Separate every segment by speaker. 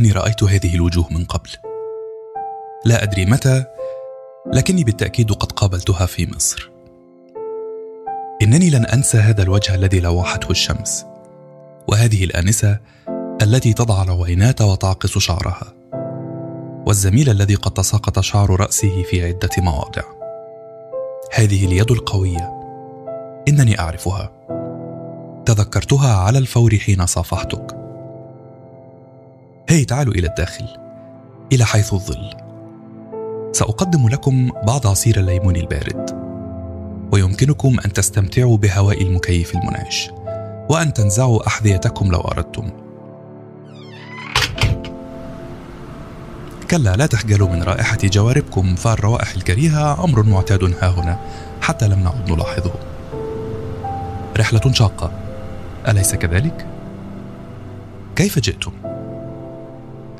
Speaker 1: أني رأيت هذه الوجوه من قبل. لا أدري متى لكني بالتأكيد قد قابلتها في مصر. إنني لن أنسى هذا الوجه الذي لوحته الشمس وهذه الآنسة التي تضع العوينات وتعقص شعرها والزميل الذي قد تساقط شعر رأسه في عدة مواضع. هذه اليد القوية. إنني أعرفها. تذكرتها على الفور حين صافحتك. هي تعالوا إلى الداخل إلى حيث الظل. سأقدم لكم بعض عصير الليمون البارد ويمكنكم أن تستمتعوا بهواء المكيف المنعش وأن تنزعوا أحذيتكم لو أردتم. كلا لا تخجلوا من رائحة جواربكم فالروائح الكريهة أمر معتاد ها هنا حتى لم نعد نلاحظه. رحلة شاقة أليس كذلك؟ كيف جئتم؟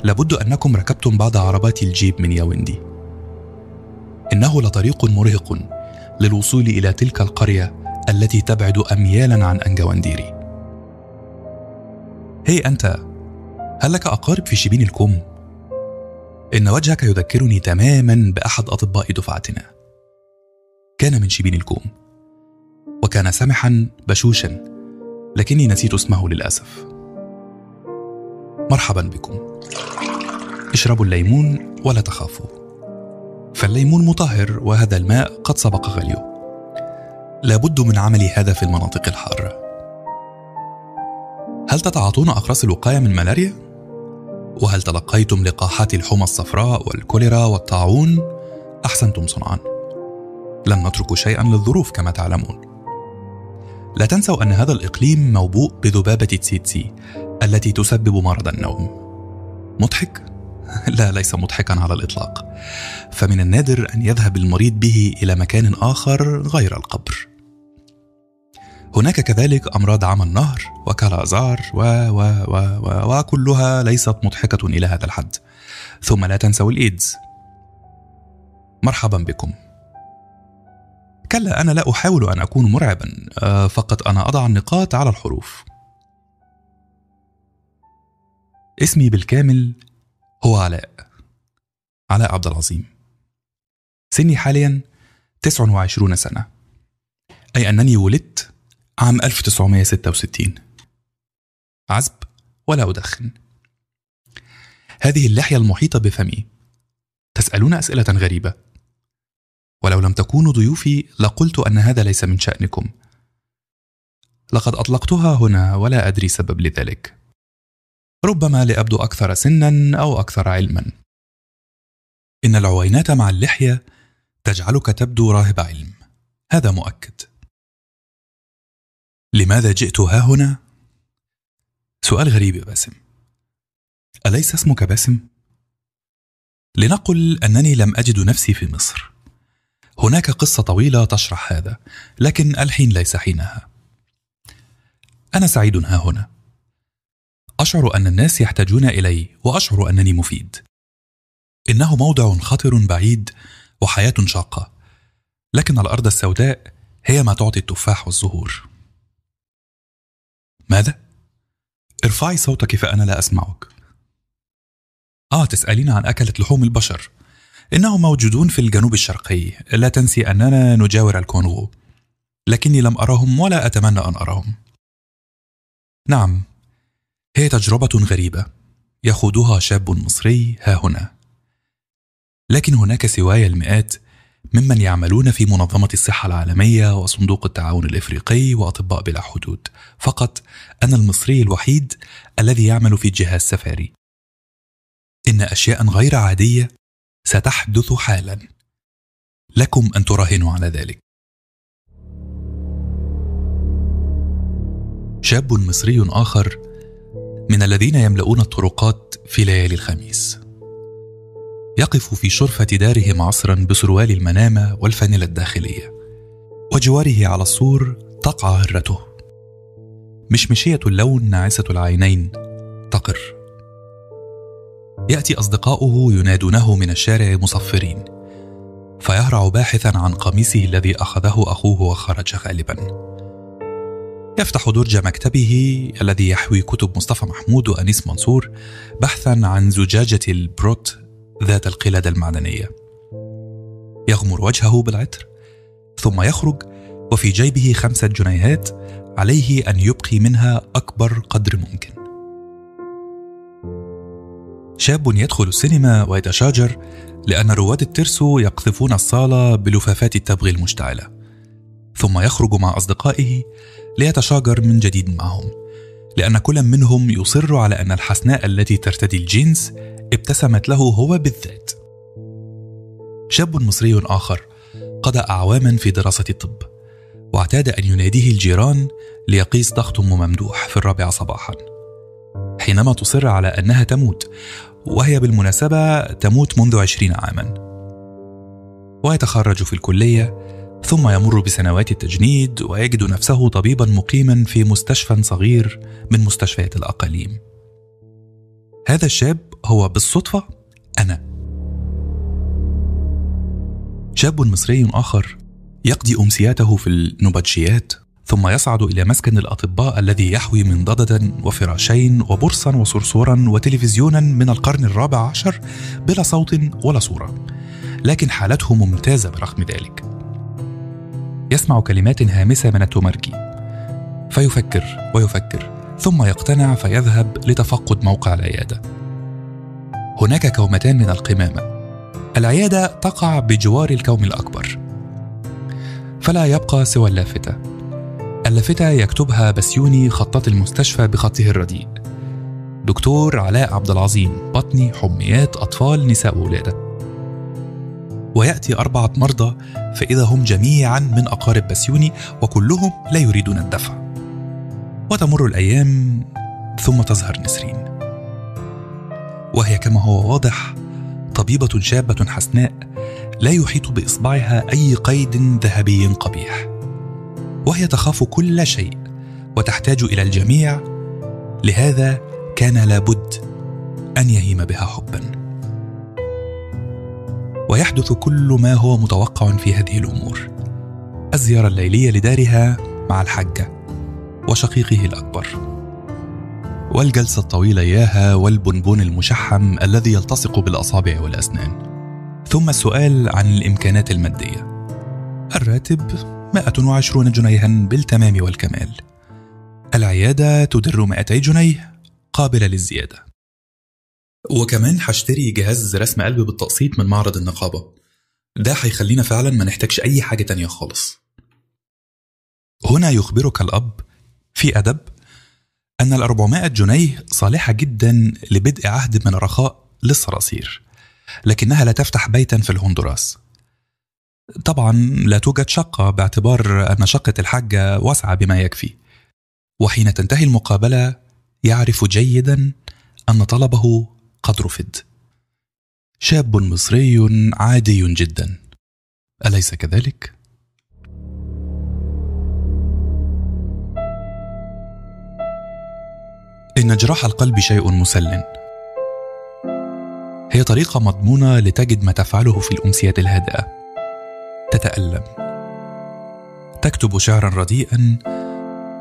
Speaker 1: لابد أنكم ركبتم بعض عربات الجيب من ياوندي. إنه لطريق مرهق للوصول إلى تلك القرية التي تبعد اميالا عن أنجوانديري. هي أنت هل لك أقارب في شبين الكوم؟ إن وجهك يذكرني تماما بأحد أطباء دفعتنا. كان من شبين الكوم وكان سمحا بشوشا لكني نسيت اسمه للأسف. مرحبا بكم. اشربوا الليمون ولا تخافوا. فالليمون مطهر وهذا الماء قد سبق غليه لابد من عمل هذا في المناطق الحارة. هل تتعاطون أقراص الوقاية من ملاريا؟ وهل تلقيتم لقاحات الحمى الصفراء والكوليرا والطاعون؟ أحسنتم صنعا. لم نترك شيئا للظروف كما تعلمون. لا تنسوا أن هذا الإقليم موبوء بذبابة تسيتسي التي تسبب مرض النوم. مضحك؟ لا ليس مضحكا على الإطلاق. فمن النادر أن يذهب المريض به إلى مكان آخر غير القبر. هناك كذلك أمراض عمى النهر وكالآزار و و و و وكلها ليست مضحكة إلى هذا الحد. ثم لا تنسوا الإيدز. مرحبا بكم. كلا أنا لا أحاول أن أكون مرعبا آه، فقط أنا أضع النقاط على الحروف. اسمي بالكامل هو علاء علاء عبد العظيم. سني حاليا 29 سنة. أي أنني ولدت عام 1966 عزب ولا أدخن. هذه اللحية المحيطة بفمي. تسألون أسئلة غريبة. ولو لم تكونوا ضيوفي لقلت أن هذا ليس من شأنكم. لقد أطلقتها هنا ولا أدري سبب لذلك. ربما لأبدو أكثر سنا أو أكثر علما. إن العوينات مع اللحية تجعلك تبدو راهب علم. هذا مؤكد. لماذا جئت ها هنا؟ سؤال غريب يا باسم. أليس اسمك باسم؟ لنقل أنني لم أجد نفسي في مصر. هناك قصة طويلة تشرح هذا لكن الحين ليس حينها. أنا سعيد ها هنا. أشعر أن الناس يحتاجون إلي وأشعر أنني مفيد. إنه موضع خطر بعيد وحياة شاقة. لكن الأرض السوداء هي ما تعطي التفاح والزهور. ماذا؟ ارفعي صوتك فأنا لا أسمعك. آه تسألين عن أكلة لحوم البشر. إنهم موجودون في الجنوب الشرقي. لا تنسي أننا نجاور الكونغو. لكني لم أرهم ولا أتمنى أن أرهم. نعم. هي تجربة غريبة. يخوضها شاب مصري ها هنا. لكن هناك سواي المئات ممن يعملون في منظمة الصحة العالمية وصندوق التعاون الإفريقي وأطباء بلا حدود. فقط أنا المصري الوحيد الذي يعمل في جهاز سفاري. إن أشياء غير عادية ستحدث حالا. لكم أن تراهنوا على ذلك. شاب مصري آخر من الذين يملؤون الطرقات في ليالي الخميس. يقف في شرفة داره معصرا بسروال المنامة والفانيلة الداخلية. وجواره على السور تقع هرته. مشمشية اللون ناعسة العينين تقر. يأتي أصدقاؤه ينادونه من الشارع مصفرين. فيهرع باحثا عن قميصه الذي أخذه أخوه وخرج غالبا. يفتح درج مكتبه الذي يحوي كتب مصطفى محمود وأنيس منصور بحثا عن زجاجة البروت ذات القلادة المعدنية. يغمر وجهه بالعطر ثم يخرج وفي جيبه خمسة جنيهات عليه أن يبقي منها أكبر قدر ممكن. شاب يدخل السينما ويتشاجر لأن رواد الترسو يقذفون الصالة بلفافات التبغ المشتعلة. ثم يخرج مع أصدقائه ليتشاجر من جديد معهم. لأن كل منهم يصر على أن الحسناء التي ترتدي الجينز ابتسمت له هو بالذات. شاب مصري آخر قضى أعواما في دراسة الطب واعتاد أن يناديه الجيران ليقيس ضغط أم ممدوح في الرابعة صباحا. حينما تصر على أنها تموت وهي بالمناسبة تموت منذ عشرين عاما. ويتخرج في الكلية ثم يمر بسنوات التجنيد ويجد نفسه طبيبا مقيما في مستشفى صغير من مستشفيات الأقاليم. هذا الشاب هو بالصدفة أنا. شاب مصري آخر يقضي أمسياته في النبطشيات ثم يصعد إلى مسكن الأطباء الذي يحوي منضدة وفراشين وبرصا وصرصورا وتلفزيونا من القرن الرابع عشر بلا صوت ولا صورة لكن حالته ممتازة برغم ذلك. يسمع كلمات هامسة من التومركي فيفكر ويفكر ثم يقتنع فيذهب لتفقد موقع العيادة. هناك كومتان من القمامة. العيادة تقع بجوار الكوم الأكبر. فلا يبقى سوى اللافتة. اللافتة يكتبها بسيوني خطاط المستشفى بخطه الرديء. دكتور علاء عبد العظيم بطني حميات أطفال نساء وولادة. ويأتي أربعة مرضى فإذا هم جميعا من أقارب بسيوني وكلهم لا يريدون الدفع. وتمر الأيام ثم تظهر نسرين. وهي كما هو واضح طبيبة شابة حسناء لا يحيط بإصبعها أي قيد ذهبي قبيح. وهي تخاف كل شيء وتحتاج إلى الجميع لهذا كان لابد أن يهيم بها حبا. ويحدث كل ما هو متوقع في هذه الأمور. الزيارة الليلية لدارها مع الحجة وشقيقه الأكبر. والجلسة الطويلة إياها والبنبون المشحم الذي يلتصق بالأصابع والأسنان. ثم السؤال عن الإمكانات المادية. الراتب 120 جنيها بالتمام والكمال. العيادة تدر 200 جنيه قابلة للزيادة. وكمان هشتري جهاز رسم قلب بالتقسيط من معرض النقابة. ده هيخلينا فعلا ما نحتاجش أي حاجة تانية خالص. هنا يخبرك الأب في أدب أن ال 400 جنيه صالحة جدا لبدء عهد من الرخاء للصراصير لكنها لا تفتح بيتا في الهندوراس. طبعا لا توجد شقة باعتبار أن شقة الحاجة واسعة بما يكفي. وحين تنتهي المقابلة يعرف جيدا أن طلبه قد رفض شاب مصري عادي جدا. أليس كذلك؟ إن جراح القلب شيء مسل هي طريقة مضمونة لتجد ما تفعله في الأمسية الهادئة. تتألم. تكتب شعرا رديئا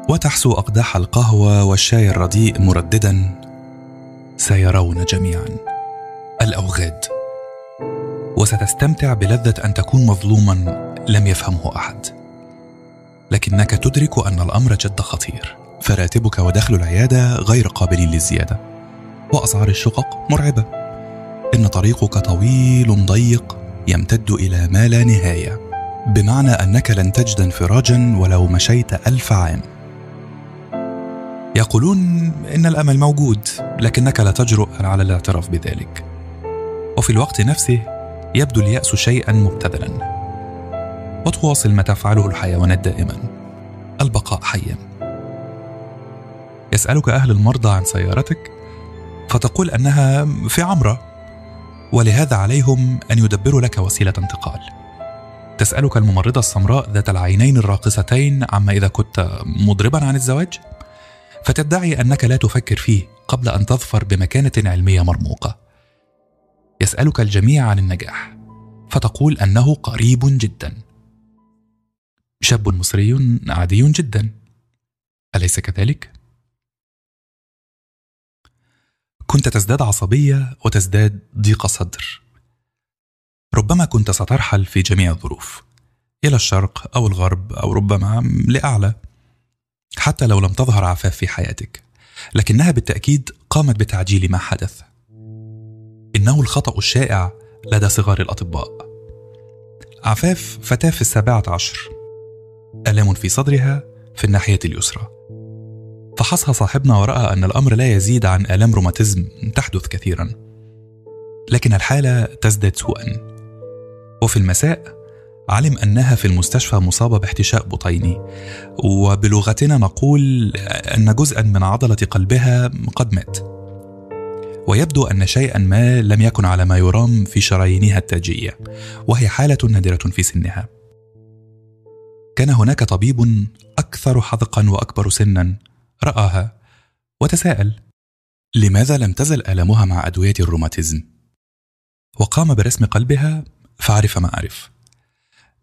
Speaker 1: وتحسو أقداح القهوة والشاي الرديء مرددا. سيرون جميعا. الأوغاد وستستمتع بلذة أن تكون مظلوما لم يفهمه أحد. لكنك تدرك أن الأمر جد خطير. فراتبك ودخل العيادة غير قابل للزيادة. وأسعار الشقق مرعبة. إن طريقك طويل ضيق يمتد إلى ما لا نهاية. بمعنى أنك لن تجد انفراجا ولو مشيت ألف عام. يقولون إن الأمل موجود لكنك لا تجرؤ على الاعتراف بذلك. وفي الوقت نفسه يبدو اليأس شيئا مبتذلا. وتواصل ما تفعله الحيوانات دائما. البقاء حيا. يسألك أهل المرضى عن سيارتك فتقول أنها في عمرة ولهذا عليهم أن يدبروا لك وسيلة انتقال. تسألك الممرضة السمراء ذات العينين الراقصتين عما إذا كنت مضربا عن الزواج؟ فتدعي أنك لا تفكر فيه قبل أن تظفر بمكانة علمية مرموقة. يسألك الجميع عن النجاح فتقول أنه قريب جدا. شاب مصري عادي جدا. أليس كذلك؟ كنت تزداد عصبية وتزداد ضيق صدر. ربما كنت سترحل في جميع الظروف إلى الشرق أو الغرب أو ربما لأعلى. حتى لو لم تظهر عفاف في حياتك لكنها بالتأكيد قامت بتعجيل ما حدث. إنه الخطأ الشائع لدى صغار الأطباء. عفاف فتاة في السابعة عشر. آلام في صدرها في الناحية اليسرى. فحصها صاحبنا ورأى أن الأمر لا يزيد عن آلام روماتيزم تحدث كثيرا. لكن الحالة تزداد سوءا. وفي المساء علم أنها في المستشفى مصابة باحتشاء بطيني وبلغتنا نقول أن جزءا من عضلة قلبها قد مات. ويبدو أن شيئا ما لم يكن على ما يرام في شرايينها التاجية وهي حالة نادرة في سنها. كان هناك طبيب أكثر حذقا وأكبر سنا رآها وتساءل لماذا لم تزل آلامها مع أدوية الروماتيزم؟ وقام برسم قلبها فعرف ما عرف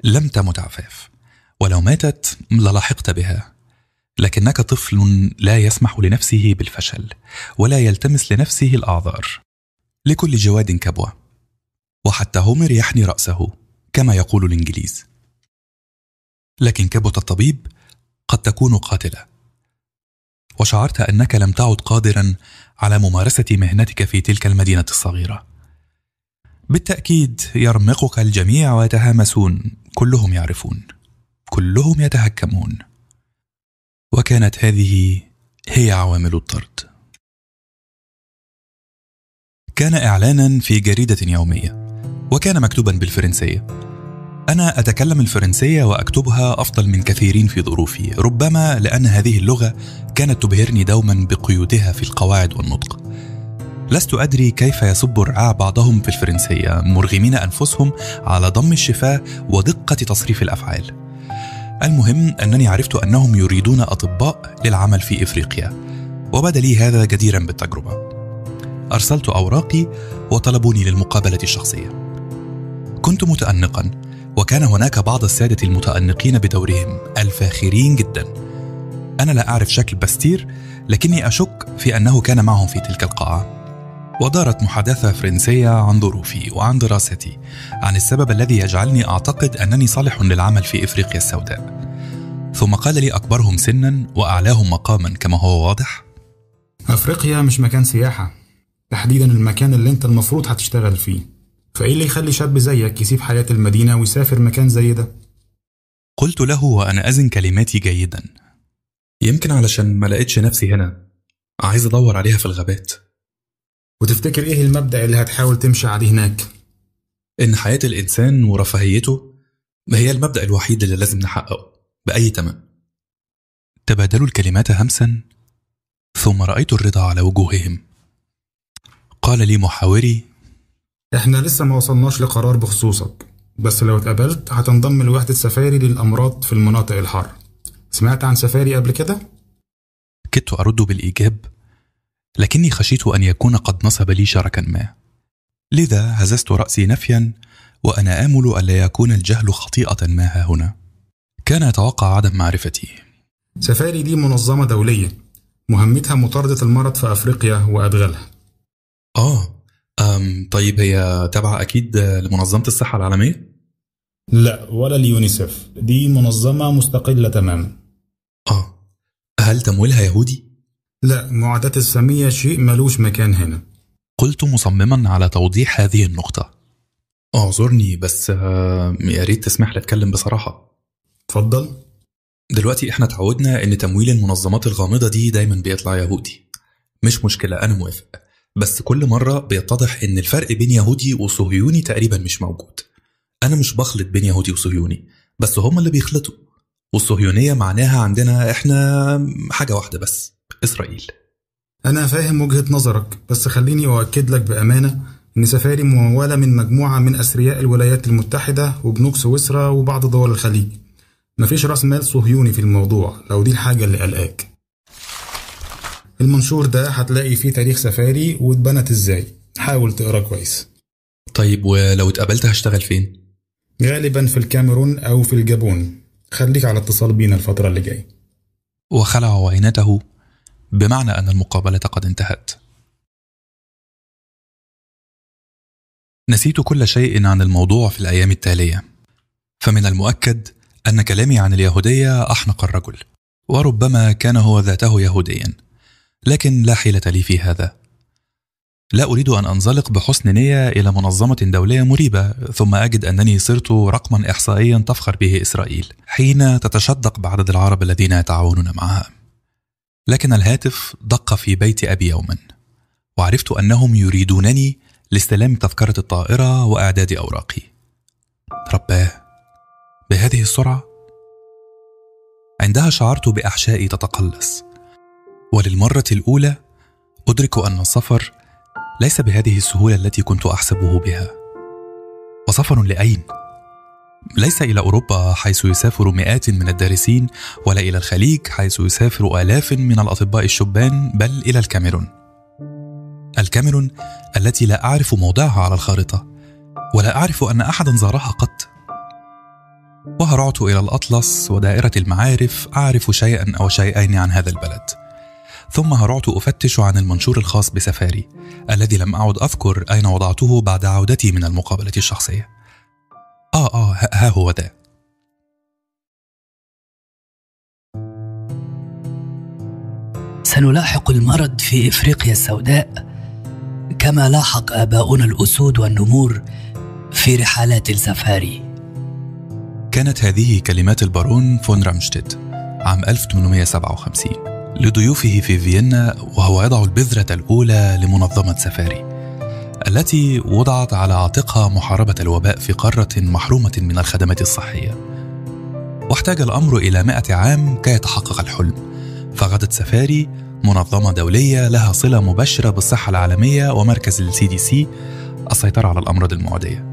Speaker 1: لم تمت عفاف. ولو ماتت للاحقت بها. لكنك طفل لا يسمح لنفسه بالفشل ولا يلتمس لنفسه الأعذار. لكل جواد كبوة. وحتى هومر يحني رأسه كما يقول الإنجليز. لكن كبوة الطبيب قد تكون قاتلة. وشعرت أنك لم تعد قادرا على ممارسة مهنتك في تلك المدينة الصغيرة. بالتأكيد يرمقك الجميع ويتهامسون كلهم يعرفون كلهم يتهكمون وكانت هذه هي عوامل الطرد. كان إعلانا في جريدة يومية وكان مكتوبا بالفرنسية. أنا أتكلم الفرنسية وأكتبها أفضل من كثيرين في ظروفي ربما لأن هذه اللغة كانت تبهرني دوما بقيودها في القواعد والنطق. لست أدري كيف يصب الرعاع بعضهم في الفرنسية مرغمين أنفسهم على ضم الشفاه ودقة تصريف الأفعال. المهم أنني عرفت أنهم يريدون أطباء للعمل في إفريقيا وبدأ لي هذا جديرا بالتجربة. أرسلت أوراقي وطلبوني للمقابلة الشخصية. كنت متأنقا وكان هناك بعض السادة المتأنقين بدورهم الفاخرين جدا. أنا لا أعرف شكل باستير لكني أشك في أنه كان معهم في تلك القاعة. ودارت محادثة فرنسية عن ظروفي وعن دراستي عن السبب الذي يجعلني أعتقد أنني صالح للعمل في إفريقيا السوداء. ثم قال لي أكبرهم سنا وأعلاهم مقاما كما هو واضح.
Speaker 2: أفريقيا مش مكان سياحة. تحديدا المكان اللي أنت المفروض هتشتغل فيه. فإيه اللي يخلي شاب زيك يسيب حياة المدينة ويسافر مكان زي ده؟
Speaker 1: قلت له وأنا أزن كلماتي جيدا. يمكن علشان ما لقيتش نفسي هنا. عايز أدور عليها في الغابات.
Speaker 2: وتفتكر إيه المبدأ اللي هتحاول تمشي عليه هناك؟
Speaker 1: إن حياة الإنسان ورفاهيته هي المبدأ الوحيد اللي لازم نحققه بأي ثمن تبادلوا الكلمات همسا ثم رأيت الرضا على وجوههم. قال لي محاوري
Speaker 2: إحنا لسه ما وصلناش لقرار بخصوصك بس لو اتقبلت هتنضم لوحدة سفاري للأمراض في المناطق الحارة سمعت عن سفاري قبل كده؟
Speaker 1: كدت أرد بالإيجاب لكني خشيت أن يكون قد نصب لي شركا ما. لذا هززت رأسي نفيا وأنا آمل ألا يكون الجهل خطيئة ما ها هنا. كان يتوقع عدم معرفتي.
Speaker 2: سفاري دي منظمة دولية. مهمتها مطاردة المرض في أفريقيا وأدغالها.
Speaker 1: آه أم طيب هي تابعة أكيد لمنظمة الصحة العالمية؟
Speaker 2: لا ولا اليونيسف دي منظمة مستقلة تماما.
Speaker 1: آه هل تمويلها يهودي؟
Speaker 2: لا معاداة السامية شيء ملوش مكان هنا.
Speaker 1: قلت مصمما على توضيح هذه النقطة. أعذرني بس آه، يا ريت تسمح لي أتكلم بصراحة.
Speaker 2: اتفضل
Speaker 1: دلوقتي إحنا اتعودنا إن تمويل المنظمات الغامضة دي دايما بيطلع يهودي. مش مشكلة أنا موافق. بس كل مرة بيتضح إن الفرق بين يهودي وصهيوني تقريبا مش موجود. أنا مش بخلط بين يهودي وصهيوني بس هما اللي بيخلطوا. والصهيونية معناها عندنا إحنا حاجة واحدة بس. إسرائيل.
Speaker 2: أنا فاهم وجهة نظرك بس خليني أؤكد لك بأمانة إن سفاري ممولة من مجموعة من أثرياء الولايات المتحدة وبنوك سويسرا وبعض دول الخليج. مفيش رأس مال صهيوني في الموضوع لو دي الحاجة اللي قلقاك. المنشور ده هتلاقي فيه تاريخ سفاري واتبنت إزاي. حاول تقرأ كويس.
Speaker 1: طيب ولو اتقابلت هشتغل فين؟
Speaker 2: غالبا في الكاميرون أو في الجابون. خليك على اتصال بينا الفترة اللي جاية.
Speaker 1: وخلع عينته بمعنى أن المقابلة قد انتهت. نسيت كل شيء عن الموضوع في الأيام التالية. فمن المؤكد أن كلامي عن اليهودية أحنق الرجل وربما كان هو ذاته يهوديا لكن لا حيلة لي في هذا. لا أريد أن أنزلق بحسن نية إلى منظمة دولية مريبة ثم أجد أنني صرت رقما إحصائيا تفخر به إسرائيل حين تتشدق بعدد العرب الذين يتعاونون معها. لكن الهاتف دق في بيت أبي يوما وعرفت أنهم يريدونني لاستلام تذكرة الطائرة وإعداد أوراقي. رباه بهذه السرعة؟ عندها شعرت بأحشائي تتقلص. وللمرة الأولى أدرك أن السفر ليس بهذه السهولة التي كنت أحسبه بها. وسفر لأين؟ ليس إلى أوروبا حيث يسافر مئات من الدارسين ولا إلى الخليج حيث يسافر آلاف من الأطباء الشبان بل إلى الكاميرون. الكاميرون التي لا أعرف موضعها على الخارطة ولا أعرف أن أحدا زارها قط. وهرعت إلى الأطلس ودائرة المعارف أعرف شيئا أو شيئين عن هذا البلد. ثم هرعت أفتش عن المنشور الخاص بسفاري الذي لم أعد أذكر أين وضعته بعد عودتي من المقابلة الشخصية. آه آه ها هو ذا
Speaker 3: سنلاحق المرض في إفريقيا السوداء كما لاحق آباؤنا الأسود والنمور في رحلات السفاري.
Speaker 1: كانت هذه كلمات البارون فون رامشتيت عام 1857 لضيوفه في فيينا وهو يضع البذرة الأولى لمنظمة سفاري. التي وضعت على عاتقها محاربة الوباء في قارة محرومة من الخدمات الصحية. واحتاج الأمر إلى مئة عام كي يتحقق الحلم. فغدت سفاري منظمة دولية لها صلة مباشرة بالصحة العالمية ومركز ال CDC السيطرة على الأمراض المعدية.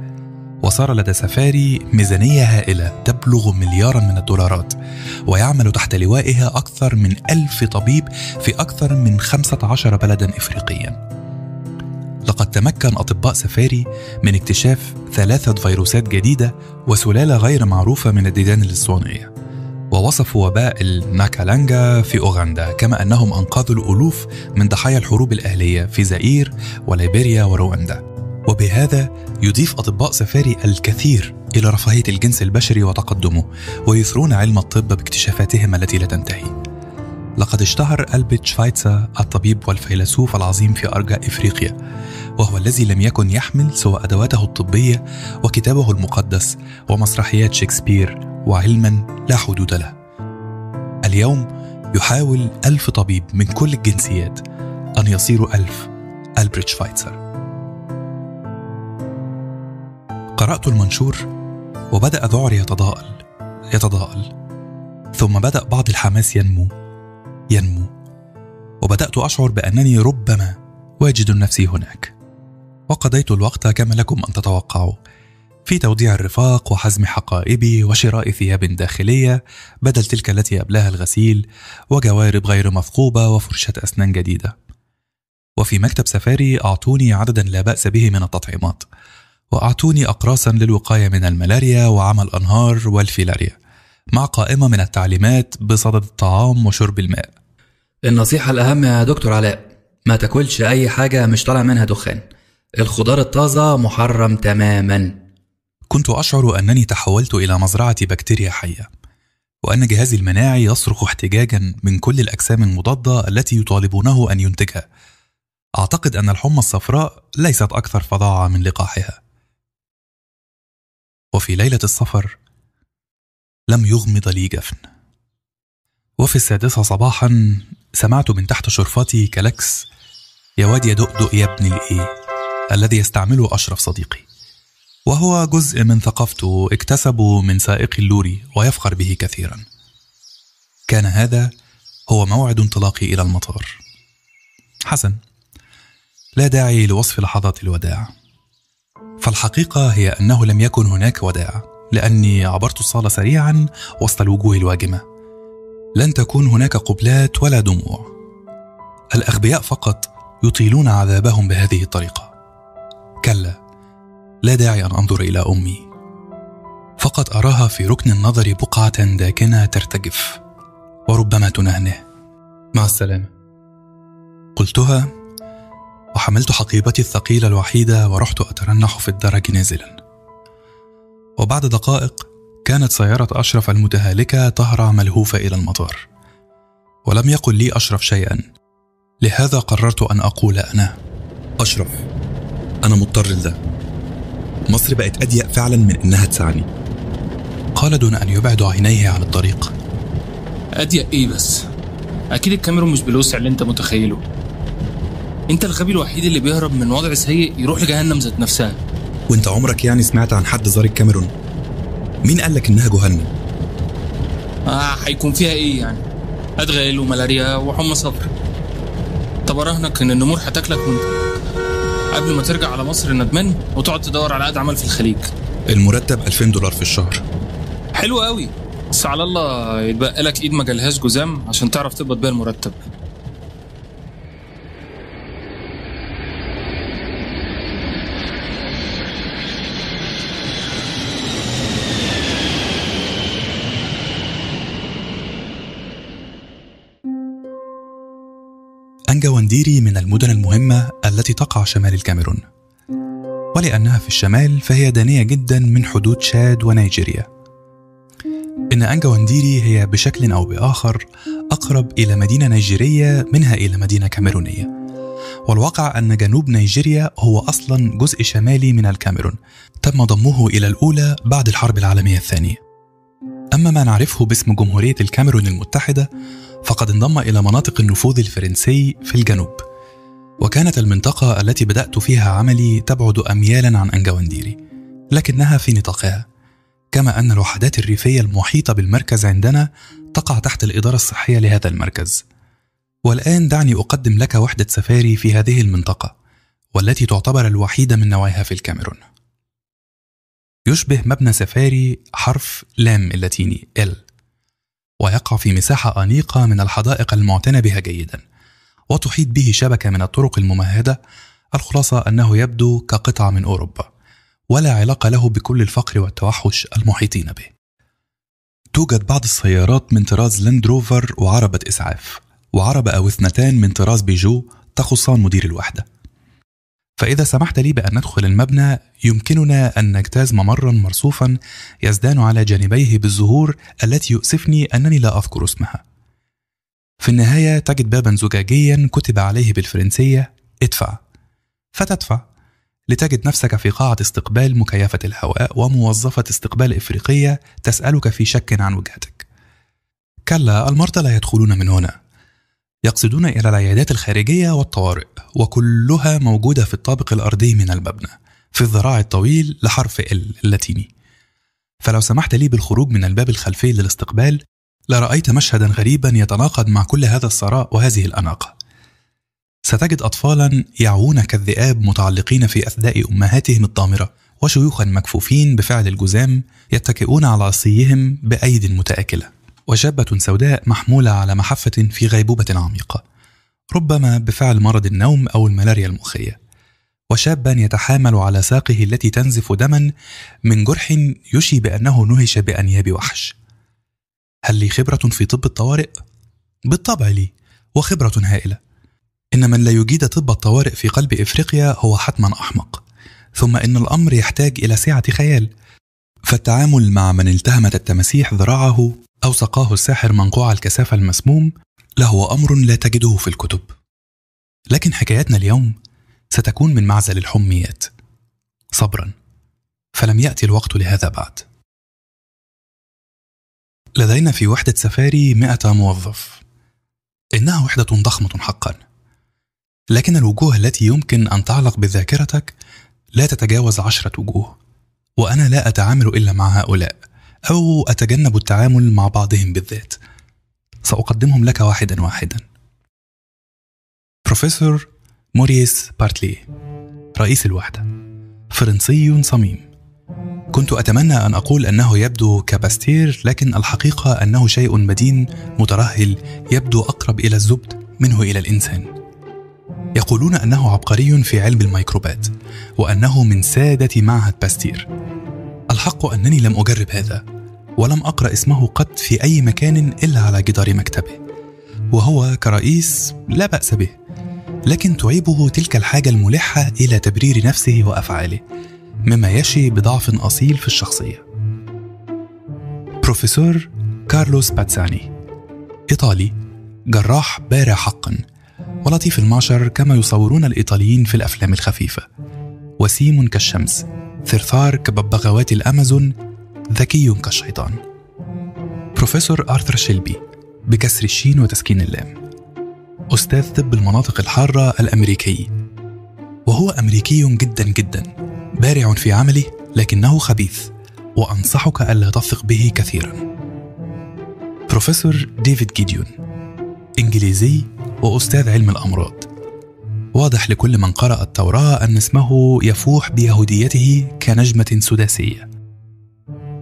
Speaker 1: وصار لدى سفاري ميزانية هائلة تبلغ مليارا من الدولارات ويعمل تحت لوائها أكثر من ألف طبيب في أكثر من 15 بلدا إفريقيا. لقد تمكن أطباء سفاري من اكتشاف ثلاثة فيروسات جديدة وسلالة غير معروفة من الديدان الاسطوانية ووصفوا وباء الناكالانجا في أوغندا كما أنهم أنقذوا الألوف من ضحايا الحروب الأهلية في زئير وليبيريا ورواندا. وبهذا يضيف أطباء سفاري الكثير إلى رفاهية الجنس البشري وتقدمه ويثرون علم الطب باكتشافاتهم التي لا تنتهي. لقد اشتهر ألبرت شفايتسا الطبيب والفيلسوف العظيم في أرجاء إفريقيا وهو الذي لم يكن يحمل سوى أدواته الطبية وكتابه المقدس ومسرحيات شكسبير وعلما لا حدود له. اليوم يحاول ألف طبيب من كل الجنسيات أن يصيروا ألف ألبرت شفايتسر. قرأت المنشور وبدأ ذعري يتضاءل يتضاءل ثم بدأ بعض الحماس ينمو. ينمو. وبدأت أشعر بأنني ربما واجد نفسي هناك. وقضيت الوقت كما لكم أن تتوقعوا. في توديع الرفاق وحزم حقائبي وشراء ثياب داخلية بدل تلك التي أبلاها الغسيل وجوارب غير مثقوبة وفرشة أسنان جديدة. وفي مكتب سفاري أعطوني عددا لا بأس به من التطعيمات. وأعطوني أقراصا للوقاية من الملاريا وعمل الأنهار والفيلاريا مع قائمة من التعليمات بصدد الطعام وشرب الماء.
Speaker 4: النصيحة الأهم يا دكتور علاء ما تاكلش أي حاجة مش طالع منها دخان. الخضار الطازة محرم تماما.
Speaker 1: كنت أشعر أنني تحولت إلى مزرعة بكتيريا حية وأن جهازي المناعي يصرخ احتجاجا من كل الأجسام المضادة التي يطالبونه أن ينتجها. أعتقد أن الحمى الصفراء ليست أكثر فظاعة من لقاحها. وفي ليلة السفر لم يغمض لي جفن. وفي السادسة صباحا سمعت من تحت شرفتي كلاكس يا واد يا دؤدؤ يا ابن الايه الذي يستعمله أشرف صديقي. وهو جزء من ثقافته اكتسبه من سائق اللوري ويفخر به كثيرا. كان هذا هو موعد انطلاقي إلى المطار. حسن لا داعي لوصف لحظات الوداع. فالحقيقة هي أنه لم يكن هناك وداع لأني عبرت الصالة سريعا وسط الوجوه الواجمة. لن تكون هناك قبلات ولا دموع. الأغبياء فقط يطيلون عذابهم بهذه الطريقة. كلا لا داعي أن أنظر إلى أمي. فقط أراها في ركن النظر بقعة داكنة ترتجف وربما تنهنه.
Speaker 4: مع السلامة.
Speaker 1: قلتها وحملت حقيبتي الثقيلة الوحيدة ورحت أترنح في الدرج نازلا. وبعد دقائق كانت سيارة أشرف المتهالكة تهرع ملهوفة إلى المطار. ولم يقل لي أشرف شيئا. لهذا قررت أن أقول أنا
Speaker 5: أشرف أنا مضطر لده مصر بقت أضيق فعلا من إنها تسعني
Speaker 1: قال دون أن يبعد عينيه عن الطريق.
Speaker 6: أضيق إيه بس؟ أكيد الكاميرون مش بالوسع اللي أنت متخيله. أنت الغبي الوحيد اللي بيهرب من وضع سيء يروح لجهنم ذات نفسها.
Speaker 5: وأنت عمرك يعني سمعت عن حد زار الكاميرون؟ مين قالك إنها جهنم؟
Speaker 6: آه هيكون فيها إيه يعني؟ أدغال وملاريا وحمى صفر. طب أراهنك إن النمور هتاكلك وأنت قبل ما ترجع على مصر ندمان وتقعد تدور على قد عمل في الخليج.
Speaker 5: المرتب 2000 دولار في الشهر.
Speaker 6: حلو قوي بس على الله يتبقى لك إيد ما جالهاش جزام عشان تعرف تقبض بيها المرتب.
Speaker 1: أنجوانديري من المدن المهمة التي تقع شمال الكاميرون. ولأنها في الشمال فهي دانية جدا من حدود شاد ونيجيريا. إن أنجوانديري هي بشكل أو بآخر أقرب إلى مدينة نيجيرية منها إلى مدينة كاميرونية. والواقع أن جنوب نيجيريا هو أصلا جزء شمالي من الكاميرون تم ضمه إلى الأولى بعد الحرب العالمية الثانية. أما ما نعرفه باسم جمهورية الكاميرون المتحدة فقد انضم إلى مناطق النفوذ الفرنسي في الجنوب. وكانت المنطقة التي بدأت فيها عملي تبعد أميالا عن أنجوانديري لكنها في نطاقها. كما أن الوحدات الريفية المحيطة بالمركز عندنا تقع تحت الإدارة الصحية لهذا المركز. والآن دعني أقدم لك وحدة سفاري في هذه المنطقة والتي تعتبر الوحيدة من نوعها في الكاميرون. يشبه مبنى سفاري حرف لام اللاتيني L ويقع في مساحة أنيقة من الحدائق المعتنى بها جيدا وتحيط به شبكة من الطرق الممهدة الخلاصة أنه يبدو كقطعة من أوروبا ولا علاقة له بكل الفقر والتوحش المحيطين به. توجد بعض السيارات من طراز لاند روفر وعربة إسعاف وعربة أو اثنتان من طراز بيجو تخصان مدير الوحدة. فإذا سمحت لي بأن ندخل المبنى يمكننا أن نجتاز ممرا مرصوفا يزدان على جانبيه بالزهور التي يؤسفني أنني لا أذكر اسمها. في النهاية تجد بابا زجاجيا كتب عليه بالفرنسية ادفع. فتدفع لتجد نفسك في قاعة استقبال مكيفة الهواء وموظفة استقبال إفريقية تسألك في شك عن وجهتك. كلا المرضى لا يدخلون من هنا. يقصدون إلى العيادات الخارجية والطوارئ وكلها موجودة في الطابق الأرضي من المبنى في الذراع الطويل لحرف ال اللاتيني. فلو سمحت لي بالخروج من الباب الخلفي للاستقبال لرأيت مشهدا غريبا يتناقض مع كل هذا الثراء وهذه الأناقة. ستجد أطفالا يعوون كالذئاب متعلقين في أثداء أمهاتهم الضامرة وشيوخا مكفوفين بفعل الجزام يتكئون على عصيهم بأيد متآكلة. وشابة سوداء محمولة على محفة في غيبوبة عميقة ربما بفعل مرض النوم أو الملاريا المخية. وشابا يتحامل على ساقه التي تنزف دما من جرح يشي بأنه نهش بأنياب وحش. هل لي خبرة في طب الطوارئ؟ بالطبع لي وخبرة هائلة. إن من لا يجيد طب الطوارئ في قلب إفريقيا هو حتما أحمق. ثم إن الأمر يحتاج إلى سعة خيال. فالتعامل مع من التهمت التماسيح ذراعه أو سقاه الساحر منقوع الكثافة المسموم لهو أمر لا تجده في الكتب. لكن حكايتنا اليوم ستكون من معزل الحميات. صبرا فلم يأتي الوقت لهذا بعد. لدينا في وحدة سفاري مئة موظف. إنها وحدة ضخمة حقا. لكن الوجوه التي يمكن أن تعلق بذاكرتك لا تتجاوز عشرة وجوه وأنا لا أتعامل إلا مع هؤلاء. أو أتجنب التعامل مع بعضهم بالذات. سأقدمهم لك واحدا واحدا. بروفيسور موريس بارتلي رئيس الوحدة. فرنسي صميم. كنت أتمنى أن أقول أنه يبدو كباستير لكن الحقيقة أنه شيء بدين مترهل يبدو أقرب إلى الزبد منه إلى الإنسان. يقولون أنه عبقري في علم الميكروبات وأنه من سادة معهد باستير. الحق أنني لم أجرب هذا ولم أقرأ اسمه قط في أي مكان إلا على جدار مكتبه وهو كرئيس لا بأس به لكن تعيبه تلك الحاجة الملحة إلى تبرير نفسه وأفعاله مما يشي بضعف أصيل في الشخصية. بروفيسور كارلوس باتساني إيطالي جراح بارع حقا ولطيف المعشر كما يصورون الإيطاليين في الأفلام الخفيفة وسيم كالشمس. ثرثار كببغاوات الأمازون ذكي كالشيطان بروفيسور آرثر شيلبي بكسر الشين وتسكين اللام. أستاذ طب المناطق الحارة الأمريكي. وهو أمريكي جدا جدا بارع في عمله لكنه خبيث وأنصحك ألا تثق به كثيرا. بروفيسور ديفيد جيديون إنجليزي وأستاذ علم الأمراض. واضح لكل من قرأ التوراة أن اسمه يفوح بيهوديته كنجمة سداسية.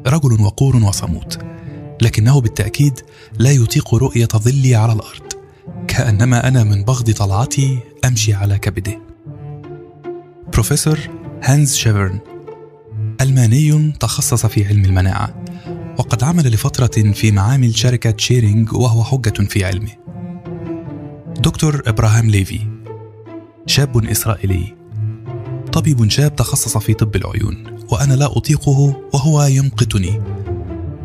Speaker 1: رجل وقور وصموت لكنه بالتأكيد لا يطيق رؤية ظلي على الأرض كأنما أنا من بغض طلعتي أمشي على كبده. بروفيسور هانز شيفرن ألماني تخصص في علم المناعة وقد عمل لفترة في معامل شركة شيرينج وهو حجة في علمه. دكتور إبراهام ليفي شاب إسرائيلي. طبيب شاب تخصص في طب العيون وأنا لا أطيقه وهو يمقتني.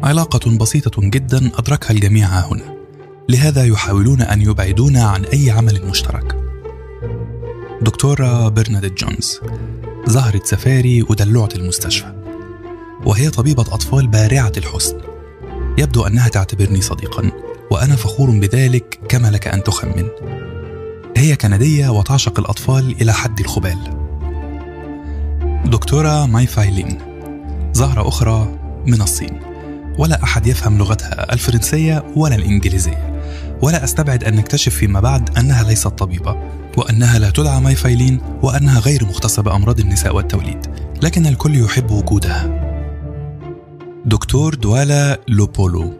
Speaker 1: علاقة بسيطة جدا أدركها الجميع هنا. لهذا يحاولون أن يبعدونا عن أي عمل مشترك. دكتورة برناديت جونز زهرة سفاري ودلوعة المستشفى وهي طبيبة أطفال بارعة الحسن. يبدو أنها تعتبرني صديقا وأنا فخور بذلك كما لك أن تخمن. هي كندية وتعشق الأطفال إلى حد الخبال. دكتورة ماي فايلين زهرة أخرى من الصين. ولا أحد يفهم لغتها الفرنسية ولا الإنجليزية. ولا أستبعد أن نكتشف فيما بعد أنها ليست طبيبة وأنها لا تدعى مايفايلين وأنها غير مختصة بأمراض النساء والتوليد. لكن الكل يحب وجودها. دكتور دوالا لوبولو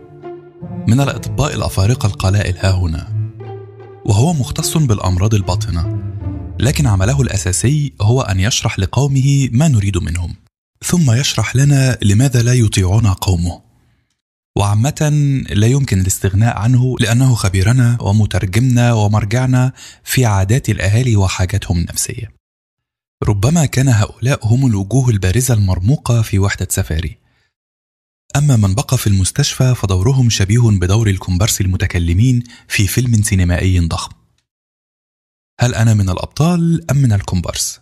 Speaker 1: من الأطباء الأفارقة القلائل ها هنا. وهو مختص بالأمراض الباطنة لكن عمله الأساسي هو أن يشرح لقومه ما نريد منهم ثم يشرح لنا لماذا لا يطيعون قومه وعامة لا يمكن الاستغناء عنه لأنه خبيرنا ومترجمنا ومرجعنا في عادات الأهالي وحاجاتهم النفسية. ربما كان هؤلاء هم الوجوه البارزة المرموقة في وحدة سفاري. أما من بقى في المستشفى فدورهم شبيه بدور الكومبارس المتكلمين في فيلم سينمائي ضخم. هل أنا من الأبطال أم من الكومبارس؟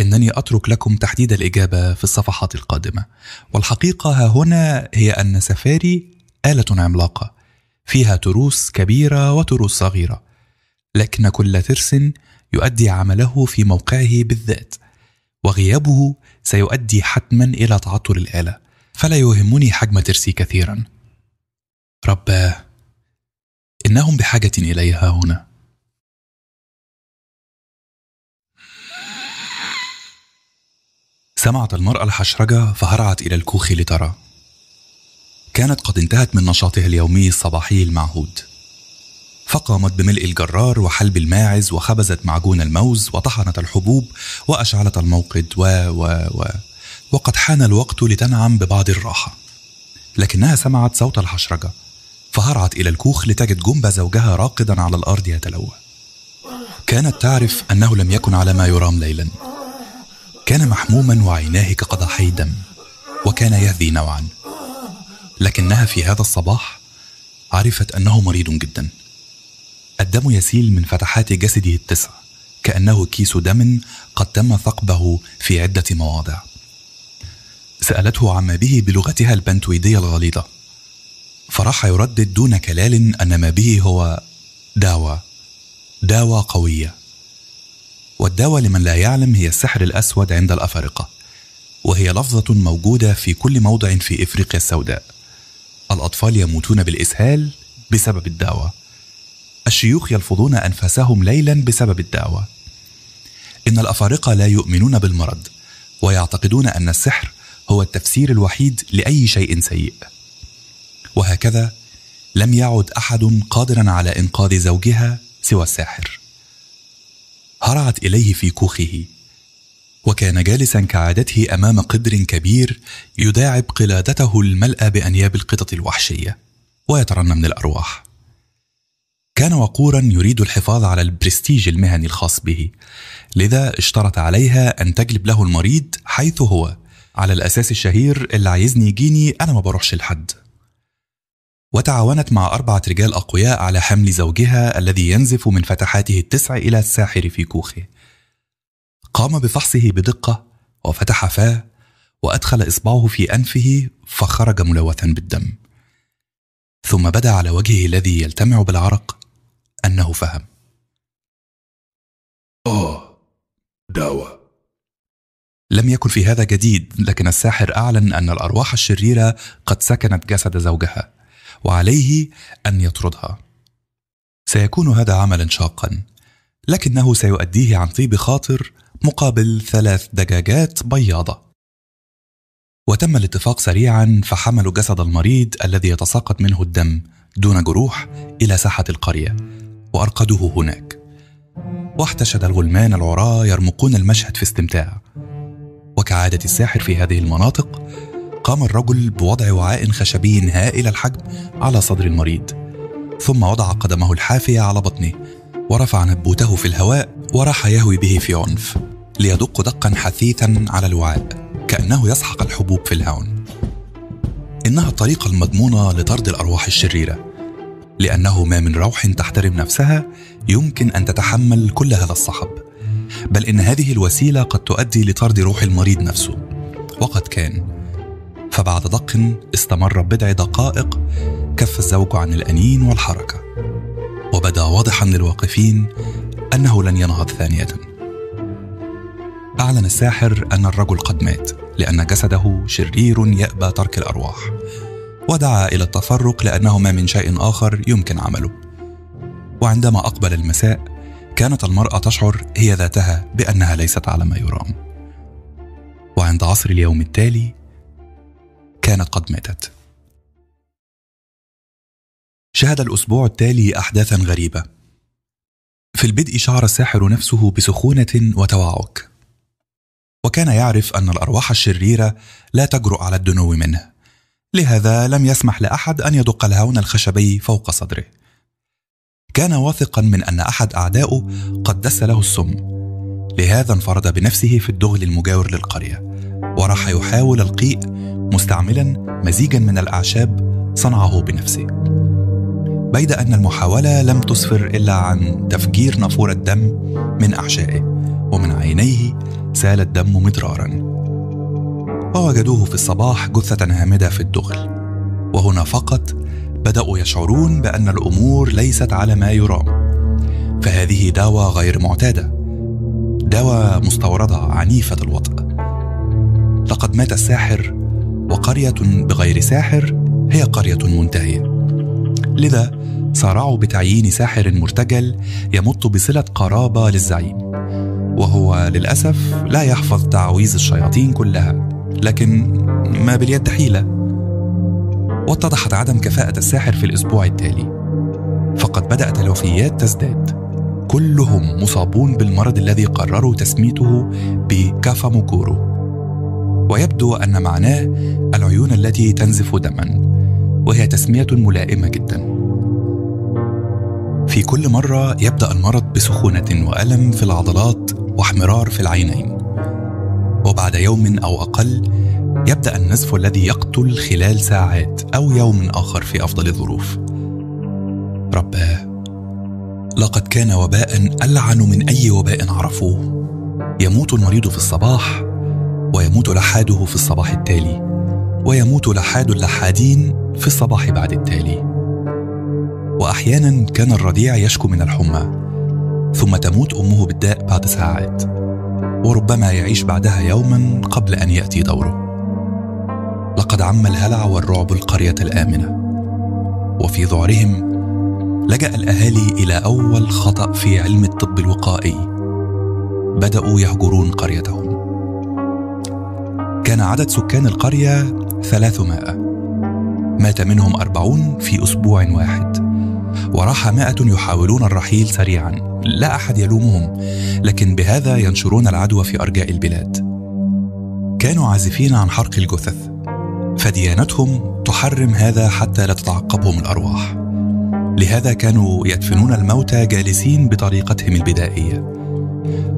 Speaker 1: إنني أترك لكم تحديد الإجابة في الصفحات القادمة. والحقيقة ها هنا هي أن سفاري آلة عملاقة. فيها تروس كبيرة وتروس صغيرة. لكن كل ترس يؤدي عمله في موقعه بالذات. وغيابه سيؤدي حتما إلى تعطل الآلة. فلا يهمني حجم ترسي كثيرا. رباه إنهم بحاجة إليها هنا. سمعت المرأة الحشرجة فهرعت إلى الكوخ لترى. كانت قد انتهت من نشاطها اليومي الصباحي المعهود. فقامت بملء الجرار وحلب الماعز وخبزت معجون الموز وطحنت الحبوب وأشعلت الموقد و و و. وقد حان الوقت لتنعم ببعض الراحة. لكنها سمعت صوت الحشرجة فهرعت إلى الكوخ لتجد جنب زوجها راقدا على الأرض يتلوى. كانت تعرف أنه لم يكن على ما يرام ليلا. كان محموما وعيناه كقضحي دم وكان يهذي نوعا. لكنها في هذا الصباح عرفت أنه مريض جدا. الدم يسيل من فتحات جسده التسع كأنه كيس دم قد تم ثقبه في عدة مواضع. سألته عما به بلغتها البنتويدية الغليظة. فراح يردد دون كلال أن ما به هو داوى. داوى قوية. والدواء لمن لا يعلم هي السحر الأسود عند الأفارقة. وهي لفظة موجودة في كل موضع في إفريقيا السوداء. الأطفال يموتون بالإسهال بسبب الدعوة الشيوخ يلفظون أنفاسهم ليلا بسبب الدعوة إن الأفارقة لا يؤمنون بالمرض ويعتقدون أن السحر هو التفسير الوحيد لأي شيء سيء. وهكذا لم يعد أحد قادرا على إنقاذ زوجها سوى الساحر. هرعت إليه في كوخه وكان جالسا كعادته أمام قدر كبير يداعب قلادته الملأى بأنياب القطط الوحشية ويترنم للارواح كان وقورا يريد الحفاظ على البرستيج المهني الخاص به لذا اشترط عليها أن تجلب له المريض حيث هو. على الأساس الشهير اللي عايزني يجيني أنا ما بروحش لحد. وتعاونت مع أربعة رجال أقوياء على حمل زوجها الذي ينزف من فتحاته التسع إلى الساحر في كوخه. قام بفحصه بدقة وفتح فاه وأدخل إصبعه في أنفه فخرج ملوثا بالدم. ثم بدأ على وجهه الذي يلتمع بالعرق أنه فهم.
Speaker 7: آه دواء
Speaker 1: لم يكن في هذا جديد لكن الساحر أعلن أن الأرواح الشريرة قد سكنت جسد زوجها وعليه أن يطردها. سيكون هذا عملا شاقا لكنه سيؤديه عن طيب خاطر مقابل ثلاث دجاجات بياضة. وتم الاتفاق سريعا فحملوا جسد المريض الذي يتساقط منه الدم دون جروح إلى ساحة القرية وأرقدوه هناك. واحتشد الغلمان العراة يرمقون المشهد في استمتاع. وكعادة الساحر في هذه المناطق قام الرجل بوضع وعاء خشبي هائل الحجم على صدر المريض ثم وضع قدمه الحافية على بطنه ورفع نبوته في الهواء وراح يهوي به في عنف ليدق دقا حثيثا على الوعاء كأنه يسحق الحبوب في الهون. إنها الطريقة المضمونة لطرد الأرواح الشريرة لأنه ما من روح تحترم نفسها يمكن أن تتحمل كل هذا الصحب بل إن هذه الوسيلة قد تؤدي لطرد روح المريض نفسه. وقد كان. فبعد دق استمر بضع دقائق كف الزوج عن الأنين والحركة. وبدا واضحا للواقفين أنه لن ينهض ثانية. أعلن الساحر أن الرجل قد مات لأن جسده شرير يأبى ترك الأرواح. ودعا إلى التفرق لأنه ما من شيء آخر يمكن عمله. وعندما أقبل المساء كانت المرأة تشعر هي ذاتها بأنها ليست على ما يرام. وعند عصر اليوم التالي كانت قد ماتت. شهد الأسبوع التالي أحداثا غريبة. في البدء شعر الساحر نفسه بسخونة وتوعك. وكان يعرف أن الأرواح الشريرة لا تجرؤ على الدنو منه. لهذا لم يسمح لأحد أن يدق الهون الخشبي فوق صدره. كان واثقا من أن أحد أعدائه قد دس له السم. لهذا انفرد بنفسه في الدغل المجاور للقرية وراح يحاول القيء مستعملا مزيجا من الأعشاب صنعه بنفسه. بيد أن المحاولة لم تسفر إلا عن تفجير نافورة دم من أحشائه ومن عينيه سال الدم مدرارا. ووجدوه في الصباح جثة هامدة في الدغل وهنا فقط بدأوا يشعرون بأن الأمور ليست على ما يرام. فهذه دواء غير معتادة. دواء مستوردة عنيفة الوطأ لقد مات الساحر وقرية بغير ساحر هي قرية منتهية. لذا سارعوا بتعيين ساحر مرتجل يمت بصلة قرابة للزعيم. وهو للأسف لا يحفظ تعويذ الشياطين كلها لكن ما باليد حيلة. واتضحت عدم كفاءة الساحر في الأسبوع التالي. فقد بدأت الوفيات تزداد. كلهم مصابون بالمرض الذي قرروا تسميته بكافاموكورو. ويبدو أن معناه العيون التي تنزف دما وهي تسمية ملائمة جدا. في كل مرة يبدأ المرض بسخونة وألم في العضلات واحمرار في العينين. وبعد يوم أو أقل يبدأ النزف الذي يقتل خلال ساعات أو يوم آخر في أفضل الظروف. رباه لقد كان وباء ألعن من أي وباء عرفوه. يموت المريض في الصباح ويموت لحاده في الصباح التالي ويموت لحاد اللحادين في الصباح بعد التالي. واحيانا كان الرضيع يشكو من الحمى ثم تموت أمه بالداء بعد ساعات وربما يعيش بعدها يوما قبل أن يأتي دوره. لقد عم الهلع والرعب القرية الآمنة. وفي ذعرهم لجأ الأهالي إلى أول خطأ في علم الطب الوقائي. بدأوا يهجرون قريتهم. كان عدد سكان القرية ثلاثمائة. مات منهم أربعون في أسبوع واحد. وراح مائة يحاولون الرحيل سريعا. لا أحد يلومهم. لكن بهذا ينشرون العدوى في أرجاء البلاد. كانوا عازفين عن حرق الجثث. فديانتهم تحرم هذا حتى لا تتعقبهم الأرواح. لهذا كانوا يدفنون الموتى جالسين بطريقتهم البدائية.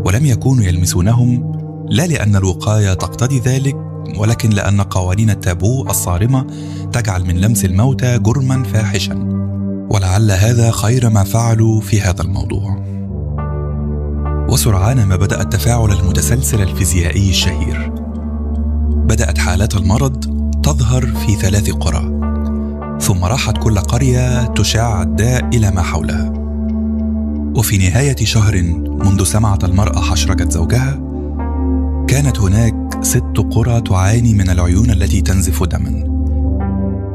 Speaker 1: ولم يكونوا يلمسونهم لا لأن الوقاية تقتضي ذلك ولكن لأن قوانين التابو الصارمة تجعل من لمس الموتى جرما فاحشا. ولعل هذا خير ما فعلوا في هذا الموضوع. وسرعان ما بدأ التفاعل المتسلسل الفيزيائي الشهير. بدأت حالات المرض تظهر في ثلاث قرى. ثم راحت كل قرية تشاع الداء إلى ما حولها. وفي نهاية شهر منذ سمعت المرأة حشرجة زوجها كانت هناك ست قرى تعاني من العيون التي تنزف دما.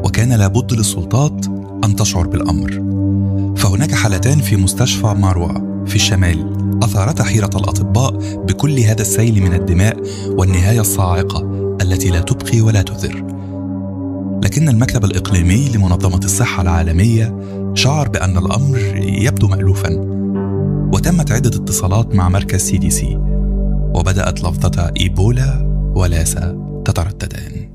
Speaker 1: وكان لابد للسلطات أن تشعر بالأمر. فهناك حالتان في مستشفى ماروى في الشمال. أثارتا حيرة الأطباء بكل هذا السيل من الدماء والنهاية الصاعقة التي لا تبقي ولا تذر. لكن المكتب الإقليمي لمنظمة الصحة العالمية شعر بأن الأمر يبدو مالوفا وتمت عدة اتصالات مع مركز CDC وبدأت لفظة إيبولا ولاسا تترددان.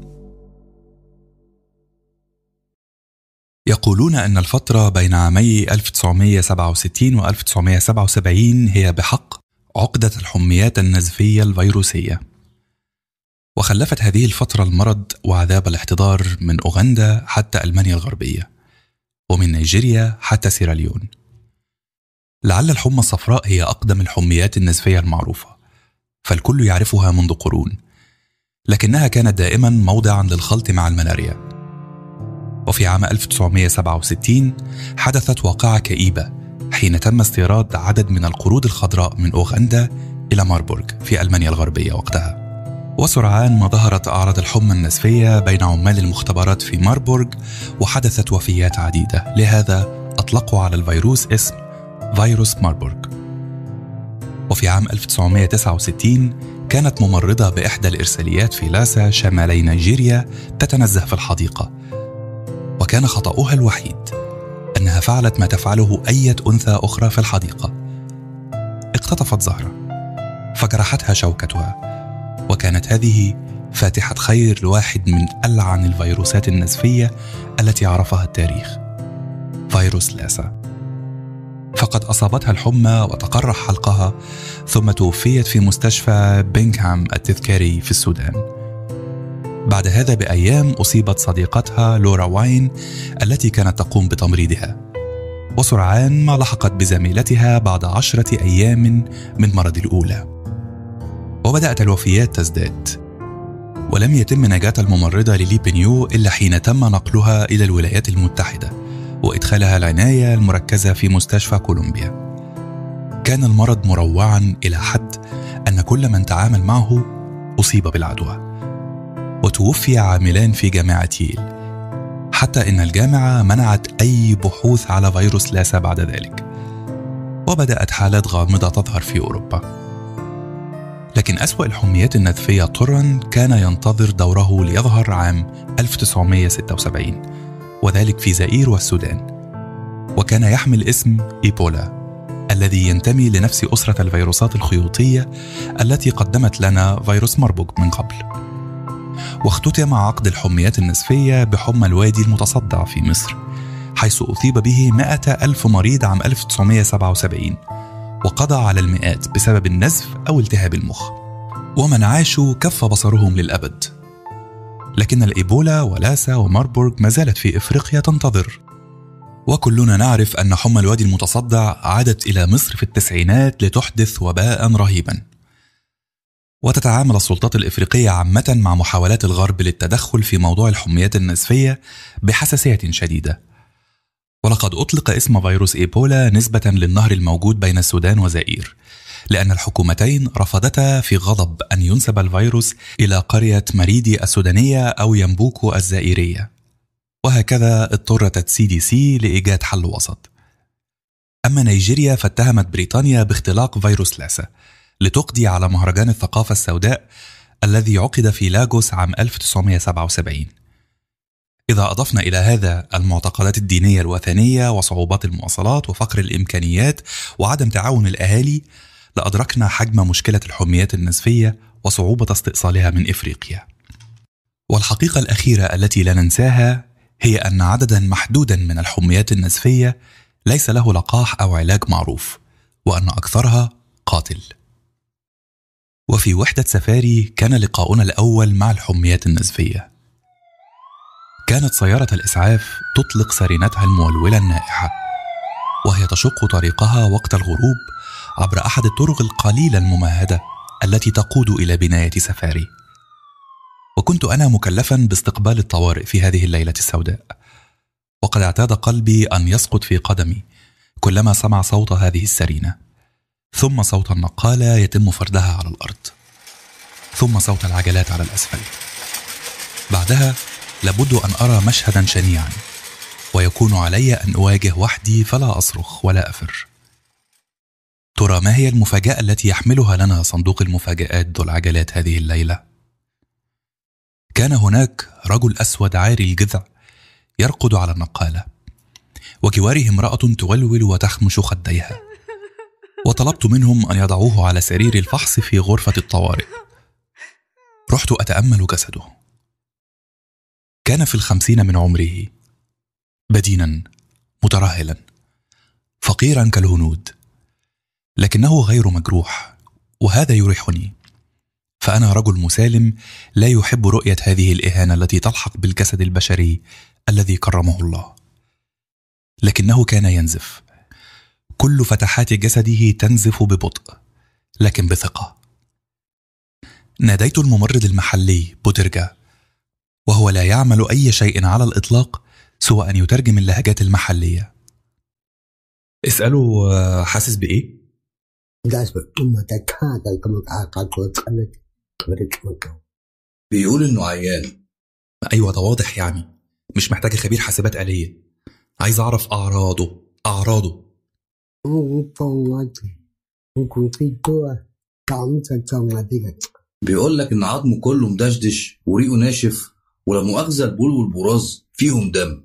Speaker 1: يقولون أن الفترة بين عامي 1967 و 1977 هي بحق عقدة الحميات النزفية الفيروسية. وخلفت هذه الفترة المرض وعذاب الاحتضار من أوغندا حتى ألمانيا الغربية، ومن نيجيريا حتى سيراليون. لعل الحمى الصفراء هي أقدم الحميات النزفية المعروفة. فالكل يعرفها منذ قرون لكنها كانت دائما موضعا للخلط مع الملاريا وفي عام 1967 حدثت واقعة كئيبة حين تم استيراد عدد من القرود الخضراء من أوغندا إلى ماربورغ في ألمانيا الغربية وقتها وسرعان ما ظهرت أعراض الحمى النزفية بين عمال المختبرات في ماربورغ وحدثت وفيات عديدة. لهذا أطلقوا على الفيروس اسم فيروس ماربورغ. وفي عام 1969 كانت ممرضة بإحدى الإرساليات في لاسا شمالي نيجيريا تتنزه في الحديقة. وكان خطأها الوحيد أنها فعلت ما تفعله أية أنثى أخرى في الحديقة. اقتطفت زهرة. فجرحتها شوكتها. وكانت هذه فاتحة خير لواحد من ألعن الفيروسات النزفية التي عرفها التاريخ فيروس لاسا. فقد أصابتها الحمى وتقرح حلقها ثم توفيت في مستشفى بينغهام التذكاري في السودان. بعد هذا بأيام أصيبت صديقتها لورا واين التي كانت تقوم بتمريضها. وسرعان ما لحقت بزميلتها بعد عشرة أيام من مرض الأولى. وبدأت الوفيات تزداد ولم يتم نجاة الممرضة ليلي بنيو إلا حين تم نقلها إلى الولايات المتحدة وإدخالها العناية المركزة في مستشفى كولومبيا. كان المرض مروعا إلى حد أن كل من تعامل معه أصيب بالعدوى. وتوفي عاملان في جامعة ييل. حتى إن الجامعة منعت أي بحوث على فيروس لاسا بعد ذلك. وبدأت حالات غامضة تظهر في أوروبا. لكن أسوأ الحميات النزفية طرا كان ينتظر دوره ليظهر عام 1976 وذلك في زئير والسودان. وكان يحمل اسم إيبولا الذي ينتمي لنفس أسرة الفيروسات الخيوطية التي قدمت لنا فيروس مربوج من قبل. واختتم عقد الحميات النزفيه بحمى الوادي المتصدع في مصر حيث أصيب به مائة ألف مريض عام 1977 وقضى على المئات بسبب النزف أو التهاب المخ ومن عاشوا كف بصرهم للأبد. لكن الإيبولا ولاسا وماربورغ ما زالت في إفريقيا تنتظر. وكلنا نعرف أن حمى الوادي المتصدع عادت إلى مصر في التسعينات لتحدث وباء رهيبا. وتتعامل السلطات الإفريقية عامة مع محاولات الغرب للتدخل في موضوع الحميات النزفية بحساسية شديدة. ولقد أطلق اسم فيروس إيبولا نسبة للنهر الموجود بين السودان وزائير لأن الحكومتين رفضتا في غضب أن ينسب الفيروس إلى قرية مريدي السودانية أو يمبوكو الزائيرية. وهكذا اضطرت ال CDC لإيجاد حل وسط. أما نيجيريا فاتهمت بريطانيا باختلاق فيروس لاسا لتقضي على مهرجان الثقافة السوداء الذي عقد في لاغوس عام 1977 إذا أضفنا إلى هذا المعتقدات الدينية الوثنية وصعوبات المواصلات وفقر الإمكانيات وعدم تعاون الأهالي لأدركنا حجم مشكلة الحميات النزفية وصعوبة استئصالها من إفريقيا. والحقيقة الأخيرة التي لا ننساها هي أن عددا محدودا من الحميات النزفية ليس له لقاح أو علاج معروف، وأن أكثرها قاتل. وفي وحدة سفاري كان لقاؤنا الأول مع الحميات النزفية. كانت سيارة الإسعاف تطلق سرينتها المولولة النائحة، وهي تشق طريقها وقت الغروب عبر أحد الطرق القليلة الممهدة التي تقود إلى بناية سفاري. وكنت أنا مكلفا باستقبال الطوارئ في هذه الليلة السوداء. وقد اعتاد قلبي أن يسقط في قدمي كلما سمع صوت هذه السرينة. ثم صوت النقالة يتم فردها على الأرض. ثم صوت العجلات على الأسفل. بعدها لابد أن أرى مشهدا شنيعا ويكون علي أن أواجه وحدي فلا أصرخ ولا أفر. ترى ما هي المفاجأة التي يحملها لنا صندوق المفاجآت ذو العجلات هذه الليلة؟ كان هناك رجل أسود عاري الجذع يرقد على النقالة وجواره امرأة تولول وتخمش خديها وطلبت منهم أن يضعوه على سرير الفحص في غرفة الطوارئ رحت أتأمل جسده كان في الخمسين من عمره بدينا مترهلا فقيرا كالهنود لكنه غير مجروح وهذا يريحني. فأنا رجل مسالم لا يحب رؤية هذه الإهانة التي تلحق بالجسد البشري الذي كرمه الله. لكنه كان ينزف. كل فتحات جسده تنزف ببطء لكن بثقة. ناديت الممرض المحلي بوترجا. وهو لا يعمل أي شيء على الإطلاق سوى أن يترجم اللهجات المحلية. اسأله آه، حاسس
Speaker 8: بإيه؟
Speaker 5: بيقول إنه عيان.
Speaker 1: أيوة ده واضح يعني. مش محتاج خبير حاسبات آلية. عايز
Speaker 8: أعرف أعراضه. أعراضه.
Speaker 5: بيقول لك إن عظمه كله مدشدش وريقه ناشف ولا مؤاخذة البول والبراز فيهم دم.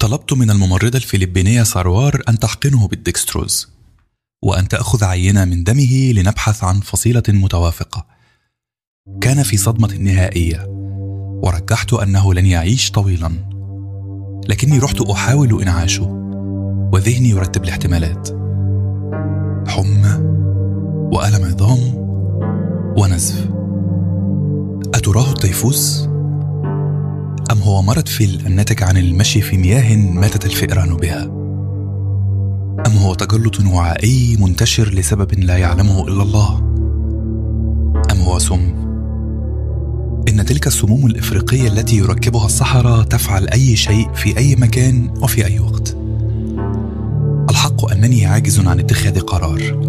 Speaker 1: طلبت من الممرضة الفلبينية ساروار أن تحقنه بالدكستروز وأن تأخذ عينة من دمه لنبحث عن فصيلة متوافقة. كان في صدمة نهائية ورجحت أنه لن يعيش طويلا. لكني رحت أحاول إنعاشه وذهني يرتب الاحتمالات. حمى وألم عظام ونزف. أتراه التيفوس؟ أم هو مرض فيل الناتج عن المشي في مياه ماتت الفئران بها؟ أم هو تجلط وعائي منتشر لسبب لا يعلمه إلا الله؟ أم هو سم؟ إن تلك السموم الإفريقية التي يركبها السحرة تفعل أي شيء في أي مكان وفي أي وقت. الحق أنني عاجز عن اتخاذ قرار،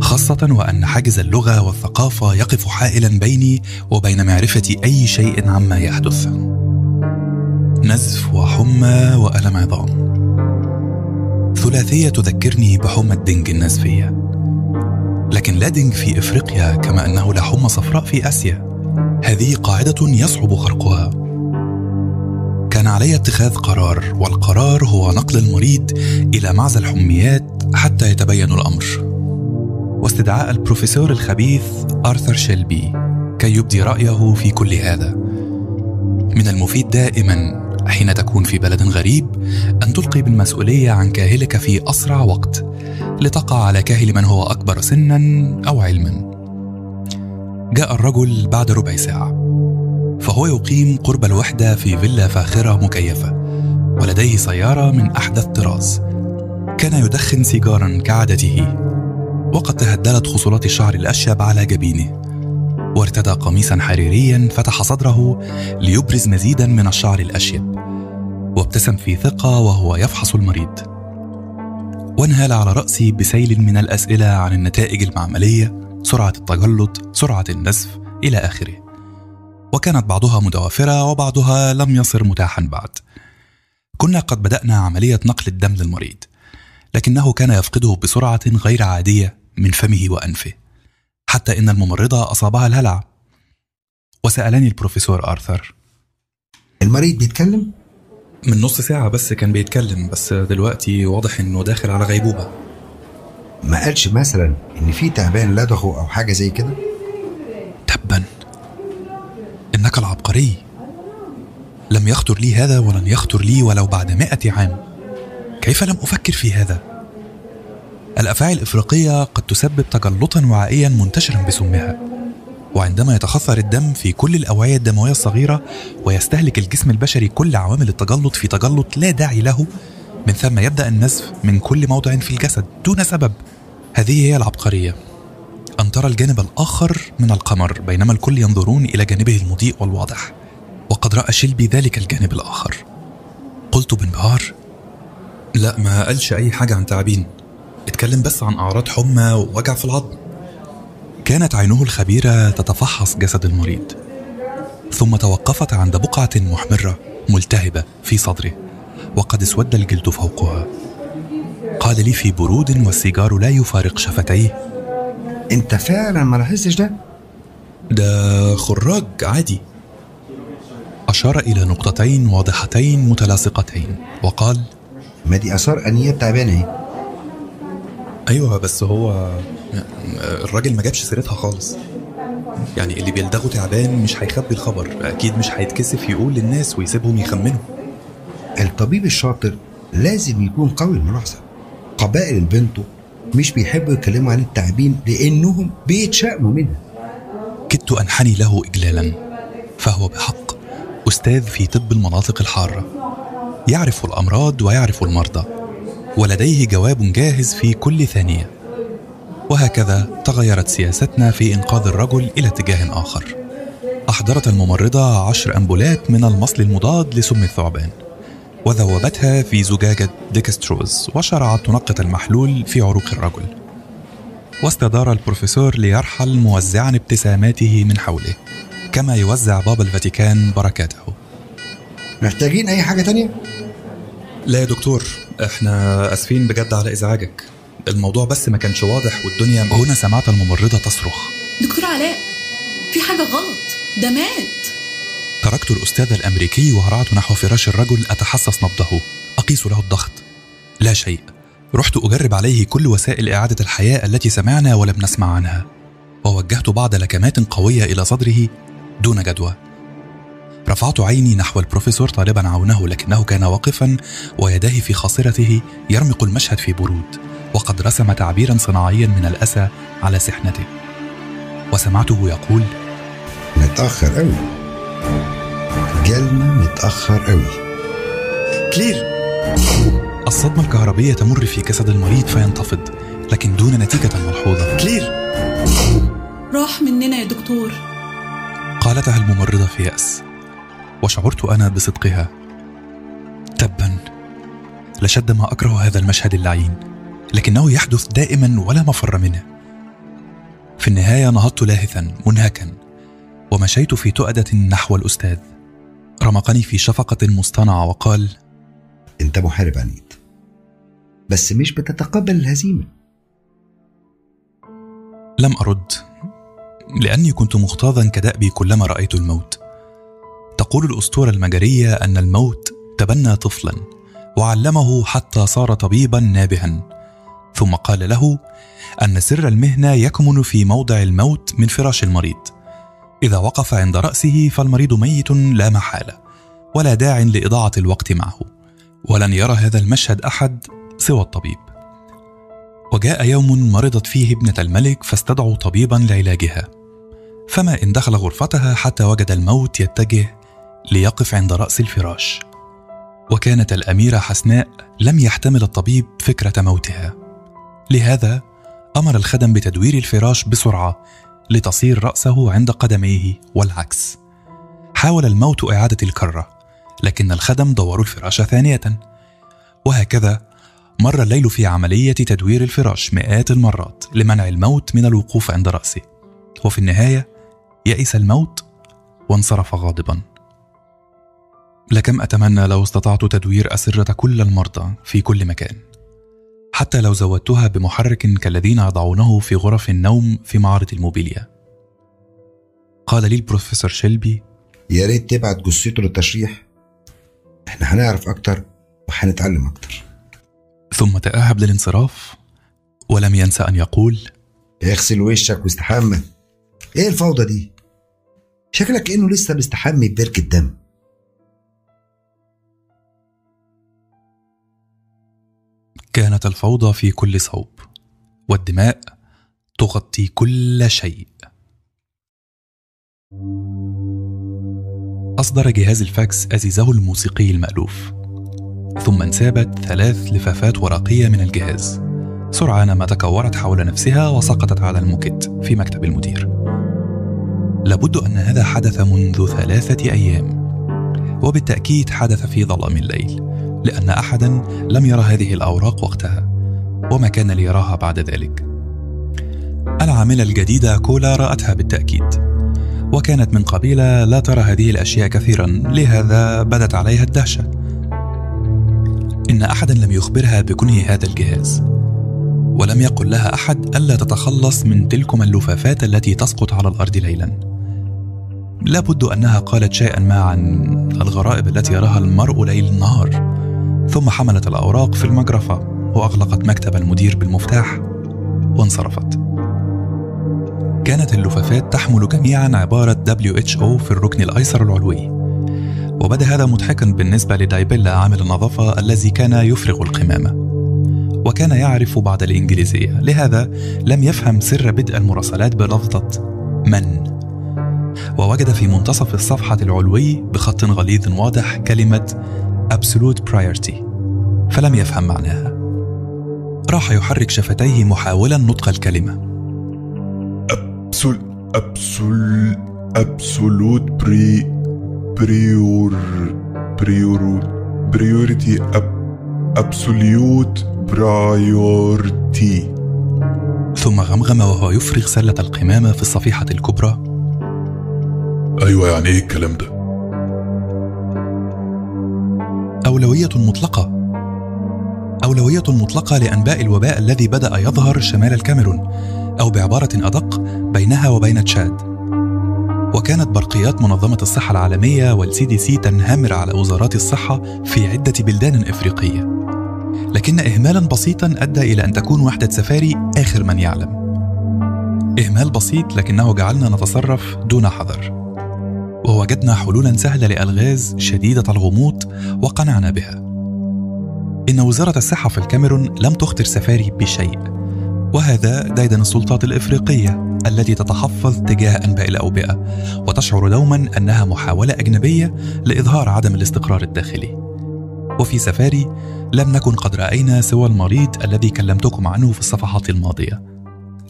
Speaker 1: خاصة وأن حاجز اللغة والثقافة يقف حائلا بيني وبين معرفة أي شيء عما يحدث. نزف وحمى وألم عظام. ثلاثية تذكرني بحمى الدنج النزفية. لكن لا دنج في إفريقيا كما أنه لا حمى صفراء في آسيا. هذه قاعدة يصعب خرقها. كان علي اتخاذ قرار والقرار هو نقل المريض إلى معزل حميات حتى يتبين الأمر. واستدعاء البروفيسور الخبيث آرثر شيلبي كي يبدي رأيه في كل هذا. من المفيد دائما حين تكون في بلد غريب أن تلقي بالمسؤولية عن كاهلك في أسرع وقت لتقع على كاهل من هو أكبر سنا أو علما. جاء الرجل بعد ربع ساعة فهو يقيم قرب الوحدة في فيلا فاخرة مكيفة ولديه سيارة من أحدث طراز. كان يدخن سيجارا كعادته وقد تهدلت خصلات الشعر الأشيب على جبينه وارتدى قميصا حريريا فتح صدره ليبرز مزيدا من الشعر الأشيب وابتسم في ثقة وهو يفحص المريض. وانهال على رأسي بسيل من الأسئلة عن النتائج المعملية سرعة التجلط سرعة النزف إلى آخره. وكانت بعضها متوافرة وبعضها لم يصر متاحا بعد. كنا قد بدأنا عملية نقل الدم للمريض لكنه كان يفقده بسرعة غير عادية من فمه وأنفه حتى إن الممرضة أصابها الهلع. وسألني البروفيسور آرثر.
Speaker 8: المريض بيتكلم؟
Speaker 1: من نص ساعة بس كان بيتكلم بس دلوقتي واضح إنه داخل على غيبوبة.
Speaker 9: ما قالش مثلا إن في تعبان لدغه أو حاجة زي كده؟
Speaker 1: تبا. إنك العبقري. لم يخطر لي هذا ولن يخطر لي ولو بعد مئة عام. كيف لم أفكر في هذا؟ الأفاعي الإفريقية قد تسبب تجلطا وعائيا منتشرا بسمها. وعندما يتخثر الدم في كل الأوعية الدموية الصغيرة ويستهلك الجسم البشري كل عوامل التجلط في تجلط لا داعي له من ثم يبدأ النزف من كل موضع في الجسد دون سبب. هذه هي العبقرية. أن ترى الجانب الآخر من القمر بينما الكل ينظرون إلى جانبه المضيء والواضح. وقد رأى شيلبي ذلك الجانب الآخر. قلت بانبهار لا ما قالش أي حاجة عن تعابين. اتكلم بس عن أعراض حمى ووجع في العظم. كانت عينه الخبيرة تتفحص جسد المريض ثم توقفت عند بقعة محمرة ملتهبة في صدره وقد اسود الجلد فوقها. قال لي في برود والسيجار لا يفارق شفتيه.
Speaker 9: انت فعلا ما لاحظتش ده؟
Speaker 1: ده خراج عادي. أشار إلى نقطتين واضحتين متلاصقتين وقال
Speaker 9: ما دي آثار آنية تعبانه اهي
Speaker 1: أيوة بس هو الراجل ما جابش سيرتها خالص. يعني اللي بيلدغوا تعبان مش هيخبي الخبر أكيد مش هيتكسف يقول للناس ويسيبهم يخمنوا
Speaker 9: الطبيب الشاطر لازم يكون قوي الملاحظة. قبائل البنتو مش بيحبوا يتكلموا عن التعبين لأنهم بيتشائموا منها.
Speaker 1: كدت أنحني له إجلالا فهو بحق. أستاذ في طب المناطق الحارة. يعرف الأمراض ويعرف المرضى. ولديه جواب جاهز في كل ثانية. وهكذا تغيرت سياستنا في إنقاذ الرجل إلى اتجاه آخر. أحضرت الممرضة عشر أمبولات من المصل المضاد لسم الثعبان وذوبتها في زجاجة ديكستروز وشرعت تنقط المحلول في عروق الرجل. واستدار البروفيسور ليرحل موزعا ابتساماته من حوله كما يوزع بابا الفاتيكان بركاته.
Speaker 9: محتاجين أي حاجة تانية؟
Speaker 1: لا يا دكتور إحنا آسفين بجد على إزعاجك. الموضوع بس ما كانش واضح والدنيا هنا سمعت الممرضة تصرخ.
Speaker 10: دكتور علاء في حاجة غلط. ده مات.
Speaker 1: تركت الأستاذ الأمريكي وهرعت نحو فراش الرجل أتحسس نبضه. أقيس له الضغط. لا شيء. رحت أجرب عليه كل وسائل إعادة الحياة التي سمعنا ولم نسمع عنها. ووجهت بعض لكمات قوية إلى صدره دون جدوى. رفعت عيني نحو البروفيسور طالبا عونه لكنه كان واقفا ويداه في خاصرته يرمق المشهد في برود. وقد رسم تعبيرا صناعيا من الأسى على سحنته. وسمعته يقول
Speaker 9: متأخر قوي جالنا متأخر قوي
Speaker 1: clear. الصدمة الكهربية تمر في جسد المريض فينتفض لكن دون نتيجة ملحوظة. كلير.
Speaker 10: راح مننا يا دكتور.
Speaker 1: قالتها الممرضة في يأس. وشعرت أنا بصدقها. تبا. لشد ما أكره هذا المشهد اللعين. لكنه يحدث دائما ولا مفر منه. في النهاية نهضت لاهثا منهكا ومشيت في تؤدة نحو الأستاذ. رمقني في شفقة مصطنعة وقال
Speaker 9: أنت محارب عنيد بس مش بتتقبل الهزيمة.
Speaker 1: لم أرد لأني كنت مغتاظا كدأبي كلما رأيت الموت. تقول الأسطورة المجرية أن الموت تبنى طفلا وعلمه حتى صار طبيبا نابها. ثم قال له أن سر المهنة يكمن في موضع الموت من فراش المريض. إذا وقف عند رأسه فالمريض ميت لا محالة ولا داع لإضاعة الوقت معه ولن يرى هذا المشهد أحد سوى الطبيب. وجاء يوم مرضت فيه ابنة الملك فاستدعوا طبيبا لعلاجها. فما إن دخل غرفتها حتى وجد الموت يتجه ليقف عند رأس الفراش. وكانت الأميرة حسناء لم يحتمل الطبيب فكرة موتها. لهذا أمر الخدم بتدوير الفراش بسرعة لتصير رأسه عند قدميه والعكس. حاول الموت إعادة الكرة لكن الخدم دوروا الفراش ثانية. وهكذا مر الليل في عملية تدوير الفراش مئات المرات لمنع الموت من الوقوف عند رأسه. وفي النهاية يئس الموت وانصرف غاضبا. لكم أتمنى لو استطعت تدوير أسرة كل المرضى في كل مكان. حتى لو زودتها بمحرك كالذين يضعونه في غرف النوم في معارض الموبيليا. قال لي البروفيسور شيلبي
Speaker 9: يا ريت تبعت جثته للتشريح. إحنا هنعرف أكتر وهنتعلم أكتر.
Speaker 1: ثم تأهب للانصراف ولم ينس أن يقول
Speaker 9: اغسل وشك واستحمى. إيه الفوضى دي؟ شكلك كأنه لسه مستحمي ببركة دم
Speaker 1: كانت الفوضى في كل صوب والدماء تغطي كل شيء. أصدر جهاز الفاكس أزيزه الموسيقي المألوف. ثم انسابت ثلاث لفافات ورقية من الجهاز. سرعان ما تكورت حول نفسها وسقطت على الموكيت في مكتب المدير. لابد أن هذا حدث منذ ثلاثة أيام وبالتأكيد حدث في ظلام الليل. لأن أحدا لم يرى هذه الأوراق وقتها وما كان ليراها بعد ذلك. العاملة الجديدة كولا رأتها بالتأكيد وكانت من قبيلة لا ترى هذه الأشياء كثيرا لهذا بدت عليها الدهشة. إن أحدا لم يخبرها بكنه هذا الجهاز ولم يقل لها أحد ألا تتخلص من تلكم اللفافات التي تسقط على الأرض ليلا. لابد أنها قالت شيئا ما عن الغرائب التي يراها المرء ليل نهار. ثم حملت الأوراق في المجرفة وأغلقت مكتب المدير بالمفتاح وانصرفت. كانت اللفافات تحمل جميعا عبارة WHO في الركن الأيسر العلوي. وبدأ هذا مضحكا بالنسبة لدايبيلا عامل النظافة الذي كان يفرغ القمامة. وكان يعرف بعض الإنجليزية لهذا لم يفهم سر بدء المراسلات بلفظة من. ووجد في منتصف الصفحة العلوي بخط غليظ واضح كلمة Absolute Priority. فلم يفهم معناها. راح يحرك شفتيه محاولا نطق الكلمة.
Speaker 7: أبسول absol absolute pri prior prior priority. ab absolute priority.
Speaker 1: ثم غمغم وهو يفرغ سلة القمامة في الصفيحة الكبرى.
Speaker 7: أيوة يعني إيه الكلام ده؟
Speaker 1: أولوية مطلقة. أولوية مطلقة لأنباء الوباء الذي بدأ يظهر شمال الكاميرون أو بعبارة أدق بينها وبين تشاد. وكانت برقيات منظمة الصحة العالمية والسي دي سي تنهمر على وزارات الصحة في عدة بلدان إفريقية. لكن إهمالا بسيطا أدى إلى أن تكون وحدة سفاري آخر من يعلم. إهمال بسيط لكنه جعلنا نتصرف دون حذر. ووجدنا حلولا سهلة لألغاز شديدة الغموض وقنعنا بها. إن وزارة الصحة في الكاميرون لم تخطر سفاري بشيء وهذا ديدن السلطات الإفريقية التي تتحفظ تجاه أنباء الأوبئة وتشعر دوما أنها محاولة أجنبية لإظهار عدم الاستقرار الداخلي. وفي سفاري لم نكن قد رأينا سوى المريض الذي كلمتكم عنه في الصفحات الماضية.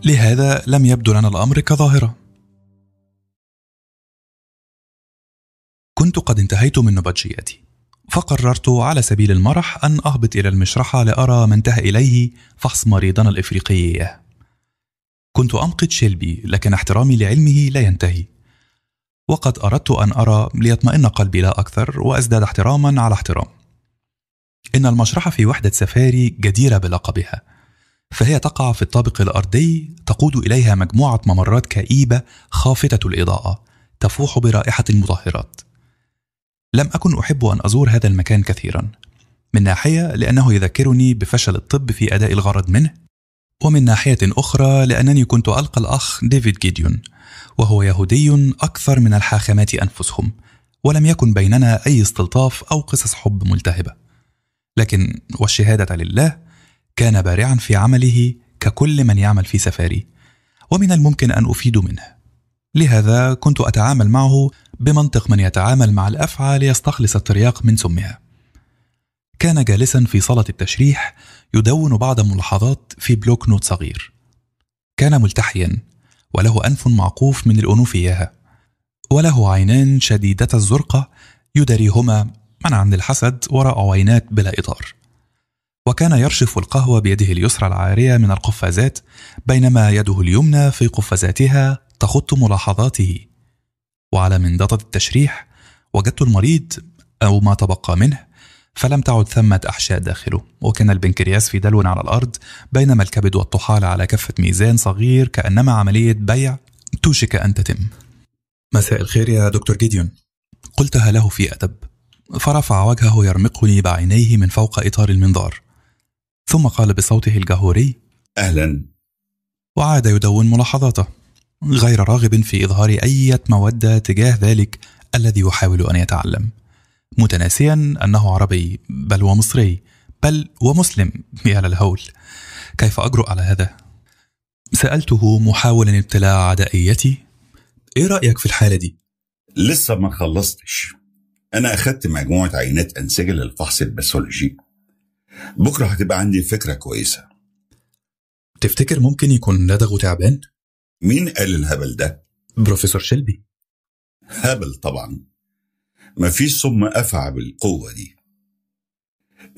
Speaker 1: لهذا لم يبدو لنا الأمر كظاهرة. كنت قد انتهيت من نبطشيتي فقررت على سبيل المرح أن أهبط إلى المشرحة لأرى ما انتهى إليه فحص مريضنا الإفريقي. إياه كنت أمقت شيلبي لكن احترامي لعلمه لا ينتهي. وقد أردت أن أرى ليطمئن قلبي لا أكثر وأزداد احتراما على احترام. إن المشرحة في وحدة سفاري جديرة بلقبها فهي تقع في الطابق الأرضي تقود إليها مجموعة ممرات كئيبة خافتة الإضاءة تفوح برائحة المطهرات. لم أكن أحب أن أزور هذا المكان كثيرا. من ناحية لأنه يذكرني بفشل الطب في أداء الغرض منه ومن ناحية أخرى لأنني كنت ألقى الأخ ديفيد جيديون وهو يهودي أكثر من الحاخامات أنفسهم ولم يكن بيننا أي استلطاف أو قصص حب ملتهبة. لكن والشهادة لله كان بارعا في عمله ككل من يعمل في سفاري ومن الممكن أن أفيد منه. لهذا كنت أتعامل معه بمنطق من يتعامل مع الأفعى ليستخلص الترياق من سمها. كان جالسا في صالة التشريح يدون بعض ملاحظات في بلوك نوت صغير. كان ملتحيا وله أنف معقوف من الأنوف إياها وله عينان شديدتا الزرقة يداريهما منعا للحسد وراء عوينات بلا إطار. وكان يرشف القهوة بيده اليسرى العارية من القفازات بينما يده اليمنى في قفازاتها تخط ملاحظاته. وعلى منضدة التشريح وجدت المريض أو ما تبقى منه فلم تعد ثمة أحشاء داخله. وكان البنكرياس في دلو على الأرض بينما الكبد والطحال على كفة ميزان صغير كأنما عملية بيع توشك أن تتم. مساء الخير يا دكتور جيديون. قلتها له في أدب. فرفع وجهه يرمقني بعينيه من فوق إطار المنظار. ثم قال بصوته الجهوري
Speaker 11: أهلا.
Speaker 1: وعاد يدون ملاحظاته. غير راغب في إظهار أي مودة تجاه ذلك الذي يحاول أن يتعلم. متناسيا أنه عربي بل ومصري بل ومسلم. يا للهول. كيف أجرؤ على هذا؟ سألته محاولا ابتلاع عدائيتي. إيه رأيك في الحالة دي؟
Speaker 11: لسه ما خلصتش. أنا أخدت مجموعة عينات أنسجة للفحص الباثولوجي. بكرة هتبقى عندي فكرة كويسة.
Speaker 1: تفتكر ممكن يكون لدغه تعبان؟
Speaker 11: مين قال الهبل ده؟
Speaker 1: بروفيسور شيلبي.
Speaker 11: هبل طبعا. مفيش سم أفعى بالقوة دي.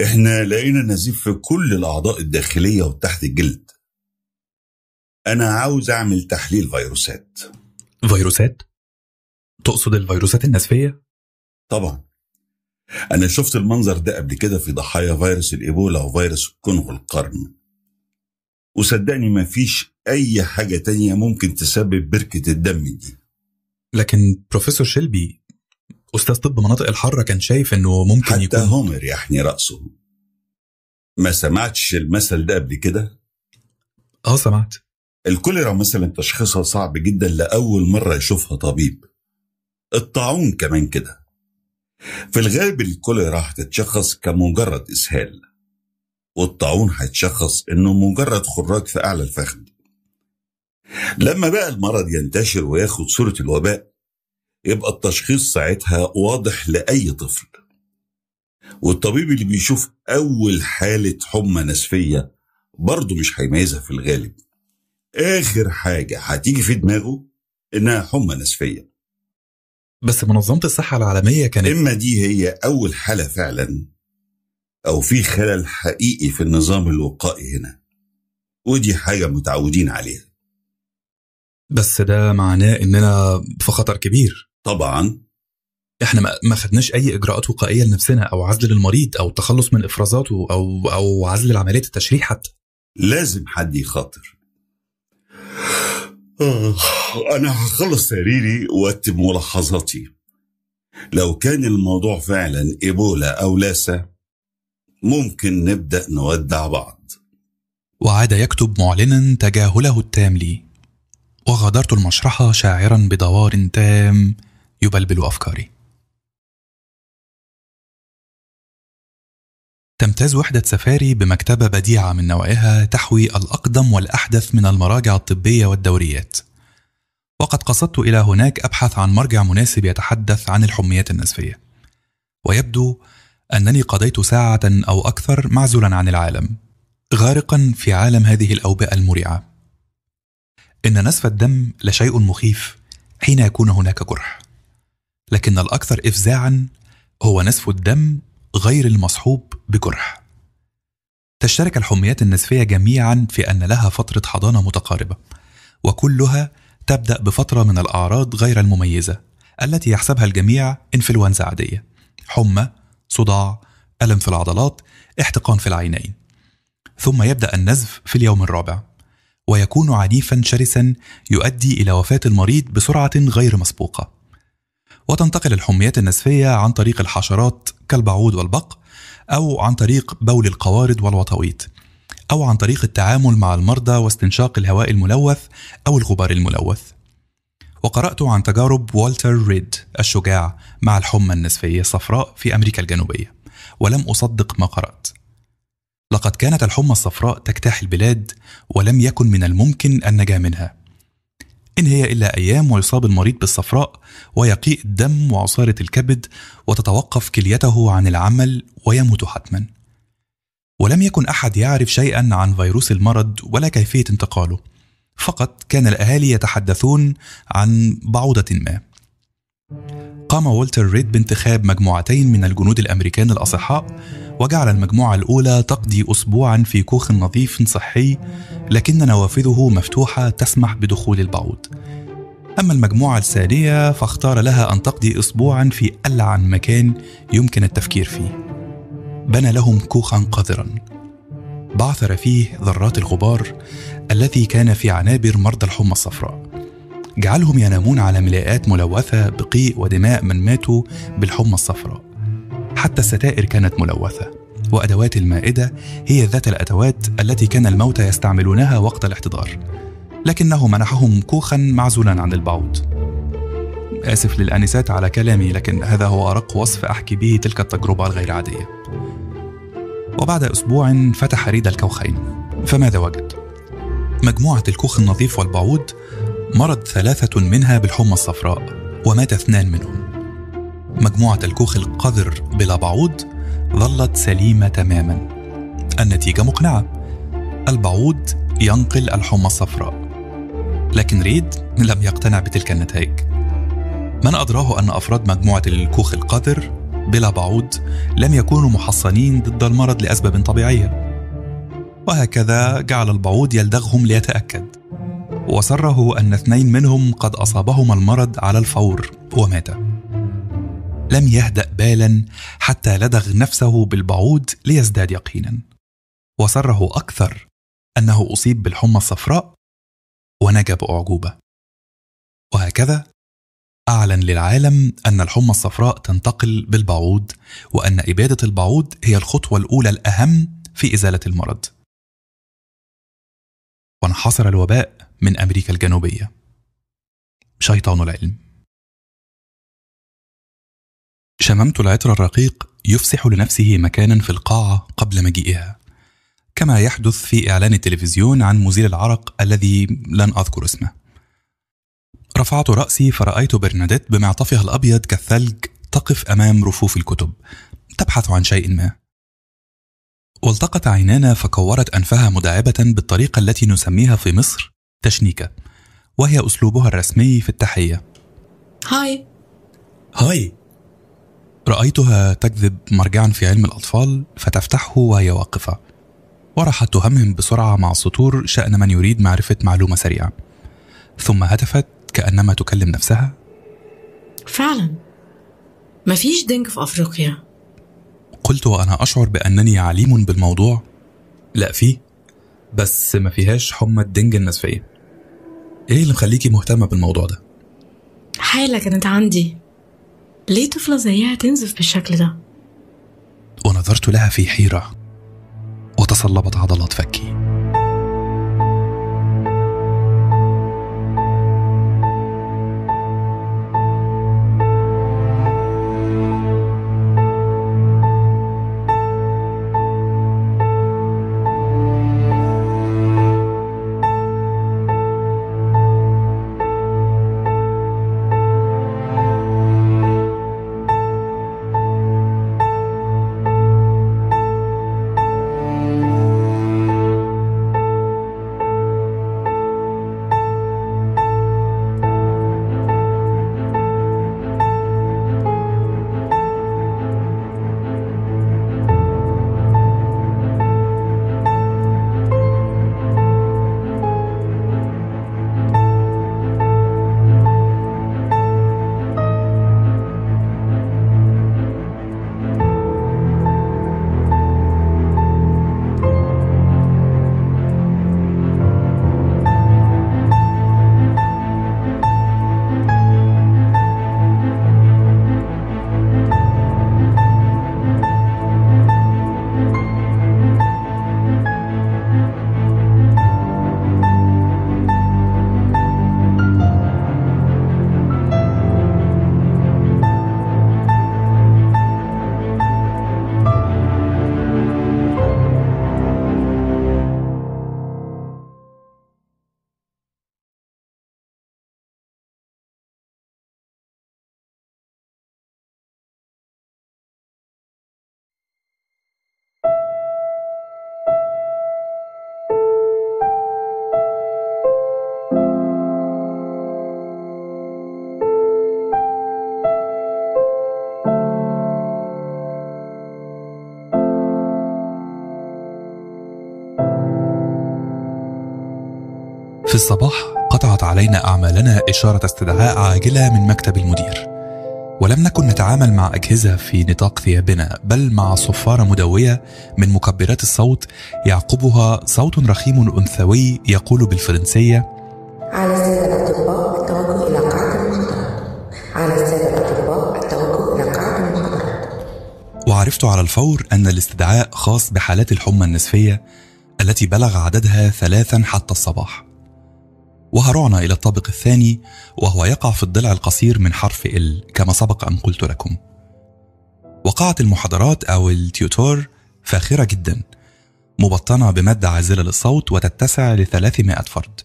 Speaker 11: إحنا لقينا نزيف في كل الأعضاء الداخلية وتحت الجلد. أنا عاوز أعمل تحليل فيروسات.
Speaker 1: فيروسات؟ تقصد الفيروسات النسفية؟
Speaker 11: طبعا. أنا شفت المنظر ده قبل كده في ضحايا فيروس الإيبولا وفيروس الكونغو القرن. وصدقني مفيش أي حاجة تانية ممكن تسبب بركة الدم دي.
Speaker 1: لكن بروفيسور شيلبي أستاذ طب مناطق الحارة كان شايف إنه ممكن
Speaker 11: حتى
Speaker 1: يكون
Speaker 11: هومر يحني رأسه. ما سمعتش المثل ده قبل كده؟
Speaker 1: آه سمعت.
Speaker 11: الكوليرا مثلا تشخيصها صعب جدا لأول مرة يشوفها طبيب. الطاعون كمان كده. في الغالب الكوليرا هتتشخص كمجرد إسهال. والطاعون هيتشخص إنه مجرد خراج في أعلى الفخذ. لما بقى المرض ينتشر وياخد صورة الوباء يبقى التشخيص ساعتها واضح لأي طفل. والطبيب اللي بيشوف أول حالة حمى نسفية برضه مش هيميزها في الغالب. آخر حاجة هتيجي في دماغه إنها حمى نسفية.
Speaker 1: بس منظمة الصحة العالمية كانت
Speaker 11: إما دي هي أول حالة فعلا أو في خلل حقيقي في النظام الوقائي هنا. ودي حاجة متعودين عليها.
Speaker 1: بس ده معناه إننا في خطر كبير.
Speaker 11: طبعا.
Speaker 1: إحنا ما- خدناش أي إجراءات وقائية لنفسنا أو عزل للمريض أو التخلص من إفرازاته أو أو عزل لعملية التشريح حتى.
Speaker 11: لازم حد يخاطر. آه، أنا هخلص تقريري وأكتب ملاحظاتي. لو كان الموضوع فعلا إيبولا أو لاسا ممكن نبدأ نودع بعض.
Speaker 1: وعاد يكتب معلنا تجاهله التام لي. وغادرت المشرحة شاعرا بدوار تام يبلبل أفكاري. تمتاز وحدة سفاري بمكتبة بديعة من نوعها تحوي الأقدم والأحدث من المراجع الطبية والدوريات. وقد قصدت إلى هناك أبحث عن مرجع مناسب يتحدث عن الحميات النسفية ويبدو أنني قضيت ساعة أو أكثر معزولا عن العالم غارقا في عالم هذه الأوبئة المرعبة إن نسف الدم لشيء مخيف حين يكون هناك جرح لكن الأكثر إفزاعا هو نسف الدم غير المصحوب بجرح. تشترك الحميات النسفية جميعا في أن لها فترة حضانة متقاربة وكلها تبدأ بفترة من الأعراض غير المميزة التي يحسبها الجميع إنفلونزا عادية حمى صداع ألم في العضلات احتقان في العينين. ثم يبدأ النزف في اليوم الرابع ويكون عنيفا شرسا يؤدي إلى وفاة المريض بسرعة غير مسبوقة. وتنتقل الحميات النسفية عن طريق الحشرات كالبعوض والبق أو عن طريق بول القوارض والوطويط أو عن طريق التعامل مع المرضى واستنشاق الهواء الملوث أو الغبار الملوث. وقرأت عن تجارب والتر ريد الشجاع مع الحمى النسفية الصفراء في أمريكا الجنوبية ولم أصدق ما قرأت. لقد كانت الحمى الصفراء تجتاح البلاد ولم يكن من الممكن النجاة منها. إن هي إلا أيام ويصاب المريض بالصفراء ويقيء الدم وعصارة الكبد وتتوقف كليته عن العمل ويموت حتما. ولم يكن أحد يعرف شيئا عن فيروس المرض ولا كيفية انتقاله. فقط كان الأهالي يتحدثون عن بعوضة ما. قام والتر ريد بانتخاب مجموعتين من الجنود الأمريكان الأصحاء وجعل المجموعة الأولى تقضي أسبوعا في كوخ نظيف صحي لكن نوافذه مفتوحة تسمح بدخول البعوض أما المجموعة الثانية فاختار لها أن تقضي أسبوعا في ألعن مكان يمكن التفكير فيه. بنى لهم كوخا قذرا. بعثر فيه ذرات الغبار التي كان في عنابر مرضى الحمى الصفراء. جعلهم ينامون على ملاءات ملوثة بقيء ودماء من ماتوا بالحمى الصفراء. حتى الستائر كانت ملوثة وأدوات المائدة هي ذات الأدوات التي كان الموتى يستعملونها وقت الاحتضار. لكنه منحهم كوخا معزولا عن البعوض. آسف للآنسات على كلامي لكن هذا هو أرق وصف أحكي به تلك التجربة الغير عادية. وبعد أسبوع فتح ريد الكوخين. فماذا وجد؟ مجموعة الكوخ النظيف والبعوض مرض ثلاثة منها بالحمى الصفراء ومات اثنان منهم. مجموعة الكوخ القذر بلا بعوض ظلت سليمة تماما. النتيجة مقنعة. البعوض ينقل الحمى الصفراء. لكن ريد لم يقتنع بتلك النتائج. من أدراه أن أفراد مجموعة الكوخ القذر بلا بعوض لم يكونوا محصنين ضد المرض لأسباب طبيعية. وهكذا جعل البعوض يلدغهم ليتأكد. وسره أن اثنين منهم قد أصابهما المرض على الفور وماتا لم يهدأ بالا حتى لدغ نفسه بالبعوض ليزداد يقينا. وسره أكثر أنه أصيب بالحمى الصفراء ونجا بأعجوبة وهكذا أعلن للعالم أن الحمى الصفراء تنتقل بالبعوض وأن إبادة البعوض هي الخطوة الأولى الأهم في إزالة المرض. وانحصر الوباء من أمريكا الجنوبية. شيطان العلم. شممت العطر الرقيق يفسح لنفسه مكانا في القاعة قبل مجيئها. كما يحدث في إعلان التلفزيون عن مزيل العرق الذي لن أذكر اسمه. رفعت رأسي فرأيت برناديت بمعطفها الأبيض كالثلج تقف أمام رفوف الكتب تبحث عن شيء ما. والتقت عينانا فكورت أنفها مداعبة بالطريقة التي نسميها في مصر تشنيكة وهي أسلوبها الرسمي في التحية.
Speaker 10: هاي.
Speaker 1: هاي. رأيتها تكذب مرجعا في علم الأطفال فتفتحه وهي واقفة وراحت تهمهم بسرعة مع السطور شأن من يريد معرفة معلومة سريعة. ثم هتفت كأنما تكلم نفسها؟
Speaker 10: فعلا. مفيش dengue في أفريقيا.
Speaker 1: قلت وأنا أشعر بأنني عليم بالموضوع. لا فيه بس ما فيهاش حمى ال dengue النزفية إيه اللي مخليكي مهتمة بالموضوع ده؟
Speaker 10: حالة كانت عندي. ليه طفلة زيها تنزف بالشكل ده؟
Speaker 1: ونظرت لها في حيرة. وتصلبت عضلات فكي. الصباح قطعت علينا أعمالنا إشارة استدعاء عاجلة من مكتب المدير. ولم نكن نتعامل مع أجهزة في نطاق ثيابنا بل مع صفارة مدوية من مكبرات الصوت يعقبها صوت رخيم أنثوي يقول بالفرنسية
Speaker 12: على السادة الأطباء التوجه إلى قاعة المحاضرات على السادة الأطباء التوجه إلى قاعة المحاضرات
Speaker 1: عرفت على الفور أن الاستدعاء خاص بحالات الحمى النسفية التي بلغ عددها ثلاثا حتى الصباح. وهرعنا إلى الطابق الثاني وهو يقع في الضلع القصير من حرف ال كما سبق أن قلت لكم. وقعت المحاضرات أو التيوتور فاخرة جدا مبطنة بمادة عازلة للصوت وتتسع لثلاثمائة فرد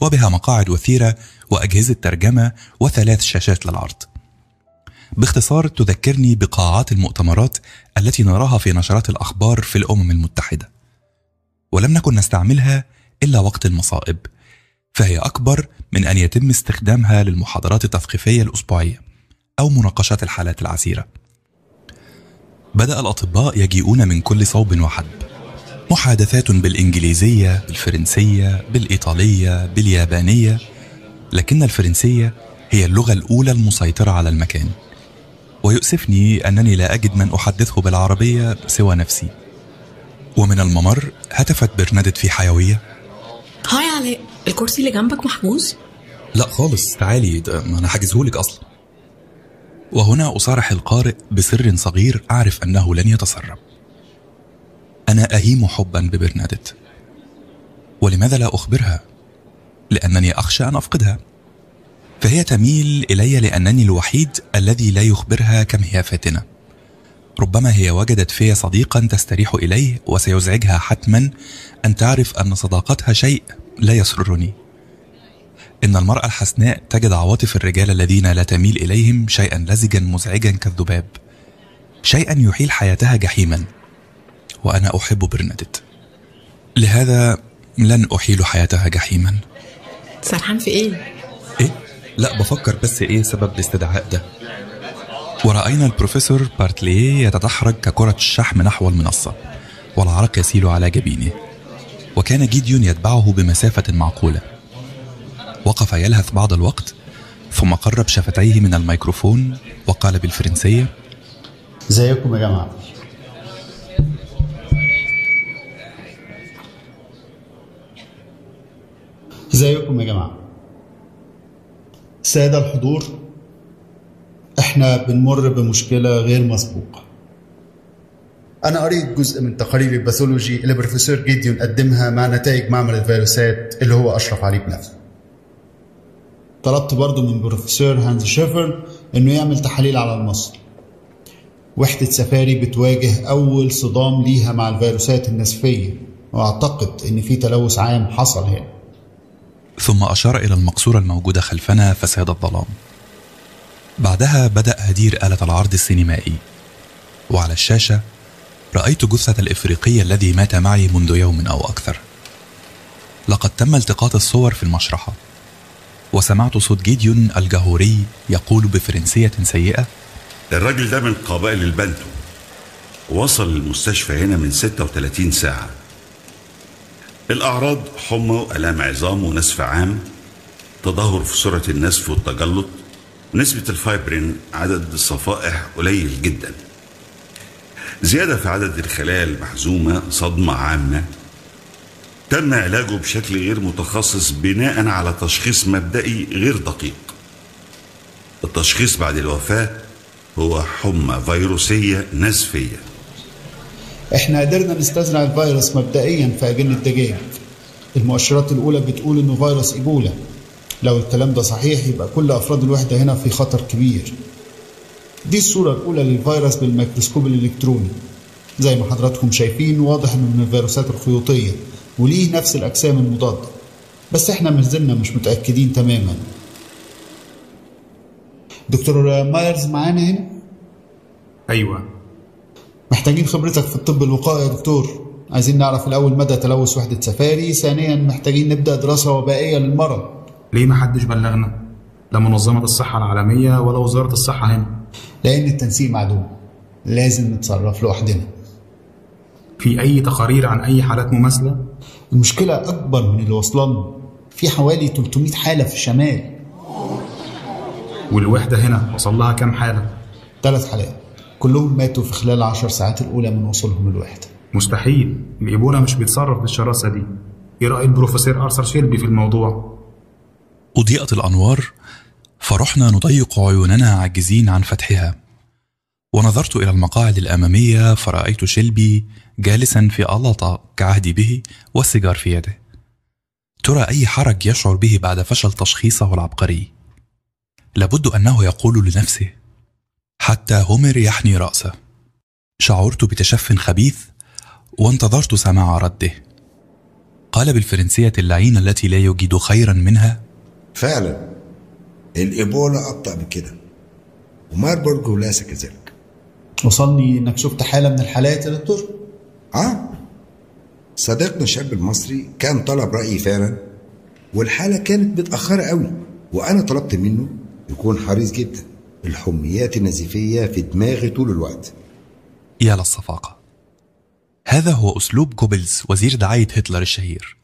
Speaker 1: وبها مقاعد وثيرة وأجهزة ترجمة وثلاث شاشات للعرض. باختصار تذكرني بقاعات المؤتمرات التي نراها في نشرات الأخبار في الأمم المتحدة. ولم نكن نستعملها إلا وقت المصائب. فهي أكبر من أن يتم استخدامها للمحاضرات التثقيفية الأسبوعية أو مناقشات الحالات العسيرة. بدأ الأطباء يجيئون من كل صوب وحدب. محادثات بالإنجليزية بالفرنسية بالإيطالية باليابانية لكن الفرنسية هي اللغة الأولى المسيطرة على المكان. ويؤسفني أنني لا أجد من أحدثه بالعربية سوى نفسي. ومن الممر هتفت برنادت في حيوية.
Speaker 10: هاي علاء الكرسي اللي جنبك محجوز؟
Speaker 1: لا خالص تعالي ده أنا حاجزهولك أصلا. وهنا أصارح القارئ بسر صغير أعرف أنه لن يتسرب. أنا أهيم حبا ببرنادت. ولماذا لا أخبرها؟ لأنني أخشى أن أفقدها. فهي تميل إلي لأنني الوحيد الذي لا يخبرها كم هي فاتنة. ربما هي وجدت في صديقا تستريح إليه وسيزعجها حتما أن تعرف أن صداقتها شيء لا يسرني. إن المرأة الحسناء تجد عواطف الرجال الذين لا تميل إليهم شيئا لزجا مزعجا كالذباب شيئا يحيل حياتها جحيما. وأنا أحب برنادت. لهذا لن أحيل حياتها جحيما.
Speaker 10: سرحان في إيه؟
Speaker 1: إيه؟ لا بفكر بس إيه سبب الاستدعاء ده. ورأينا البروفيسور بارتليه يتدحرج ككرة الشحم نحو المنصة والعرق يسيل على جبينه. وكان جيديون يتبعه بمسافة معقولة. وقف يلهث بعض الوقت ثم قرب شفتيه من الميكروفون وقال بالفرنسية
Speaker 13: ازيكم يا جماعة. ازيكم يا جماعة. الساده الحضور إحنا بنمر بمشكلة غير مسبوقة. أنا قريت جزء من تقارير ال pathology اللي بروفيسور جيديون قدمها مع نتائج معمل الفيروسات اللي هو أشرف عليه بنفسه. طلبت برضه من بروفيسور هانز شيفر إنه يعمل تحاليل على المصل. وحدة سفاري بتواجه أول صدام ليها مع الفيروسات النزفية وأعتقد إن في تلوث عام حصل هنا.
Speaker 1: ثم أشار إلى المقصورة الموجودة خلفنا فساد الظلام. بعدها بدأ هدير آلة العرض السينمائي. وعلى الشاشة رأيت جثة الإفريقي الذي مات معي منذ يوم أو أكثر. لقد تم التقاط الصور في المشرحة وسمعت صوت جيديون الجهوري يقول بفرنسية سيئة
Speaker 11: الراجل ده من قبائل البنتو وصل المستشفى هنا من 36 ساعة. الأعراض حمى وألام عظام ونسف عام تدهور في سرعة النسف والتجلط نسبة الفايبرين عدد الصفائح قليل جدا. زيادة في عدد الخلايا المحزومة صدمة عامة تم علاجه بشكل غير متخصص بناء على تشخيص مبدئي غير دقيق. التشخيص بعد الوفاة هو حمى فيروسية نسفية.
Speaker 13: إحنا قدرنا نستزرع الفيروس مبدئيا في أجنة دجاج المؤشرات الأولى بتقول إنه فيروس إيبولا. لو الكلام ده صحيح يبقى كل أفراد الوحدة هنا في خطر كبير. دي الصورة الأولى للفيروس بالميكروسكوب الإلكتروني. زي ما حضراتكم شايفين واضح إنه من الفيروسات الخيوطية وليه نفس الأجسام المضادة. بس إحنا ما زلنا مش متأكدين تماما. دكتور مايرز معانا هنا؟
Speaker 2: أيوه.
Speaker 13: محتاجين خبرتك في الطب الوقائي يا دكتور. عايزين نعرف الأول مدى تلوث وحدة سفاري. ثانيا محتاجين نبدأ دراسة وبائية للمرض.
Speaker 2: ليه ما حدش بلغنا؟ لا منظمة الصحة العالمية ولا وزارة الصحة هنا.
Speaker 13: لأن التنسيق معدوم. لازم نتصرف لوحدنا.
Speaker 2: في أي تقارير عن أي حالات مماثلة؟
Speaker 13: المشكلة أكبر من اللي وصلنا في حوالي 300 حالة في الشمال.
Speaker 2: والوحدة هنا وصل لها كام حالة؟
Speaker 13: ثلاث حالات. كلهم ماتوا في خلال العشر ساعات الأولى من وصولهم الوحدة
Speaker 2: مستحيل. الإيبولا مش بيتصرف بالشراسة دي. إيه رأي البروفيسور أرثر شيلبي في الموضوع؟
Speaker 1: أضيئت الأنوار فرحنا نضيق عيوننا عاجزين عن فتحها. ونظرت إلى المقاعد الأمامية فرأيت شيلبي جالسا في ألطة كعهدي به والسيجار في يده. ترى أي حرج يشعر به بعد فشل تشخيصه العبقري. لابد أنه يقول لنفسه حتى هومر يحني رأسه. شعرت بتشف خبيث وانتظرت سماع رده. قال بالفرنسية اللعينة التي لا يجد خيرا منها
Speaker 9: فعلا الإيبولا أبطأ بكده وماربورج ولاسا كذلك
Speaker 13: وصلني إنك شفت حالة من الحالات يا دكتور؟
Speaker 9: آه. صديقنا الشاب المصري كان طلب رأيي فعلا والحالة كانت متأخرة قوي وأنا طلبت منه يكون حريص جدا. الحميات النزيفية في دماغي طول الوقت.
Speaker 1: يا للصفاقة هذا هو أسلوب جوبلز وزير دعاية هتلر الشهير.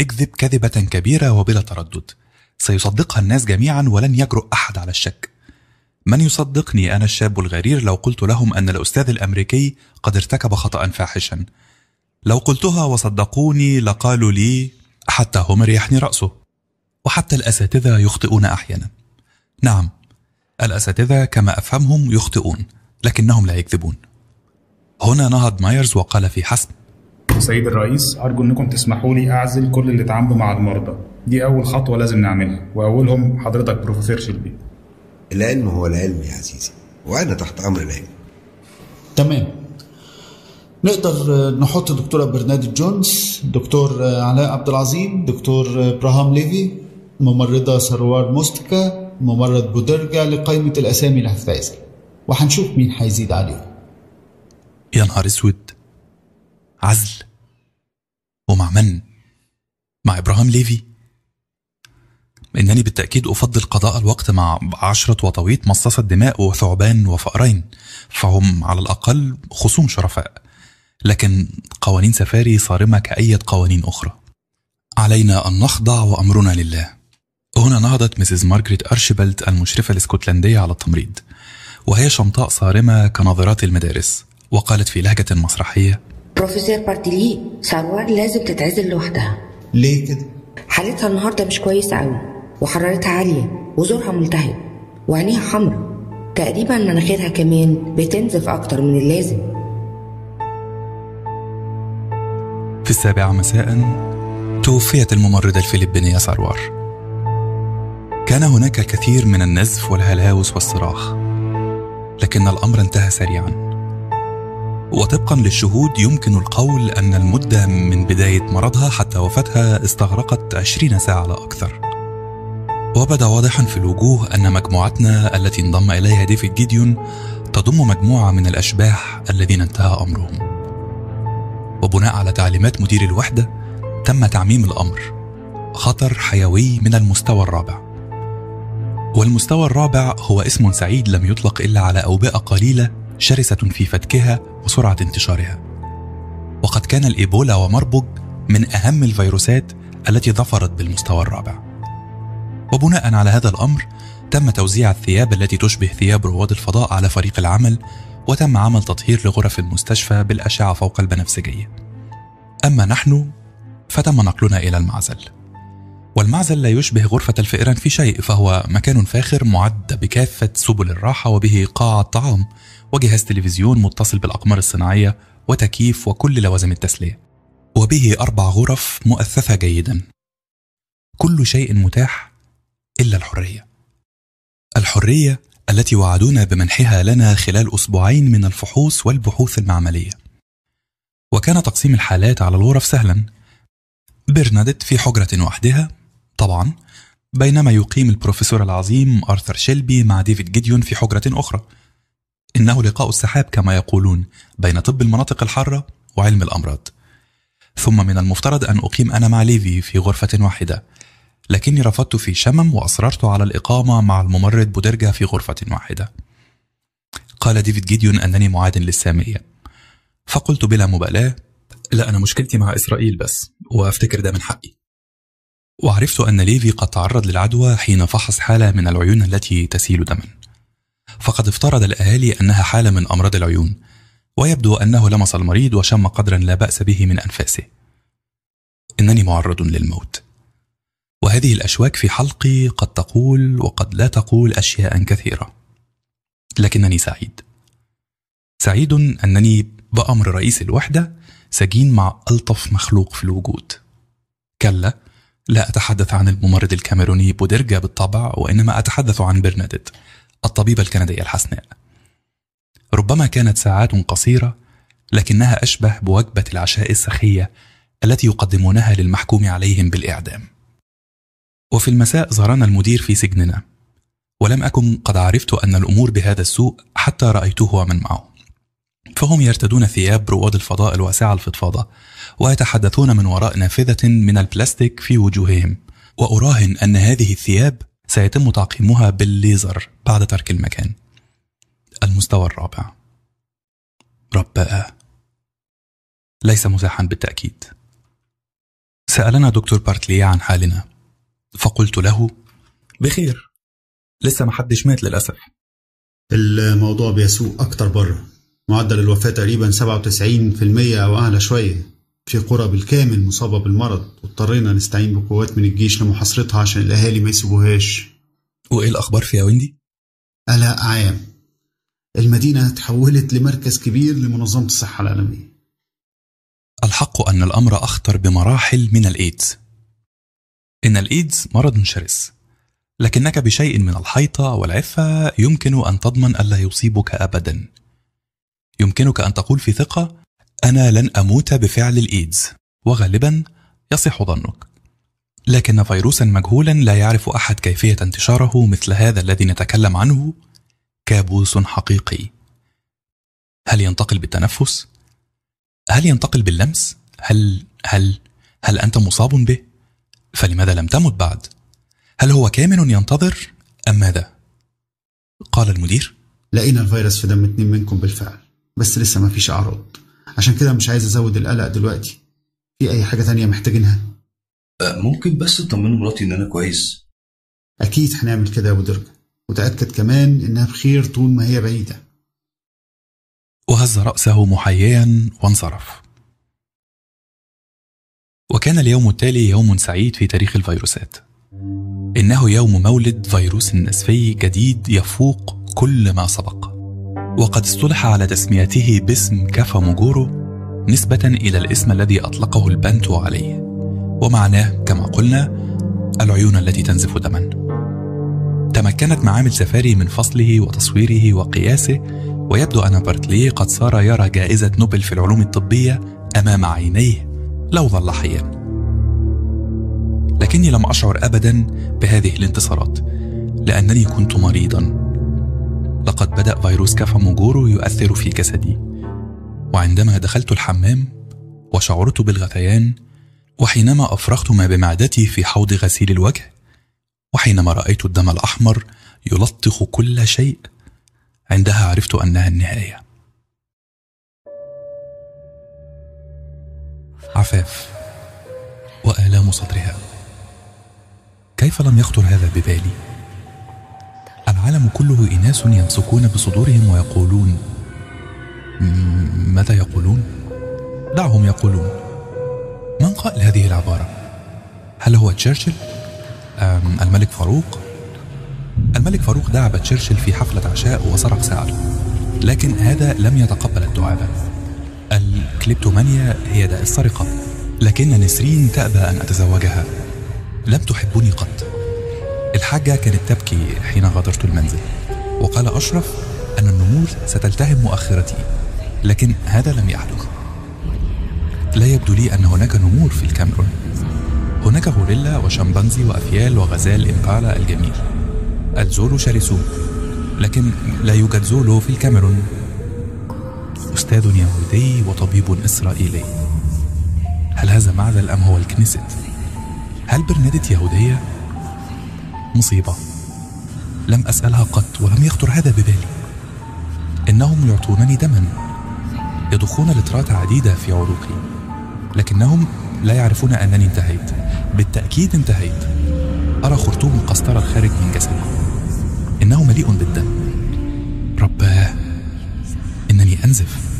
Speaker 1: اكذب كذبة كبيرة وبلا تردد. سيصدقها الناس جميعا ولن يجرؤ أحد على الشك. من يصدقني أنا الشاب الغرير لو قلت لهم أن الأستاذ الأمريكي قد ارتكب خطأ فاحشا. لو قلتها وصدقوني لقالوا لي حتى هومر يحني رأسه. وحتى الأساتذة يخطئون أحيانا. نعم الأساتذة كما أفهمهم يخطئون لكنهم لا يكذبون. هنا نهض مايرز وقال في حسم
Speaker 2: سيد الرئيس أرجو أنكم تسمحوا لي أعزل كل اللي اتعاملوا مع المرضى. دي أول خطوة لازم نعملها وأولهم حضرتك بروفيسور شيلبي
Speaker 9: العلم هو العلم يا عزيزي وأنا تحت أمر العلم.
Speaker 13: تمام. نقدر نحط دكتورة برنادت جونز دكتور علاء عبد العظيم دكتور إبراهام ليفي ممرضة سروار موستكا ممرض بودرجا لقائمة الأسامي اللي هتتعزل وهنشوف مين هيزيد عليهم
Speaker 1: يا نهار أسود. عزل. ومع من؟ مع إبراهام ليفي؟ إنني بالتأكيد أفضل قضاء الوقت مع عشرة وطويط مصاصة دماء وثعبان وفأرين فهم على الأقل خصوم شرفاء. لكن قوانين سفاري صارمة كأية قوانين أخرى. علينا أن نخضع وأمرنا لله. هنا نهضت Mrs. مارغريت أرشيبلد المشرفة الإسكتلندية على التمريض. وهي شمطاء صارمة كناظرات المدارس. وقالت في لهجة مسرحية
Speaker 12: بروفيسور بارتيلي سروار لازم تتعزل لوحدها
Speaker 13: ليه كده؟
Speaker 12: حالتها النهارده مش كويسة قوي وحرارتها عالية وزورها ملتهب وعينيها حمرا تقريبا مناخيرها كمان بتنزف أكتر من اللازم.
Speaker 1: في السابعة مساء توفيت الممرضة الفلبينية سروار كان هناك الكثير من النزف والهلاوس والصراخ لكن الأمر انتهى سريعا. وطبقا للشهود يمكن القول أن المدة من بداية مرضها حتى وفاتها استغرقت عشرين ساعة لا أكثر. وبدأ واضحا في الوجوه أن مجموعتنا التي انضم إليها ديفيد جيديون تضم مجموعة من الأشباح الذين انتهى أمرهم. وبناء على تعليمات مدير الوحدة تم تعميم الأمر خطر حيوي من المستوى الرابع. والمستوى الرابع هو اسم سعيد لم يطلق إلا على أوبئة قليلة شرسة في فتكها وسرعة انتشارها. وقد كان الإيبولا ومربج من أهم الفيروسات التي ظفرت بالمستوى الرابع. وبناء على هذا الأمر تم توزيع الثياب التي تشبه ثياب رواد الفضاء على فريق العمل وتم عمل تطهير لغرف المستشفى بالأشعة فوق البنفسجية. أما نحن فتم نقلنا إلى المعزل. والمعزل لا يشبه غرفة الفئران في شيء فهو مكان فاخر معد بكافة سبل الراحة وبه قاعة طعام وجهاز تلفزيون متصل بالأقمار الصناعية وتكييف وكل لوازم التسلية. وبه أربع غرف مؤثثة جيدا. كل شيء متاح إلا الحرية. الحرية التي وعدونا بمنحها لنا خلال أسبوعين من الفحوص والبحوث المعملية. وكان تقسيم الحالات على الغرف سهلا. برنادت في حجرة وحدها طبعا بينما يقيم البروفيسور العظيم أرثر شيلبي مع ديفيد جيديون في حجرة أخرى. إنه لقاء السحاب كما يقولون بين طب المناطق الحارة وعلم الأمراض. ثم من المفترض أن أقيم أنا مع ليفي في غرفة واحدة. لكني رفضت في شمم وأصررت على الإقامة مع الممرض بودرجا في غرفة واحدة. قال ديفيد جيديون أنني معاد للسامية. فقلت بلا مبالاة لا أنا مشكلتي مع إسرائيل بس وأفتكر ده من حقي. وعرفت أن ليفي قد تعرض للعدوى حين فحص حالة من العيون التي تسيل دما. فقد افترض الأهالي أنها حالة من أمراض العيون ويبدو أنه لمس المريض وشم قدرا لا بأس به من أنفاسه. إنني معرض للموت. وهذه الأشواك في حلقي قد تقول وقد لا تقول أشياء كثيرة. لكنني سعيد. سعيد أنني بأمر رئيس الوحدة سجين مع ألطف مخلوق في الوجود. كلا لا أتحدث عن الممرض الكاميروني بودرجا بالطبع وإنما أتحدث عن برناديت الطبيبة الكندية الحسناء. ربما كانت ساعات قصيرة لكنها أشبه بوجبة العشاء السخية التي يقدمونها للمحكوم عليهم بالإعدام. وفي المساء زارنا المدير في سجننا. ولم أكن قد عرفت أن الأمور بهذا السوء حتى رأيته ومن معه. فهم يرتدون ثياب رواد الفضاء الواسعة الفضفاضة ويتحدثون من وراء نافذة من البلاستيك في وجوههم. وأراهن أن هذه الثياب سيتم تعقيمها بالليزر بعد ترك المكان. المستوى الرابع. رباء. ليس مزاحا بالتأكيد. سألنا دكتور بارتلي عن حالنا. فقلت له بخير لسه ما حدش مات للأسف.
Speaker 13: الموضوع بيسوء أكتر بره. معدل الوفاة تقريبا 97% أو أعلى شوية. في قرى بالكامل مصابة بالمرض واضطرينا نستعين بقوات من الجيش لمحاصرتها عشان الأهالي ما يسيبوهاش.
Speaker 1: وإيه الأخبار في ياوندي؟
Speaker 13: قلق عام المدينة تحولت لمركز كبير لمنظمة الصحة العالمية.
Speaker 1: الحق أن الأمر أخطر بمراحل من الإيدز. إن الإيدز مرض شرس لكنك بشيء من الحيطة والعفة يمكن أن تضمن ألا يصيبك أبدا يمكنك أن تقول في ثقة أنا لن أموت بفعل الإيدز وغالبا يصح ظنك لكن فيروسا مجهولا لا يعرف أحد كيفية انتشاره مثل هذا الذي نتكلم عنه كابوس حقيقي هل ينتقل بالتنفس؟ هل ينتقل باللمس؟ هل هل هل أنت مصاب به؟ فلماذا لم تمت بعد؟ هل هو كامن ينتظر أم ماذا؟ قال المدير.
Speaker 13: لقينا الفيروس في دم اتنين منكم بالفعل بس لسه ما فيش أعراض. عشان كده مش عايز أزود القلق دلوقتي. في أي حاجة تانية محتاجينها؟
Speaker 5: أه، ممكن بس تطمنوا مراتي إن أنا كويس.
Speaker 13: أكيد هنعمل كده يا أبو درجة. وتأكد كمان إنها بخير طول ما هي بعيدة.
Speaker 1: وهز رأسه محييا وانصرف. وكان اليوم التالي يوم سعيد في تاريخ الفيروسات. إنه يوم مولد فيروس نسفي جديد يفوق كل ما سبق. وقد اصطلح على تسميته باسم كافا موجورو نسبة إلى الاسم الذي أطلقه البنتو عليه. ومعناه كما قلنا العيون التي تنزف دما. تمكنت معامل سفاري من فصله وتصويره وقياسه ويبدو أن بارتلي قد صار يرى جائزة نوبل في العلوم الطبية أمام عينيه. لو ظل حيا. لكني لم أشعر أبدا بهذه الانتصارات لأنني كنت مريضا. لقد بدأ فيروس كافا موجورو يؤثر في جسدي. وعندما دخلت الحمام وشعرت بالغثيان وحينما أفرغت ما بمعدتي في حوض غسيل الوجه وحينما رأيت الدم الأحمر يلطخ كل شيء عندها عرفت أنها النهاية. عفاف وآلام صدرها كيف لم يخطر هذا ببالي العالم كله إناس يمسكون بصدورهم ويقولون ماذا يقولون؟ دعهم يقولون من قال هذه العبارة؟ هل هو تشرشل؟ أم الملك فاروق؟ الملك فاروق دعب تشرشل في حفلة عشاء وسرق ساعته لكن هذا لم يتقبل الدعابة الكليبتومانيا هي داء السرقة لكن نسرين تأبى أن أتزوجها. لم تحبني قط. الحاجة كانت تبكي حين غادرت المنزل وقال أشرف أن النمور ستلتهم مؤخرتي لكن هذا لم يحدث لا يبدو لي أن هناك نمور في الكاميرون. هناك غوريلا وشمبانزي وأفيال وغزال إمبالا الجميل. الزولو شرسون لكن لا يوجد زولو في الكاميرون. أستاذ يهودي وطبيب إسرائيلي. هل هذا معدل أم هو الكنيست؟ هل برنادت يهودية؟ مصيبة. لم أسألها قط ولم يخطر هذا ببالي. إنهم يعطونني دما. يضخون لترات عديدة في عروقي لكنهم لا يعرفون أنني انتهيت. بالتأكيد انتهيت. أرى خرطوم القسطرة الخارج من جسدي. إنه مليء بالدم. رباه إنني أنزف.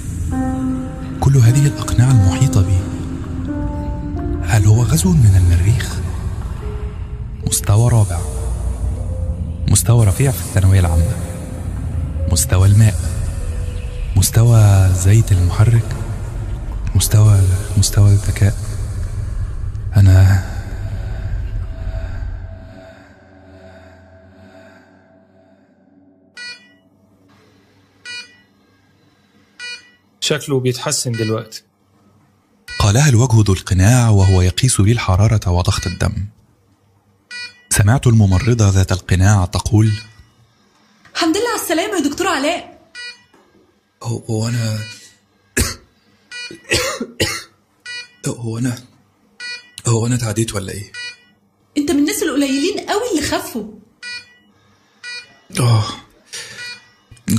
Speaker 1: كل هذه الأقنعة المحيطة بي. هل هو غزو من المريخ؟ مستوى رابع. مستوى رفيع في الثانوية العامة. مستوى الماء. مستوى زيت المحرك. مستوى مستوى الذكاء. أنا
Speaker 6: شكله بيتحسن دلوقتي.
Speaker 1: قالها الوجه ذو القناع وهو يقيس لي الحرارة وضغط الدم. سمعت الممرضة ذات القناع تقول
Speaker 14: الحمد لله على السلامة يا دكتور علاء.
Speaker 4: هو أنا هو أنا هو أنا اتعديت ولا إيه؟
Speaker 14: أنت من الناس القليلين قوي اللي خفوا
Speaker 4: آه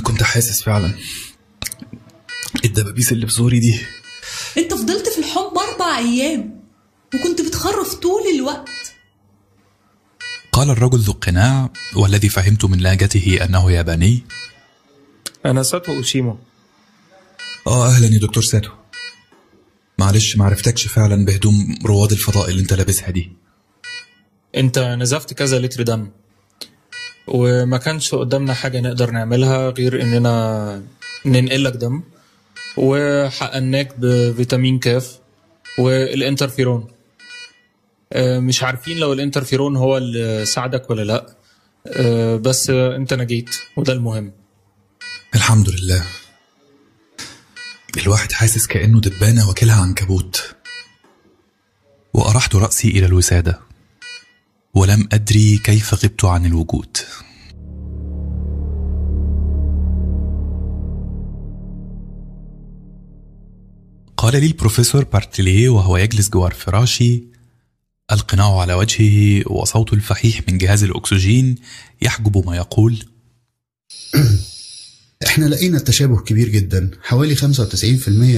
Speaker 4: كنت حاسس فعلا. الدبابيس اللي في زوري دي.
Speaker 14: انت فضلت في الحمى أربع أيام وكنت بتخرف طول الوقت.
Speaker 1: قال الرجل ذو القناع والذي فهمت من لهجته أنه ياباني.
Speaker 6: أنا ساتو أوشيمو.
Speaker 4: آه أهلا يا دكتور ساتو. معلش معرفتكش فعلا بهدوم رواد الفضاء اللي انت لابسها دي.
Speaker 6: أنت نزفت كذا لتر دم وما كانش قدامنا حاجة نقدر نعملها غير إننا ننقلك دم. وحقناك بفيتامين كاف والإنترفيرون. آه، مش عارفين لو الإنترفيرون هو اللي ساعدك ولا لأ. آه، بس أنت نجيت وده المهم.
Speaker 4: الحمد لله. الواحد حاسس كأنه دبانة واكلها عنكبوت.
Speaker 1: وأرحت رأسي إلى الوسادة ولم أدري كيف غبت عن الوجود. قال لي البروفيسور بارتليه وهو يجلس جوار فراشي القناع على وجهه وصوت الفحيح من جهاز الأكسجين يحجب ما يقول.
Speaker 13: إحنا لقينا تشابه كبير جدا حوالي 95%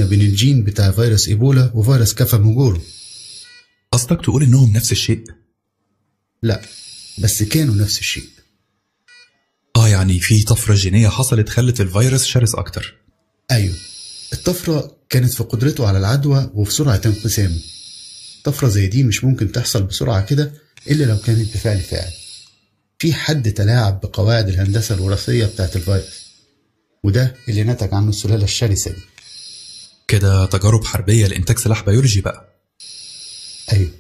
Speaker 13: بين الجين بتاع فيروس إيبولا وفيروس كافا موجورو
Speaker 1: قصدك تقول إنهم نفس الشيء.
Speaker 13: لا بس كانوا نفس الشيء.
Speaker 1: آه يعني في طفرة جينية حصلت خلت الفيروس شرس أكتر.
Speaker 13: أيوه. الطفرة كانت في قدرته على العدوى وفي سرعة انقسامه طفرة زي دي مش ممكن تحصل بسرعة كده إلا لو كانت بفعل فاعل في حد تلاعب بقواعد الهندسة الوراثية بتاعت الفيروس وده اللي نتج عنه السلالة الشرسة دي.
Speaker 1: كده تجارب حربية لإنتاج سلاح بيولوجي بقى.
Speaker 13: أيوه.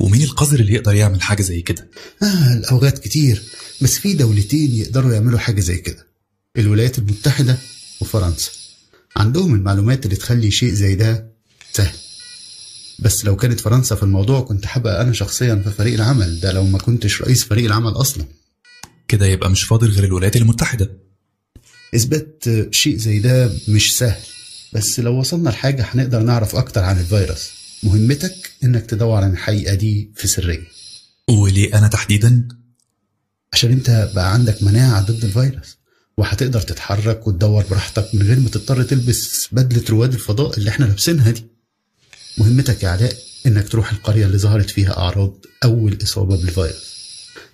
Speaker 1: ومين القذر اللي يقدر يعمل حاجة زي كده؟
Speaker 13: آه الأوقات كتير بس في دولتين يقدروا يعملوا حاجة زي كده. الولايات المتحدة وفرنسا. عندهم المعلومات اللي تخلي شيء زي ده سهل. بس لو كانت فرنسا في الموضوع كنت هبقى أنا شخصيا في فريق العمل ده لو ما كنتش رئيس فريق العمل أصلا.
Speaker 1: كده يبقى مش فاضل غير الولايات المتحدة.
Speaker 13: إثبات شيء زي ده مش سهل. بس لو وصلنا لحاجة هنقدر نعرف أكتر عن الفيروس. مهمتك إنك تدور عن الحقيقة دي في سرية.
Speaker 1: وليه أنا تحديدا؟
Speaker 13: عشان أنت بقى عندك مناعة ضد الفيروس. وهتقدر تتحرك وتدور براحتك من غير ما تضطر تلبس بدلة رواد الفضاء اللي إحنا لابسينها دي. مهمتك يا علاء إنك تروح القرية اللي ظهرت فيها أعراض أول إصابة بالفيروس.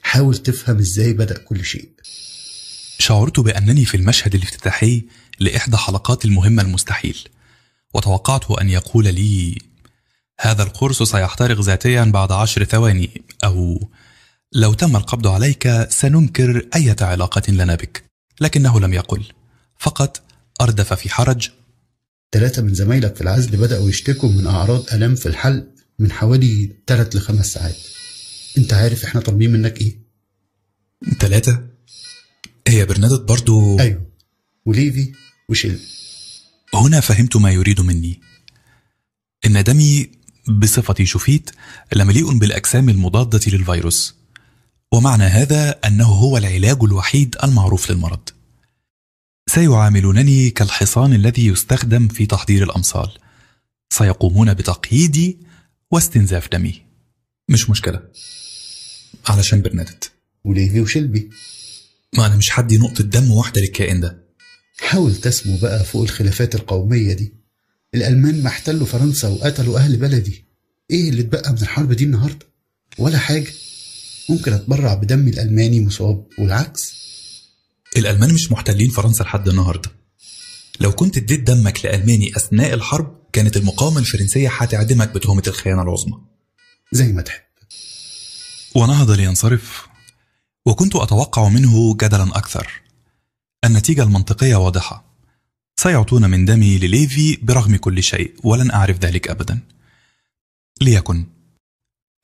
Speaker 13: حاول تفهم إزاي بدأ كل شيء.
Speaker 1: شعرت بأنني في المشهد الافتتاحي لإحدى حلقات المهمة المستحيل وتوقعت أن يقول لي هذا القرص سيحترق ذاتيا بعد عشر ثواني أو لو تم القبض عليك سننكر أية علاقة لنا بك. لكنه لم يقل. فقط أردف في حرج.
Speaker 13: ثلاثة من زمايلك في العزل بدأوا يشتكوا من أعراض ألم في الحلق من حوالي 3 لخمس ساعات. أنت عارف إحنا طالبين منك إيه؟
Speaker 1: ثلاثة؟ هي برنادت برضو؟
Speaker 13: أيوه. وليفي وشيلبي
Speaker 1: هنا فهمت ما يريد مني. إن دمي بصفتي شفيت لمليء بالأجسام المضادة للفيروس. ومعنى هذا أنه هو العلاج الوحيد المعروف للمرض. سيعاملونني كالحصان الذي يستخدم في تحضير الأمصال. سيقومون بتقييدي واستنزاف دمي. مش مشكلة. علشان برنادت.
Speaker 13: وليفي وشيلبي
Speaker 1: ما أنا مش هدي نقطة دم واحدة للكائن ده.
Speaker 13: حاول تسمو بقى فوق الخلافات القومية دي. الألمان ما احتلوا فرنسا وقتلوا أهل بلدي. إيه اللي اتبقى من الحرب دي النهاردة؟ ولا حاجة. ممكن أتبرع بدم الألماني مصاب والعكس؟
Speaker 1: الألمان مش محتلين فرنسا لحد النهاردة. لو كنت اديت دمك لألماني أثناء الحرب كانت المقاومة الفرنسية هتعدمك بتهمة الخيانة العظمى.
Speaker 13: زي ما تحب.
Speaker 1: ونهض لينصرف. وكنت أتوقع منه جدلا أكثر. النتيجة المنطقية واضحة. سيعطون من دمي لليفي برغم كل شيء ولن أعرف ذلك أبدا. ليكن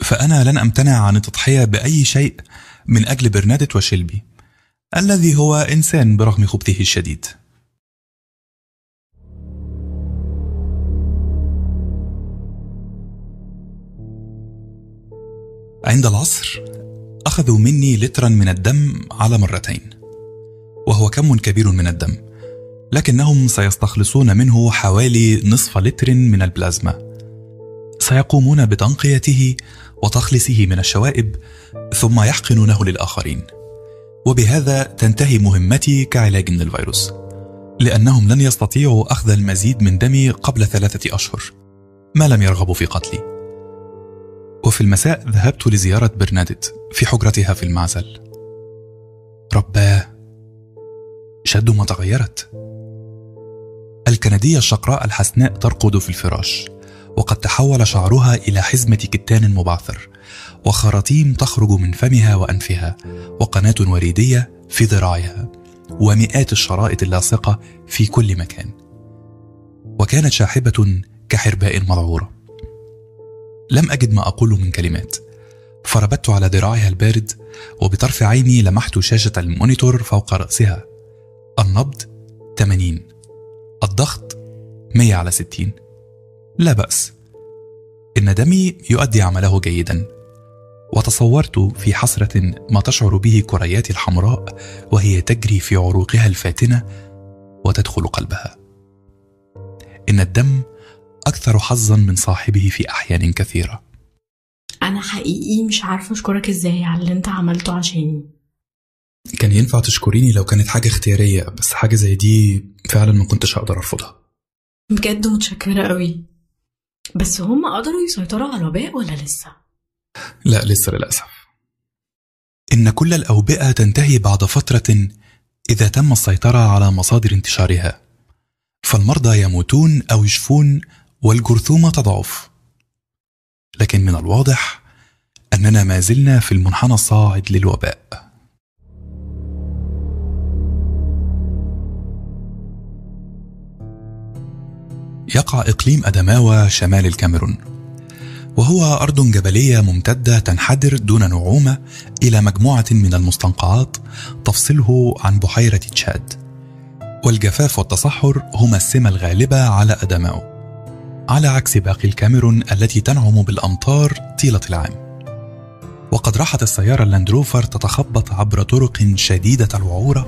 Speaker 1: فأنا لن أمتنع عن التضحية بأي شيء من أجل برنادت وشيلبي الذي هو إنسان برغم خبثه الشديد. عند العصر أخذوا مني لترا من الدم على مرتين وهو كم كبير من الدم لكنهم سيستخلصون منه حوالي نصف لتر من البلازما سيقومون بتنقيته وتخليصه من الشوائب ثم يحقنونه للآخرين. وبهذا تنتهي مهمتي كعلاج للفيروس لأنهم لن يستطيعوا أخذ المزيد من دمي قبل ثلاثة أشهر. ما لم يرغبوا في قتلي. وفي المساء ذهبت لزيارة برنادت في حجرتها في المعزل. رباه شد ما تغيرت. الكندية الشقراء الحسناء ترقد في الفراش. وقد تحول شعرها إلى حزمة كتان مبعثر وخراطيم تخرج من فمها وأنفها وقناة وريدية في ذراعها ومئات الشرائط اللاصقة في كل مكان. وكانت شاحبة كحرباء مذعورة لم أجد ما أقوله من كلمات. فربت على ذراعها البارد وبطرف عيني لمحت شاشة المونيتور فوق رأسها. النبض 80 الضغط 100 على 60 لا بأس. إن دمي يؤدي عمله جيدا. وتصورت في حسرة ما تشعر به كرياتي الحمراء وهي تجري في عروقها الفاتنة وتدخل قلبها. إن الدم أكثر حظا من صاحبه في أحيان كثيرة.
Speaker 10: أنا حقيقي مش عارفة أشكرك إزاي على اللي أنت عملته عشاني.
Speaker 1: كان ينفع تشكريني لو كانت حاجة اختيارية بس حاجة زي دي فعلا ما كنتش أقدر أرفضها.
Speaker 10: بجد متشكرة قوي بس هم قدروا يسيطروا على الوباء ولا لسه؟
Speaker 1: لا لسه للأسف. إن كل الأوبئة تنتهي بعد فترة إذا تم السيطرة على مصادر انتشارها. فالمرضى يموتون أو يشفون والجرثومة تضعف. لكن من الواضح أننا ما زلنا في المنحنى الصاعد للوباء. يقع إقليم أدماوة شمال الكاميرون. وهو أرض جبلية ممتدة تنحدر دون نعومة إلى مجموعة من المستنقعات تفصله عن بحيرة تشاد. والجفاف والتصحر هما السمة الغالبة على أدماو على عكس باقي الكاميرون التي تنعم بالأمطار طيلة العام. وقد راحت السيارة اللاندروفر تتخبط عبر طرق شديدة الوعورة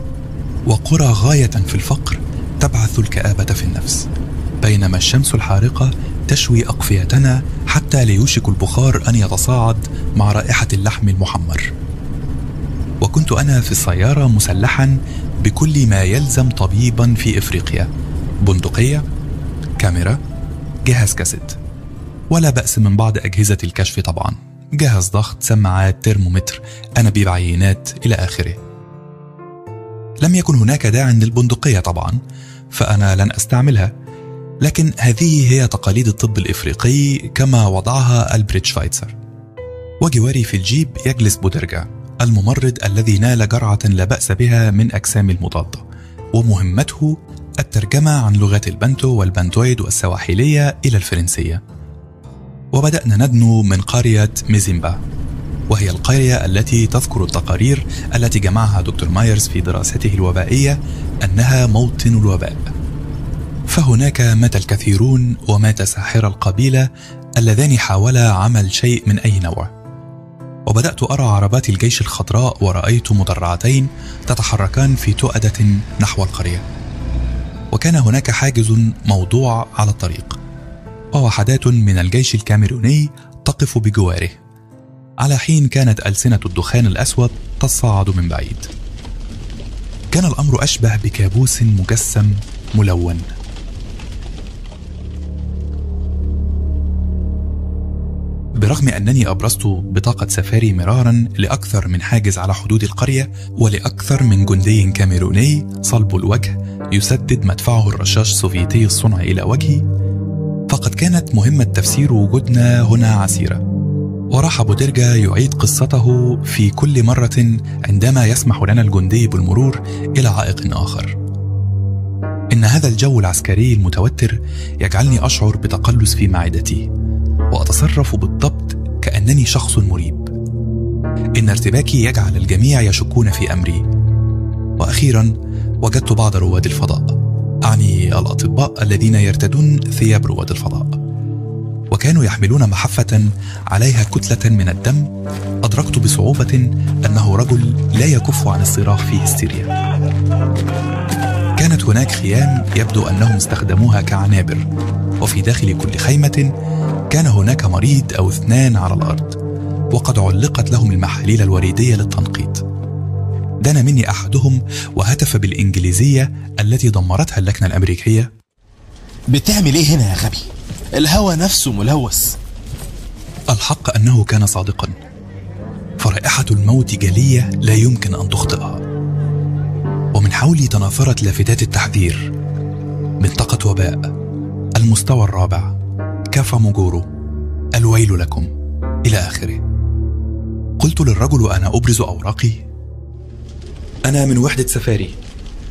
Speaker 1: وقرى غاية في الفقر تبعث الكآبة في النفس. بينما الشمس الحارقة تشوي أقفيتنا حتى ليوشك البخار أن يتصاعد مع رائحة اللحم المحمر. وكنت أنا في السيارة مسلحا بكل ما يلزم طبيبا في إفريقيا. بندقية كاميرا جهاز كاسيت. ولا بأس من بعض أجهزة الكشف طبعا. جهاز ضغط سماعات ترمومتر أنابيب عينات إلى آخره. لم يكن هناك داع للبندقية طبعا فأنا لن أستعملها. لكن هذه هي تقاليد الطب الإفريقي كما وضعها ألبريت شفايتسر. وجواري في الجيب يجلس بودرجا الممرض الذي نال جرعة لا بأس بها من أجسام المضادة ومهمته الترجمة عن لغات البنتو والبنتويد والسواحلية إلى الفرنسية. وبدأنا ندنو من قرية ميزيمبا وهي القرية التي تذكر التقارير التي جمعها دكتور مايرز في دراسته الوبائية أنها موطن الوباء. فهناك مات الكثيرون ومات ساحر القبيلة اللذان حاولا عمل شيء من أي نوع. وبدأت أرى عربات الجيش الخضراء ورأيت مدرعتين تتحركان في تؤدة نحو القرية. وكان هناك حاجز موضوع على الطريق. ووحدات من الجيش الكاميروني تقف بجواره. على حين كانت ألسنة الدخان الأسود تصاعد من بعيد. كان الأمر أشبه بكابوس مجسم ملون. برغم أنني أبرزت بطاقة سفاري مرارا لأكثر من حاجز على حدود القرية ولأكثر من جندي كاميروني صلب الوجه يسدد مدفعه الرشاش السوفيتي الصنع إلى وجهي. فقد كانت مهمة تفسير وجودنا هنا عسيرة. وراح بودرجا يعيد قصته في كل مرة عندما يسمح لنا الجندي بالمرور إلى عائق آخر. إن هذا الجو العسكري المتوتر يجعلني أشعر بتقلص في معدتي. وأتصرف بالضبط كأنني شخص مريب. إن ارتباكي يجعل الجميع يشكون في أمري. وأخيرا وجدت بعض رواد الفضاء أعني الأطباء الذين يرتدون ثياب رواد الفضاء. وكانوا يحملون محفة عليها كتلة من الدم أدركت بصعوبة أنه رجل لا يكف عن الصراخ في هستيريا. كانت هناك خيام يبدو أنهم استخدموها كعنابر. وفي داخل كل خيمة كان هناك مريض أو اثنان على الأرض وقد علقت لهم المحاليل الوريدية للتنقيط. دنا مني أحدهم وهتف بالإنجليزية التي دمرتها اللجنة الأمريكية.
Speaker 15: بتعمل إيه هنا يا غبي؟ الهوا نفسه ملوث.
Speaker 1: الحق أنه كان صادقا. فرائحة الموت جلية لا يمكن أن تخطئها. ومن حولي تناثرت لافتات التحذير. منطقة وباء. المستوى الرابع. كافا موجورو الويل لكم. إلى آخره. قلت للرجل وأنا أبرز أوراقي؟ أنا من وحدة سفاري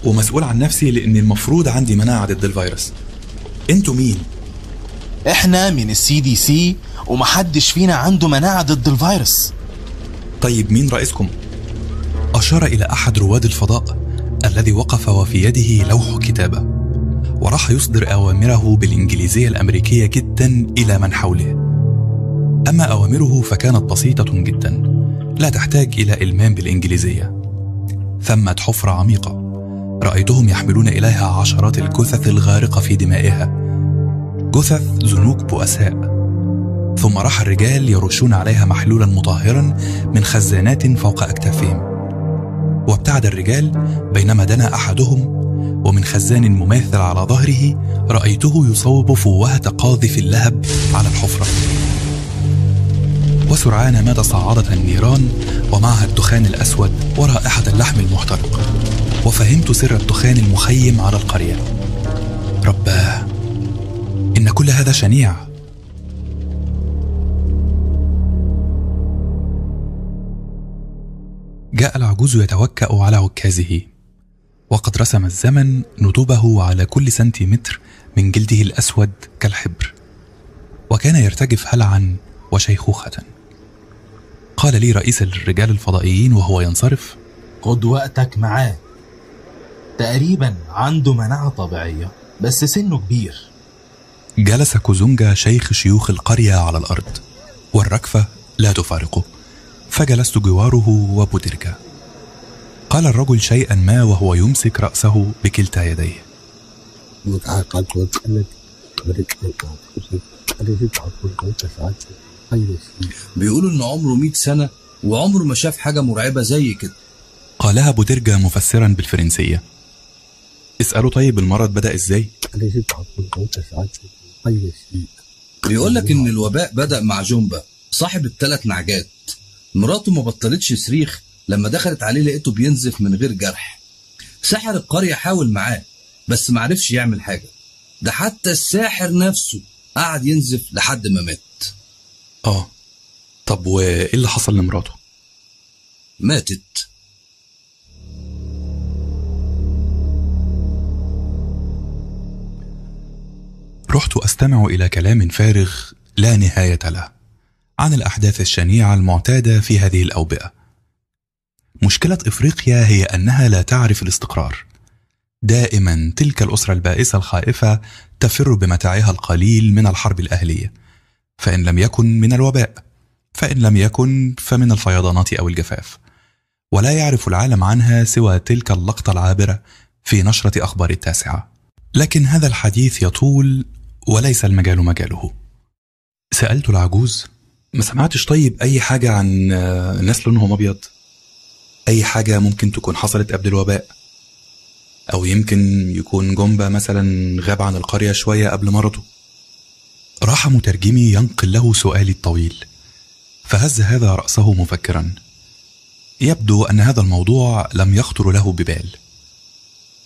Speaker 1: ومسؤول عن نفسي لأن المفروض عندي مناعة ضد الفيروس. أنتوا مين؟
Speaker 15: إحنا من ال CDC ومحدش فينا عنده مناعة ضد الفيروس.
Speaker 1: طيب مين رئيسكم؟ أشار إلى أحد رواد الفضاء الذي وقف وفي يده لوح كتابة. وراح يصدر أوامره بالإنجليزية الأمريكية جدا إلى من حوله. أما أوامره فكانت بسيطة جدا لا تحتاج إلى إلمام بالإنجليزية. ثمة حفرة عميقة رأيتهم يحملون إليها عشرات الجثث الغارقة في دمائها. جثث زنوج بؤساء. ثم راح الرجال يرشون عليها محلولا مطهرا من خزانات فوق أكتافهم. وابتعد الرجال بينما دنا أحدهم ومن خزان مماثل على ظهره رأيته يصوب فوهة قاذف اللهب على الحفرة. وسرعان ما تصاعدت النيران ومعها الدخان الأسود ورائحة اللحم المحترق. وفهمت سر الدخان المخيم على القرية. رباه إن كل هذا شنيع. جاء العجوز يتوكأ على عكازه. وقد رسم الزمن ندوبه على كل سنتيمتر من جلده الأسود كالحبر. وكان يرتجف هلعا وشيخوخة. قال لي رئيس الرجال الفضائيين وهو ينصرف
Speaker 15: خد وقتك معاه. تقريبا عنده مناعة طبيعية بس سنه كبير.
Speaker 1: جلس كوزونجا شيخ شيوخ القرية على الأرض والركفة لا تفارقه فجلست جواره وبودرجا قال الرجل شيئا ما وهو يمسك رأسه بكلتا يديه.
Speaker 5: بيقولوا إن عمره 100 سنة وعمره ما شاف حاجة مرعبة زي كده.
Speaker 1: قالها بودرجا مفسرا بالفرنسية. اسألوا طيب المرض بدأ إزاي؟
Speaker 5: بيقول لك إن الوباء بدأ مع جومبا صاحب الثلاث نعجات. مراته ما بطلتش صريخ لما دخلت عليه لقيته بينزف من غير جرح. ساحر القرية حاول معاه بس معرفش يعمل حاجة. ده حتى الساحر نفسه قعد ينزف لحد ما مات.
Speaker 1: آه. طب وإيه اللي حصل لمراته؟
Speaker 5: ماتت.
Speaker 1: رحت أستمع إلى كلام فارغ لا نهاية له عن الأحداث الشنيعة المعتادة في هذه الأوبئة. مشكلة إفريقيا هي أنها لا تعرف الاستقرار. دائما تلك الأسرة البائسة الخائفة تفر بمتاعها القليل من الحرب الأهلية. فإن لم يكن من الوباء، فإن لم يكن فمن الفيضانات أو الجفاف. ولا يعرف العالم عنها سوى تلك اللقطة العابرة في نشرة أخبار التاسعة. لكن هذا الحديث يطول وليس المجال مجاله. سألت العجوز ما سمعتش طيب أي حاجة عن ناس لونهم أبيض؟ أي حاجة ممكن تكون حصلت قبل الوباء؟ أو يمكن يكون جومبا مثلا غاب عن القرية شوية قبل مرضه؟ راح مترجمي ينقل له سؤالي الطويل فهز هذا رأسه مفكرا يبدو أن هذا الموضوع لم يخطر له ببال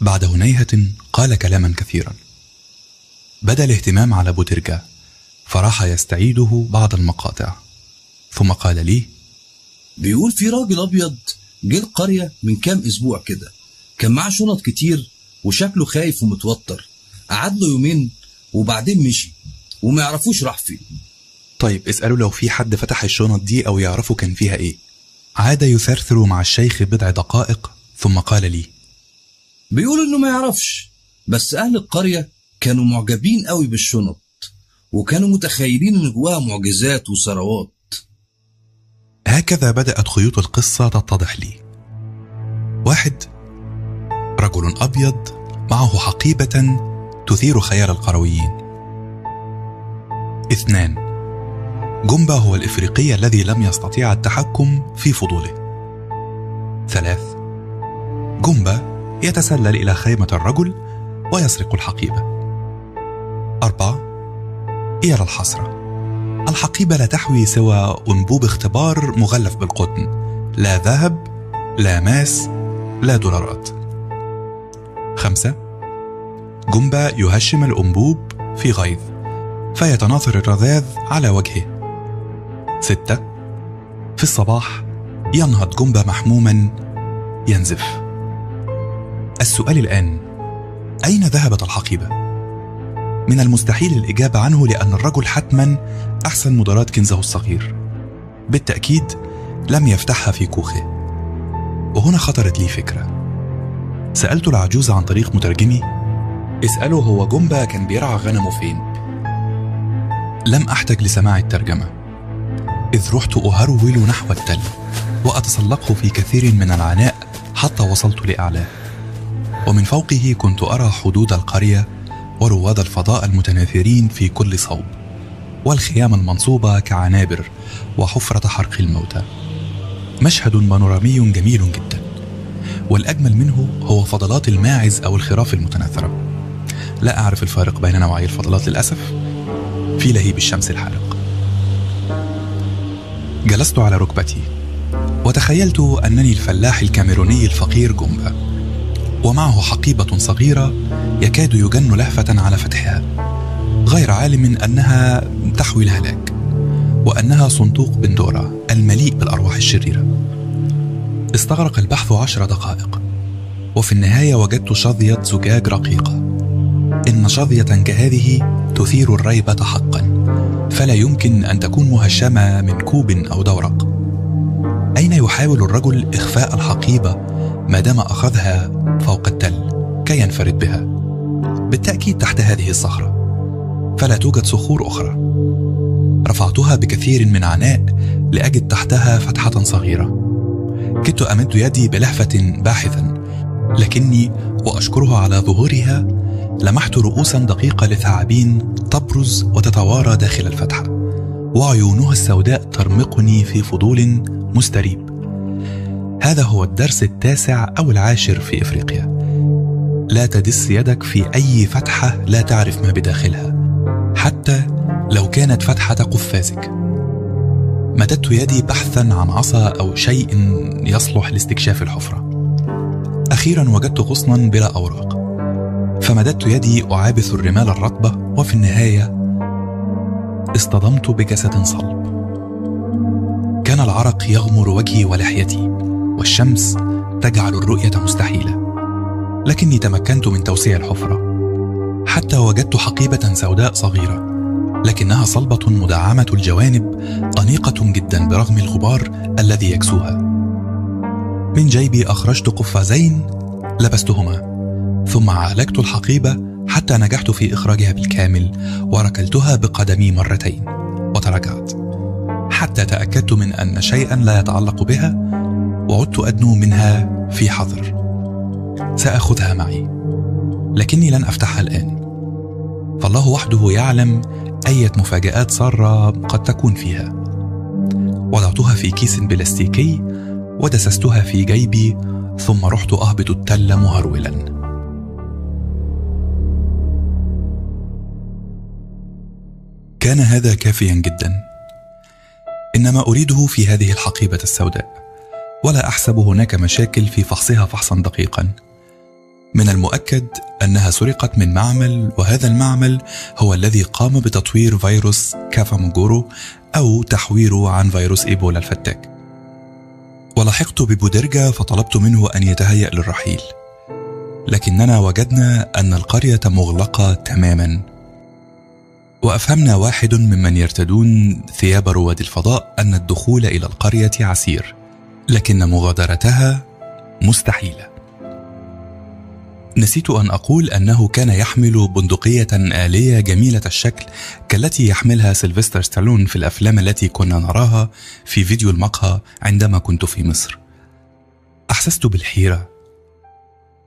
Speaker 1: بعد هنيهة قال كلاما كثيرا بدأ الاهتمام على بوترجا فراح يستعيده بعض المقاطع ثم قال لي
Speaker 5: بيقول في راجل أبيض جه القرية من كام أسبوع كده. كان معاه شنط كتير وشكله خايف ومتوتر. قعد له يومين وبعدين مشي وما يعرفوش راح فين.
Speaker 1: طيب اسألوا لو في حد فتح الشنط دي أو يعرفوا كان فيها إيه. عاد يثرثر مع الشيخ بضع دقائق ثم قال لي
Speaker 5: بيقول إنه ما يعرفش بس أهل القرية كانوا معجبين قوي بالشنط وكانوا متخيلين إن جواها معجزات وثروات.
Speaker 1: هكذا بدأت خيوط القصة تتضح لي. واحد رجل أبيض معه حقيبة تثير خيال القرويين. اثنان جنبا هو الإفريقي الذي لم يستطيع التحكم في فضوله. ثلاث جنبا يتسلل إلى خيمة الرجل ويسرق الحقيبة. أربعة إلى الحسرة الحقيبة لا تحوي سوى أنبوب اختبار مغلف بالقطن. لا ذهب لا ماس لا دولارات. خمسة جنبا يهشم الأنبوب في غيظ فيتناثر الرذاذ على وجهه. ستة في الصباح ينهض جنبا محموما ينزف. السؤال الآن أين ذهبت الحقيبة؟ من المستحيل الإجابة عنه لأن الرجل حتما أحسن مدراء كنزه الصغير. بالتأكيد لم يفتحها في كوخه. وهنا خطرت لي فكرة. سألت العجوز عن طريق مترجمي. اسأله هو جنبا كان بيرعى غنمه فين. لم أحتج لسماع الترجمة. إذ رحت أهرول نحو التل وأتسلقه في كثير من العناء حتى وصلت لأعلاه ومن فوقه كنت أرى حدود القرية ورواد الفضاء المتناثرين في كل صوب. والخيام المنصوبة كعنابر وحفرة حرق الموتى. مشهد بانورامي جميل جدا. والأجمل منه هو فضلات الماعز أو الخراف المتناثرة. لا أعرف الفارق بين نوعي الفضلات للأسف. في لهيب الشمس الحارق. جلست على ركبتي وتخيلت أنني الفلاح الكاميروني الفقير جومبا ومعه حقيبة صغيرة يكاد يجن لهفة على فتحها غير عالم أنها تحوي الهلاك وأنها صندوق بندورا المليء بالأرواح الشريرة. استغرق البحث عشر دقائق وفي النهاية وجدت شظية زجاج رقيقة. إن شظية كهذه تثير الريبة حقا فلا يمكن أن تكون مهشمة من كوب أو دورق. أين يحاول الرجل إخفاء الحقيبة ما دام أخذها فوق التل كي ينفرد بها؟ بالتأكيد تحت هذه الصخرة. فلا توجد صخور أخرى. رفعتها بكثير من عناء لأجد تحتها فتحة صغيرة. كدت أمد يدي بلهفة باحثا لكني وأشكرها على ظهورها لمحت رؤوسا دقيقة لثعابين تبرز وتتوارى داخل الفتحة وعيونها السوداء ترمقني في فضول مستريب. هذا هو الدرس التاسع أو العاشر في إفريقيا. لا تدس يدك في أي فتحة لا تعرف ما بداخلها. حتى لو كانت فتحة قفازك. مددت يدي بحثا عن عصا أو شيء يصلح لاستكشاف الحفرة. أخيرا وجدت غصنا بلا أوراق. فمددت يدي أعابث الرمال الرطبة وفي النهاية اصطدمت بجسد صلب. كان العرق يغمر وجهي ولحيتي والشمس تجعل الرؤية مستحيلة. لكني تمكنت من توسيع الحفرة. حتى وجدت حقيبة سوداء صغيرة لكنها صلبة مدعمة الجوانب أنيقة جدا برغم الغبار الذي يكسوها. من جيبي أخرجت قفازين لبستهما ثم عالجت الحقيبة حتى نجحت في إخراجها بالكامل وركلتها بقدمي مرتين وتراجعت حتى تأكدت من أن شيئا لا يتعلق بها وعدت أدنو منها في حذر سأخذها معي. لكني لن أفتحها الآن. فالله وحده يعلم أية مفاجآت سارة قد تكون فيها. وضعتها في كيس بلاستيكي ودسستها في جيبي ثم رحت أهبط التل مهرولا. كان هذا كافيا جدا. إنما أريده في هذه الحقيبة السوداء ولا أحسب هناك مشاكل في فحصها فحصا دقيقا. من المؤكد أنها سرقت من معمل وهذا المعمل هو الذي قام بتطوير فيروس كافاموجورو أو تحويره عن فيروس إيبولا الفتاك. ولحقت ببودرجا فطلبت منه أن يتهيأ للرحيل. لكننا وجدنا أن القرية مغلقة تماما. وأفهمنا واحد ممن يرتدون ثياب رواد الفضاء أن الدخول إلى القرية عسير لكن مغادرتها مستحيلة. نسيت أن أقول أنه كان يحمل بندقية آلية جميلة الشكل كالتي يحملها سيلفستر ستالون في الأفلام التي كنا نراها في فيديو المقهى عندما كنت في مصر. أحسست بالحيرة.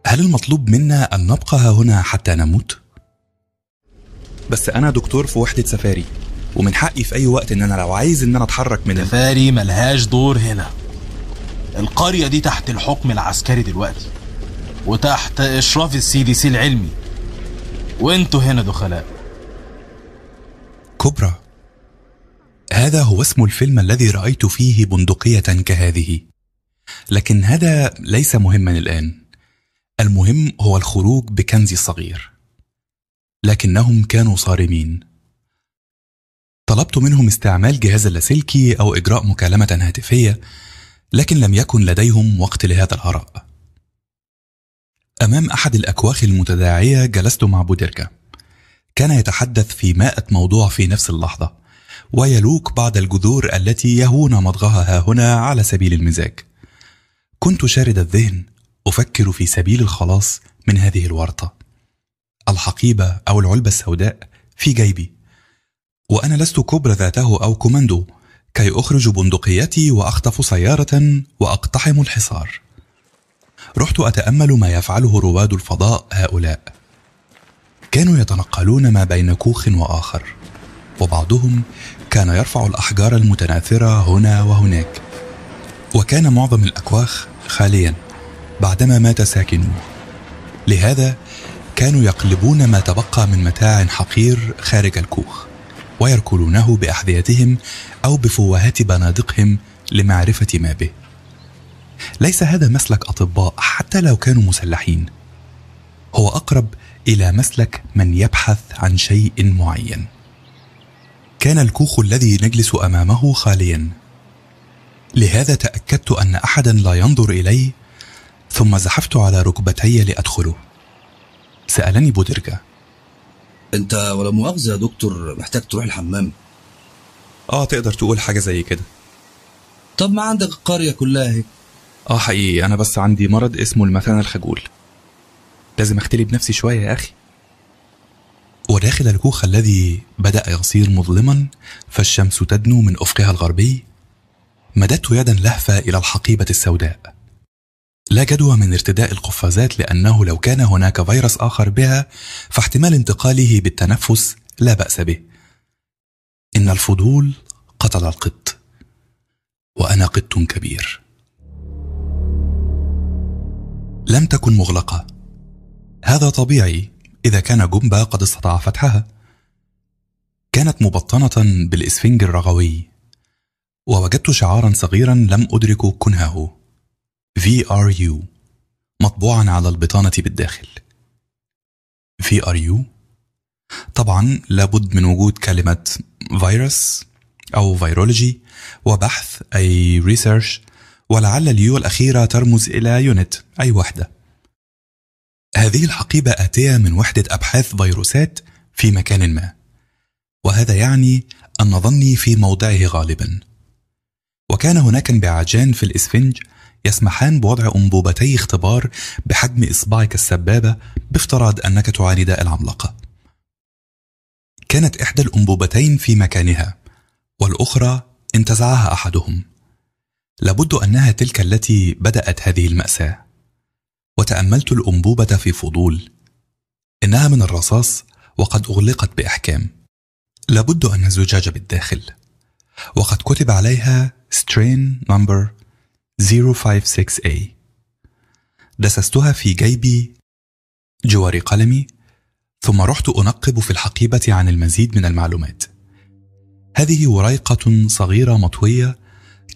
Speaker 1: هل المطلوب منا أن نبقى هنا حتى نموت؟ بس أنا دكتور في وحدة سفاري ومن حقي في أي وقت إن أنا لو عايز إن أنا أتحرك من
Speaker 15: سفاري ملهاش دور هنا. القرية دي تحت الحكم العسكري دلوقتي. وتحت إشراف ال CDC العلمي. وانتوا هنا دخلاء.
Speaker 1: كوبرا هذا هو اسم الفيلم الذي رأيت فيه بندقية كهذه. لكن هذا ليس مهما الآن. المهم هو الخروج بكنزي الصغير لكنهم كانوا صارمين. طلبت منهم استعمال جهاز اللاسلكي أو إجراء مكالمة هاتفية لكن لم يكن لديهم وقت لهذا الهراء. أمام أحد الأكواخ المتداعية جلست مع بودركا كان يتحدث في مائة موضوع في نفس اللحظة ويلوك بعض الجذور التي يهوون مضغها ها هنا على سبيل المزاج. كنت شارد الذهن أفكر في سبيل الخلاص من هذه الورطة. الحقيبة أو العلبة السوداء في جيبي وأنا لست كبر ذاته أو كوماندو كي أخرج بندقيتي وأخطف سيارة وأقتحم الحصار. رحت أتأمل ما يفعله رواد الفضاء هؤلاء. كانوا يتنقلون ما بين كوخ وآخر وبعضهم كان يرفع الأحجار المتناثرة هنا وهناك. وكان معظم الأكواخ خاليا بعدما مات ساكنوه لهذا كانوا يقلبون ما تبقى من متاع حقير خارج الكوخ ويركلونه بأحذيتهم أو بفوهات بنادقهم لمعرفة ما به. ليس هذا مسلك أطباء حتى لو كانوا مسلحين. هو أقرب إلى مسلك من يبحث عن شيء معين. كان الكوخ الذي نجلس أمامه خاليا. لهذا تأكدت أن احدا لا ينظر الي ثم زحفت على ركبتي لأدخله. سألني بودرجا.
Speaker 5: أنت ولا مؤاخذه يا دكتور محتاج تروح الحمام.
Speaker 1: آه تقدر تقول حاجة زي كده.
Speaker 5: طب ما عندك القريه كلها اهي
Speaker 1: آه حقيقي. أنا بس عندي مرض اسمه المثانة الخجول. لازم أختلي بنفسي شوية يا أخي. وداخل الكوخ الذي بدأ يصير مظلما فالشمس تدنو من أفقها الغربي مددت يدا لهفة إلى الحقيبة السوداء. لا جدوى من ارتداء القفازات لأنه لو كان هناك فيروس آخر بها فاحتمال انتقاله بالتنفس لا بأس به. إن الفضول قتل القط وأنا قط كبير. لم تكن مغلقة. هذا طبيعي إذا كان جنبا قد استطاع فتحها. كانت مبطنة بالإسفنج الرغوي. ووجدت شعارا صغيرا لم أدرك كنهه. VRU مطبوعا على البطانة بالداخل. VRU طبعا لابد من وجود كلمة فيروس أو virology وبحث أي research ولعل ال U الأخيرة ترمز إلى unit أي وحدة هذه الحقيبة آتية من وحدة أبحاث فيروسات في مكان ما وهذا يعني أن ظني في موضعه غالبا وكان هناك انبعاجان في الإسفنج يسمحان بوضع أنبوبتي اختبار بحجم إصبعك السبابة بافتراض أنك تعاني داء العملاقة. كانت إحدى الأنبوبتين في مكانها، والأخرى انتزعها أحدهم. لابد أنها تلك التي بدأت هذه المأساة. وتأملت الأنبوبة في فضول. إنها من الرصاص وقد أغلقت بإحكام. لابد أن الزجاجة بالداخل. وقد كتب عليها strain number 056A دسستها في جيبي جوار قلمي ثم رحت أنقب في الحقيبة عن المزيد من المعلومات هذه وريقة صغيرة مطوية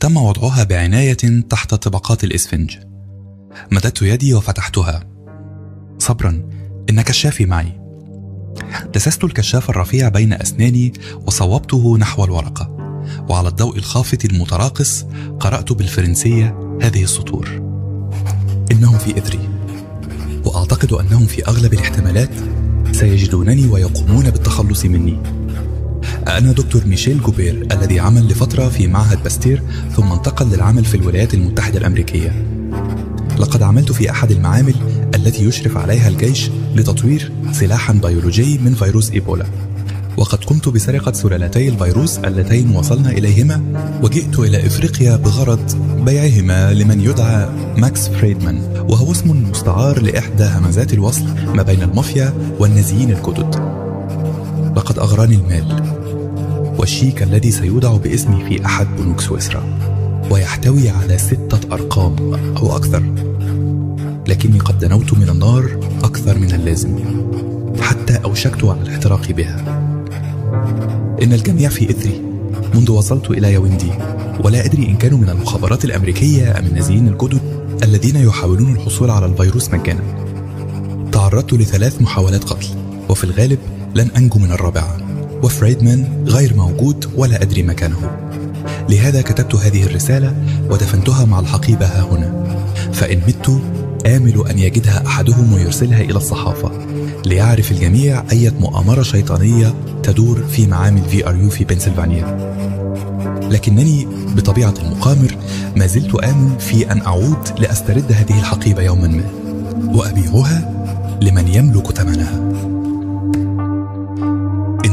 Speaker 1: تم وضعها بعناية تحت طبقات الإسفنج. مددت يدي وفتحتها. صبرا إن كشافي معي. دسست الكشاف الرفيع بين أسناني وصوبته نحو الورقة. وعلى الضوء الخافت المتراقص قرأت بالفرنسية هذه السطور. إنهم في إثري وأعتقد أنهم في أغلب الاحتمالات سيجدونني ويقومون بالتخلص مني. أنا دكتور ميشيل جوبير الذي عمل لفترة في معهد باستير ثم انتقل للعمل في الولايات المتحدة الأمريكية. لقد عملت في أحد المعامل التي يشرف عليها الجيش لتطوير سلاحا بيولوجي من فيروس إيبولا. وقد قمت بسرقة سلالتي الفيروس اللتين وصلنا إليهما وجئت إلى إفريقيا بغرض بيعهما لمن يدعى ماكس فريدمان وهو اسم مستعار لإحدى همزات الوصل ما بين المافيا والنازيين الجدد لقد أغراني المال والشيك الذي سيودع باسمي في أحد بنوك سويسرا. ويحتوي على ستة أرقام أو أكثر. لكني قد دنوت من النار أكثر من اللازم. حتى أوشكت على الاحتراق بها. إن الجميع في إثري. منذ وصلت إلى ياوندي ولا أدري إن كانوا من المخابرات الأمريكية أم النازيين الجدد الذين يحاولون الحصول على الفيروس مجانا. تعرضت لثلاث محاولات قتل. وفي الغالب لن أنجو من الرابعة وفريدمان غير موجود ولا أدري مكانه. لهذا كتبت هذه الرسالة ودفنتها مع الحقيبة ها هنا. فإن مت آمل أن يجدها أحدهم ويرسلها إلى الصحافة ليعرف الجميع أية مؤامرة شيطانية تدور في معامل في آر يو في بنسلفانيا. لكنني بطبيعة المقامر ما زلت آمل في أن أعود لأسترد هذه الحقيبة يوما ما. وأبيعها لمن يملك ثمنها.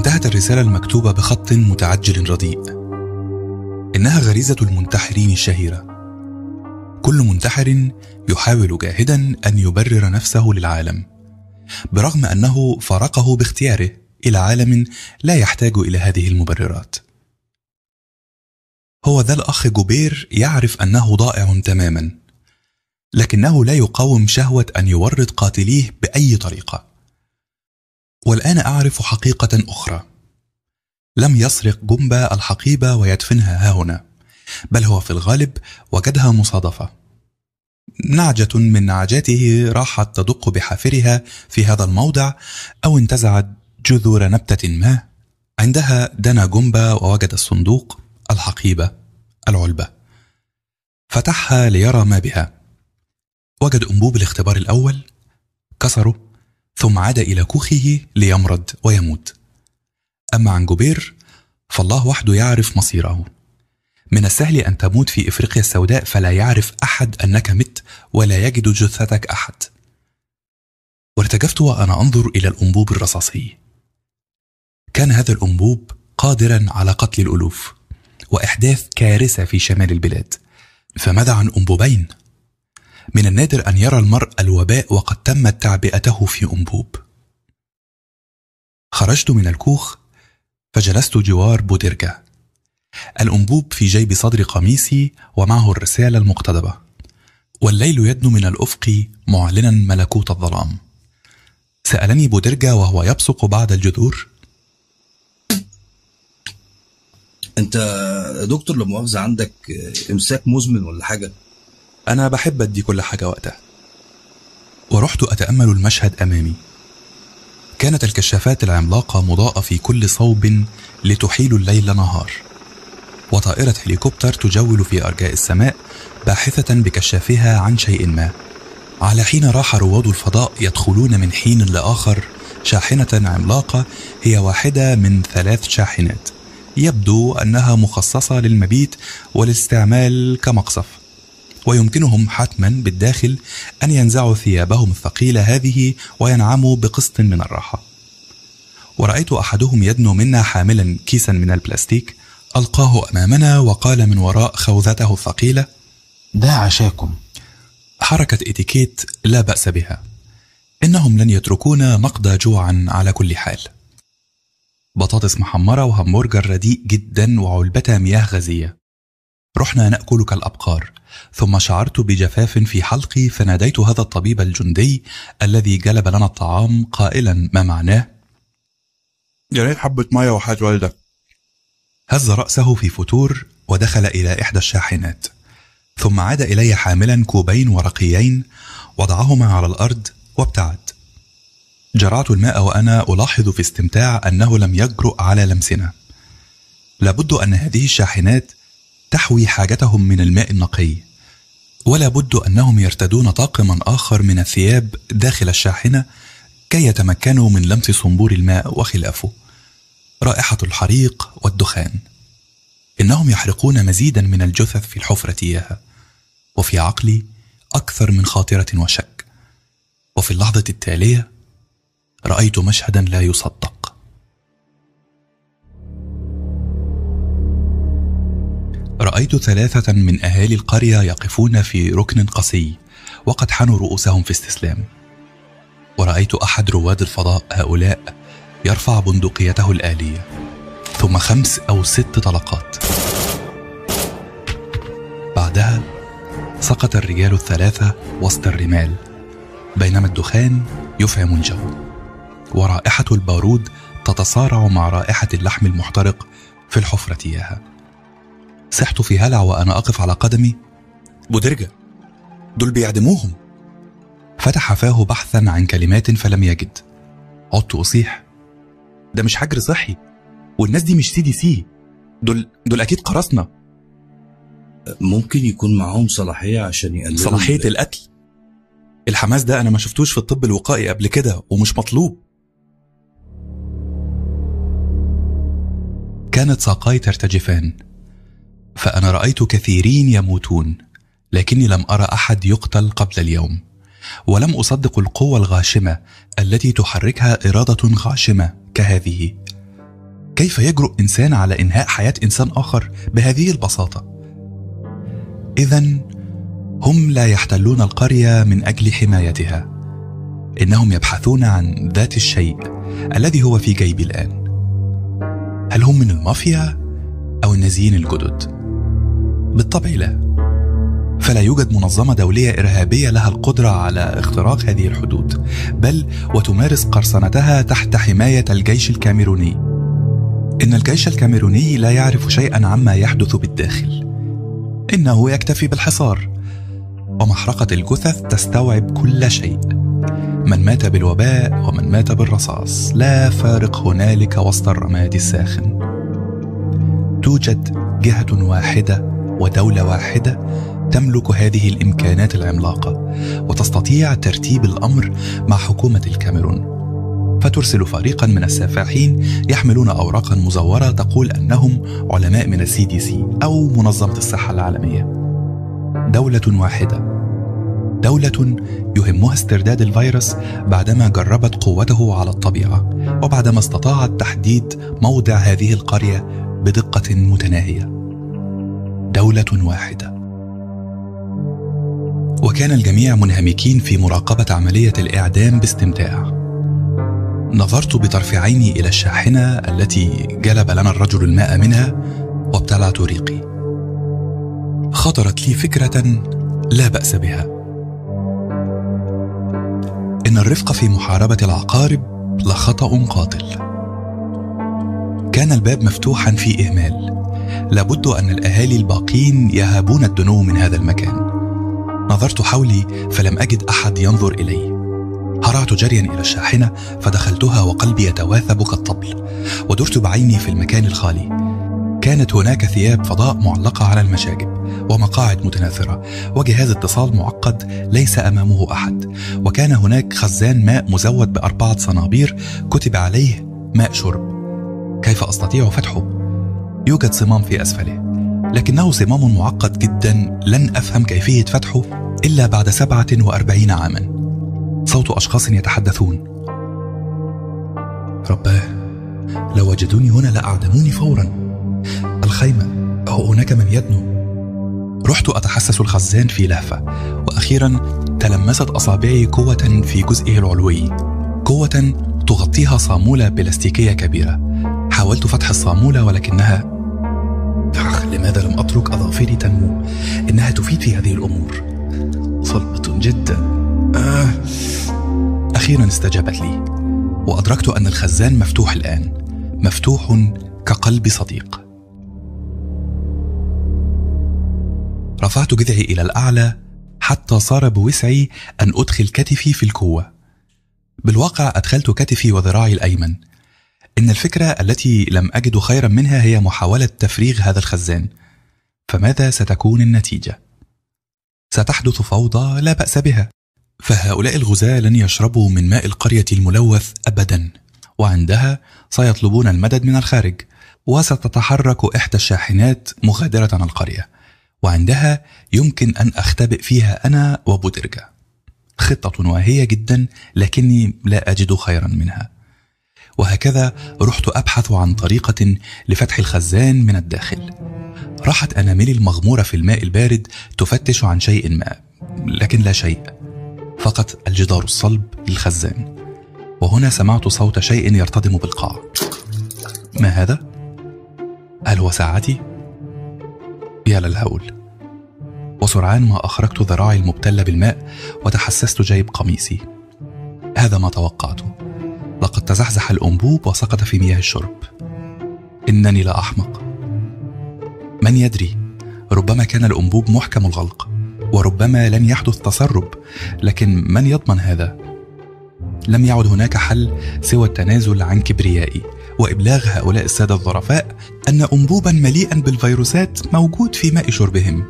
Speaker 1: انتهت الرسالة المكتوبة بخط متعجل رديء. إنها غريزة المنتحرين الشهيرة. كل منتحر يحاول جاهدا أن يبرر نفسه للعالم برغم أنه فارقه باختياره إلى عالم لا يحتاج إلى هذه المبررات. هو ذا الأخ جوبير يعرف أنه ضائع تماما لكنه لا يقاوم شهوة أن يورط قاتليه بأي طريقة. والآن أعرف حقيقة أخرى. لم يسرق جنبا الحقيبة ويدفنها ها هنا بل هو في الغالب وجدها مصادفة. نعجة من نعجاته راحت تدق بحافرها في هذا الموضع أو انتزعت جذور نبتة ما. عندها دنا جنبا ووجد الصندوق الحقيبة العلبة. فتحها ليرى ما بها. وجد أنبوب الاختبار الأول كسره ثم عاد إلى كوخه ليمرض ويموت. أما عن جوبير فالله وحده يعرف مصيره. من السهل أن تموت في إفريقيا السوداء فلا يعرف أحد أنك مت ولا يجد جثتك أحد. وارتجفت وأنا أنظر إلى الأنبوب الرصاصي. كان هذا الأنبوب قادرا على قتل الألوف وإحداث كارثة في شمال البلاد. فماذا عن أنبوبين؟ من النادر أن يرى المرء الوباء وقد تمت تعبئته في أنبوب. خرجت من الكوخ فجلست جوار بودرجة الأنبوب في جيب صدر قميصي ومعه الرسالة المقتضبة والليل يدنو من الأفق معلنا ملكوت الظلام. سألني بودرجة وهو يبصق بعد الجذور.
Speaker 5: يا دكتور لا مؤاخذه عندك إمساك مزمن ولا حاجة؟
Speaker 1: أنا بحب أدي كل حاجة وقتها. ورحت أتأمل المشهد أمامي. كانت الكشافات العملاقة مضاءة في كل صوب لتحيل الليل نهار. وطائرة هليكوبتر تجول في أرجاء السماء باحثة بكشافها عن شيء ما. على حين راح رواد الفضاء يدخلون من حين لآخر شاحنة عملاقة هي واحدة من ثلاث شاحنات. يبدو أنها مخصصة للمبيت والاستعمال كمقصف. ويمكنهم حتما بالداخل أن ينزعوا ثيابهم الثقيلة هذه وينعموا بقسط من الراحة. ورأيت أحدهم يدنو منا حاملا كيسا من البلاستيك ألقاه أمامنا وقال من وراء خوذته الثقيلة
Speaker 15: ده عشاكم.
Speaker 1: حركة إتيكيت لا بأس بها. إنهم لن يتركونا نقضى جوعا على كل حال. بطاطس محمرة وهمبرجر رديء جدا وعلبة مياه غازية. رحنا نأكل كالأبقار ثم شعرت بجفاف في حلقي فناديت هذا الطبيب الجندي الذي جلب لنا الطعام قائلا ما معناه؟
Speaker 7: يا ريت حبة مية وحاجة والدك.
Speaker 1: هز رأسه في فتور ودخل إلى إحدى الشاحنات ثم عاد إلي حاملا كوبين ورقيين وضعهما على الأرض وابتعد. جرعت الماء وأنا ألاحظ في استمتاع أنه لم يجرؤ على لمسنا. لابد أن هذه الشاحنات تحوي حاجتهم من الماء النقي. ولا بد أنهم يرتدون طاقما آخر من الثياب داخل الشاحنة كي يتمكنوا من لمس صنبور الماء وخلافه. رائحة الحريق والدخان. إنهم يحرقون مزيدا من الجثث في الحفرة إياها. وفي عقلي أكثر من خاطرة وشك. وفي اللحظة التالية رأيت مشهدا لا يصدق. رأيت ثلاثة من أهالي القرية يقفون في ركن قصي وقد حنوا رؤوسهم في استسلام. ورأيت أحد رواد الفضاء هؤلاء يرفع بندقيته الآلية ثم خمس أو ست طلقات. بعدها سقط الرجال الثلاثة وسط الرمال بينما الدخان يفعم الجو. ورائحة البارود تتصارع مع رائحة اللحم المحترق في الحفرة إياها صحت في هلع وأنا أقف على قدمي. بودرجة. دول بيعدموهم. فتح فاه بحثا عن كلمات فلم يجد. عدت أصيح. ده مش حجر صحي. والناس دي مش CDC. دول دول أكيد قراصنة
Speaker 5: ممكن يكون معاهم صلاحية عشان يقللوا
Speaker 1: صلاحية
Speaker 5: ال-
Speaker 1: القتل. الحماس ده أنا ما شفتوش في الطب الوقائي قبل كده ومش مطلوب. كانت ساقاي ترتجفان. فأنا رأيت كثيرين يموتون لكني لم أرى أحد يقتل قبل اليوم. ولم أصدق القوة الغاشمة التي تحركها إرادة غاشمة كهذه. كيف يجرؤ إنسان على إنهاء حياة إنسان آخر بهذه البساطة؟ إذا هم لا يحتلون القرية من أجل حمايتها. إنهم يبحثون عن ذات الشيء الذي هو في جيبي الآن. هل هم من المافيا أو النازيين الجدد؟ بالطبع لا. فلا يوجد منظمة دولية إرهابية لها القدرة على اختراق هذه الحدود بل وتمارس قرصنتها تحت حماية الجيش الكاميروني. إن الجيش الكاميروني لا يعرف شيئا عما يحدث بالداخل. إنه يكتفي بالحصار. ومحرقة الجثث تستوعب كل شيء. من مات بالوباء ومن مات بالرصاص لا فارق هنالك وسط الرماد الساخن. توجد جهة واحدة ودولة واحدة تملك هذه الإمكانات العملاقة وتستطيع ترتيب الأمر مع حكومة الكاميرون. فترسل فريقا من السفاحين يحملون أوراقا مزورة تقول أنهم علماء من السي دي سي أو منظمة الصحة العالمية. دولة واحدة. دولة يهمها استرداد الفيروس بعدما جربت قوته على الطبيعة وبعدما استطاعت تحديد موضع هذه القرية بدقة متناهية. دولة واحدة. وكان الجميع منهمكين في مراقبة عملية الإعدام باستمتاع. نظرت بطرف عيني إلى الشاحنة التي جلب لنا الرجل الماء منها وابتلعت ريقي خطرت لي فكرة لا بأس بها. إن الرفق في محاربة العقارب لخطأ قاتل. كان الباب مفتوحا في إهمال. لابد أن الأهالي الباقين يهابون الدنو من هذا المكان. نظرت حولي فلم أجد أحد ينظر إلي. هرعت جريا إلى الشاحنة فدخلتها وقلبي يتواثب كالطبل ودرت بعيني في المكان الخالي. كانت هناك ثياب فضاء معلقة على المشاجب ومقاعد متناثرة وجهاز اتصال معقد ليس أمامه أحد. وكان هناك خزان ماء مزود بأربعة صنابير كتب عليه ماء شرب. كيف أستطيع فتحه؟ يوجد صمام في أسفله لكنه صمام معقد جدا لن أفهم كيفية فتحه إلا بعد سبعة وأربعين عاما. صوت أشخاص يتحدثون. رباه لو وجدوني هنا لأعدموني فورا. الخيمة أو هناك من يدنو. رحت أتحسس الخزان في لهفة وأخيرا تلمست أصابعي قوة في جزئه العلوي قوة تغطيها صامولة بلاستيكية كبيرة. حاولت فتح الصامولة ولكنها أخ لماذا لم أترك أظافري تنمو؟ إنها تفيد في هذه الأمور. صلبة جدا. آه. أخيرا استجابت لي. وأدركت أن الخزان مفتوح الآن. مفتوح كقلب صديق. رفعت جذعي إلى الأعلى حتى صار بوسعي أن أدخل كتفي في الكوة بالواقع أدخلت كتفي وذراعي الأيمن. إن الفكرة التي لم أجد خيرا منها هي محاولة تفريغ هذا الخزان. فماذا ستكون النتيجة؟ ستحدث فوضى لا بأس بها. فهؤلاء الغزاة لن يشربوا من ماء القرية الملوث أبدا وعندها سيطلبون المدد من الخارج. وستتحرك إحدى الشاحنات مغادرة القرية. وعندها يمكن أن أختبئ فيها أنا وبودرجا. خطة واهية جدا لكني لا أجد خيرا منها. وهكذا رحت أبحث عن طريقة لفتح الخزان من الداخل. راحت أناملي المغمورة في الماء البارد تفتش عن شيء ما لكن لا شيء فقط الجدار الصلب للخزان. وهنا سمعت صوت شيء يرتدم بالقاع. ما هذا؟ هل هو ساعتي؟ يا للهول وسرعان ما أخرجت ذراعي المبتلة بالماء وتحسست جيب قميصي. هذا ما توقعته. لقد تزحزح الأنبوب وسقط في مياه الشرب. إنني لا أحمق. من يدري؟ ربما كان الأنبوب محكم الغلق وربما لن يحدث تسرب لكن من يضمن هذا؟ لم يعد هناك حل سوى التنازل عن كبريائي وإبلاغ هؤلاء السادة الظرفاء أن انبوبا مليئا بالفيروسات موجود في ماء شربهم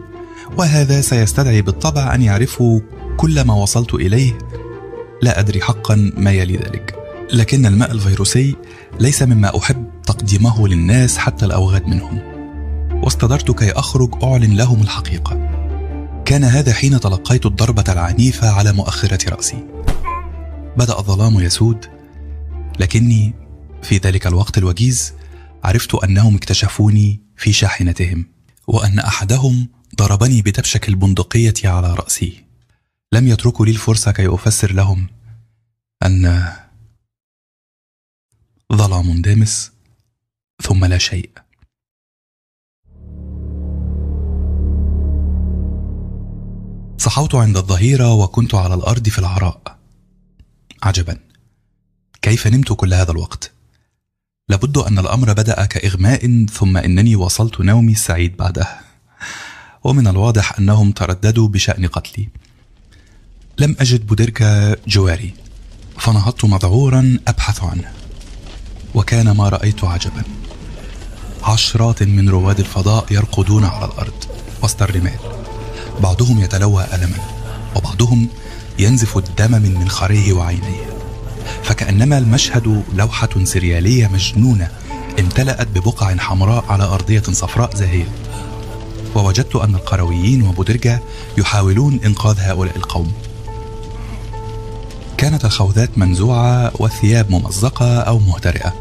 Speaker 1: وهذا سيستدعي بالطبع أن يعرفوا كل ما وصلت إليه لا أدري حقا ما يلي ذلك. لكن الماء الفيروسي ليس مما أحب تقديمه للناس حتى الأوغاد منهم. واستدرت كي أخرج أعلن لهم الحقيقة. كان هذا حين تلقيت الضربة العنيفة على مؤخرة رأسي. بدأ الظلام يسود لكني في ذلك الوقت الوجيز عرفت أنهم اكتشفوني في شاحنتهم وأن أحدهم ضربني بدبشة البندقية على رأسي. لم يتركوا لي الفرصة كي أفسر لهم أن ظلام دامس ثم لا شيء. صحوت عند الظهيرة وكنت على الأرض في العراء. عجبا. كيف نمت كل هذا الوقت؟ لابد أن الأمر بدأ كإغماء ثم إنني وصلت نومي السعيد بعدها ومن الواضح أنهم ترددوا بشأن قتلي. لم أجد بودركا جواري فنهضت مذعورا أبحث عنه. وكان ما رأيت عجبا. عشرات من رواد الفضاء يرقدون على الأرض وسط الرمال بعضهم يتلوى ألما وبعضهم ينزف الدم من منخريه وعينيه. فكأنما المشهد لوحة سريالية مجنونة امتلأت ببقع حمراء على أرضية صفراء زاهية ووجدت أن القرويين وبودرجة يحاولون إنقاذ هؤلاء القوم. كانت الخوذات منزوعة والثياب ممزقة أو مهترئة.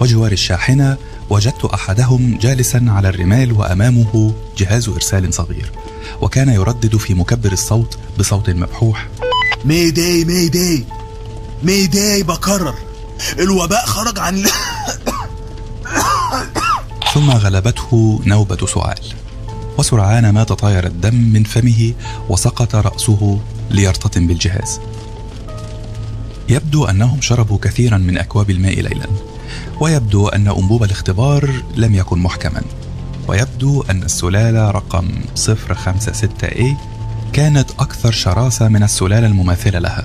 Speaker 1: وجوار الشاحنة وجدت أحدهم جالسا على الرمال وأمامه جهاز إرسال صغير وكان يردد في مكبر الصوت بصوت مبحوح.
Speaker 16: mayday mayday mayday بكرر الوباء خرج عن
Speaker 1: ثم غلبته نوبة سؤال وسرعان ما تطاير الدم من فمه وسقط رأسه ليرتطم بالجهاز. يبدو أنهم شربوا كثيرا من أكواب الماء ليلا. ويبدو أن أنبوب الاختبار لم يكن محكما. ويبدو أن السلالة رقم 056A كانت أكثر شراسة من السلالة المماثلة لها.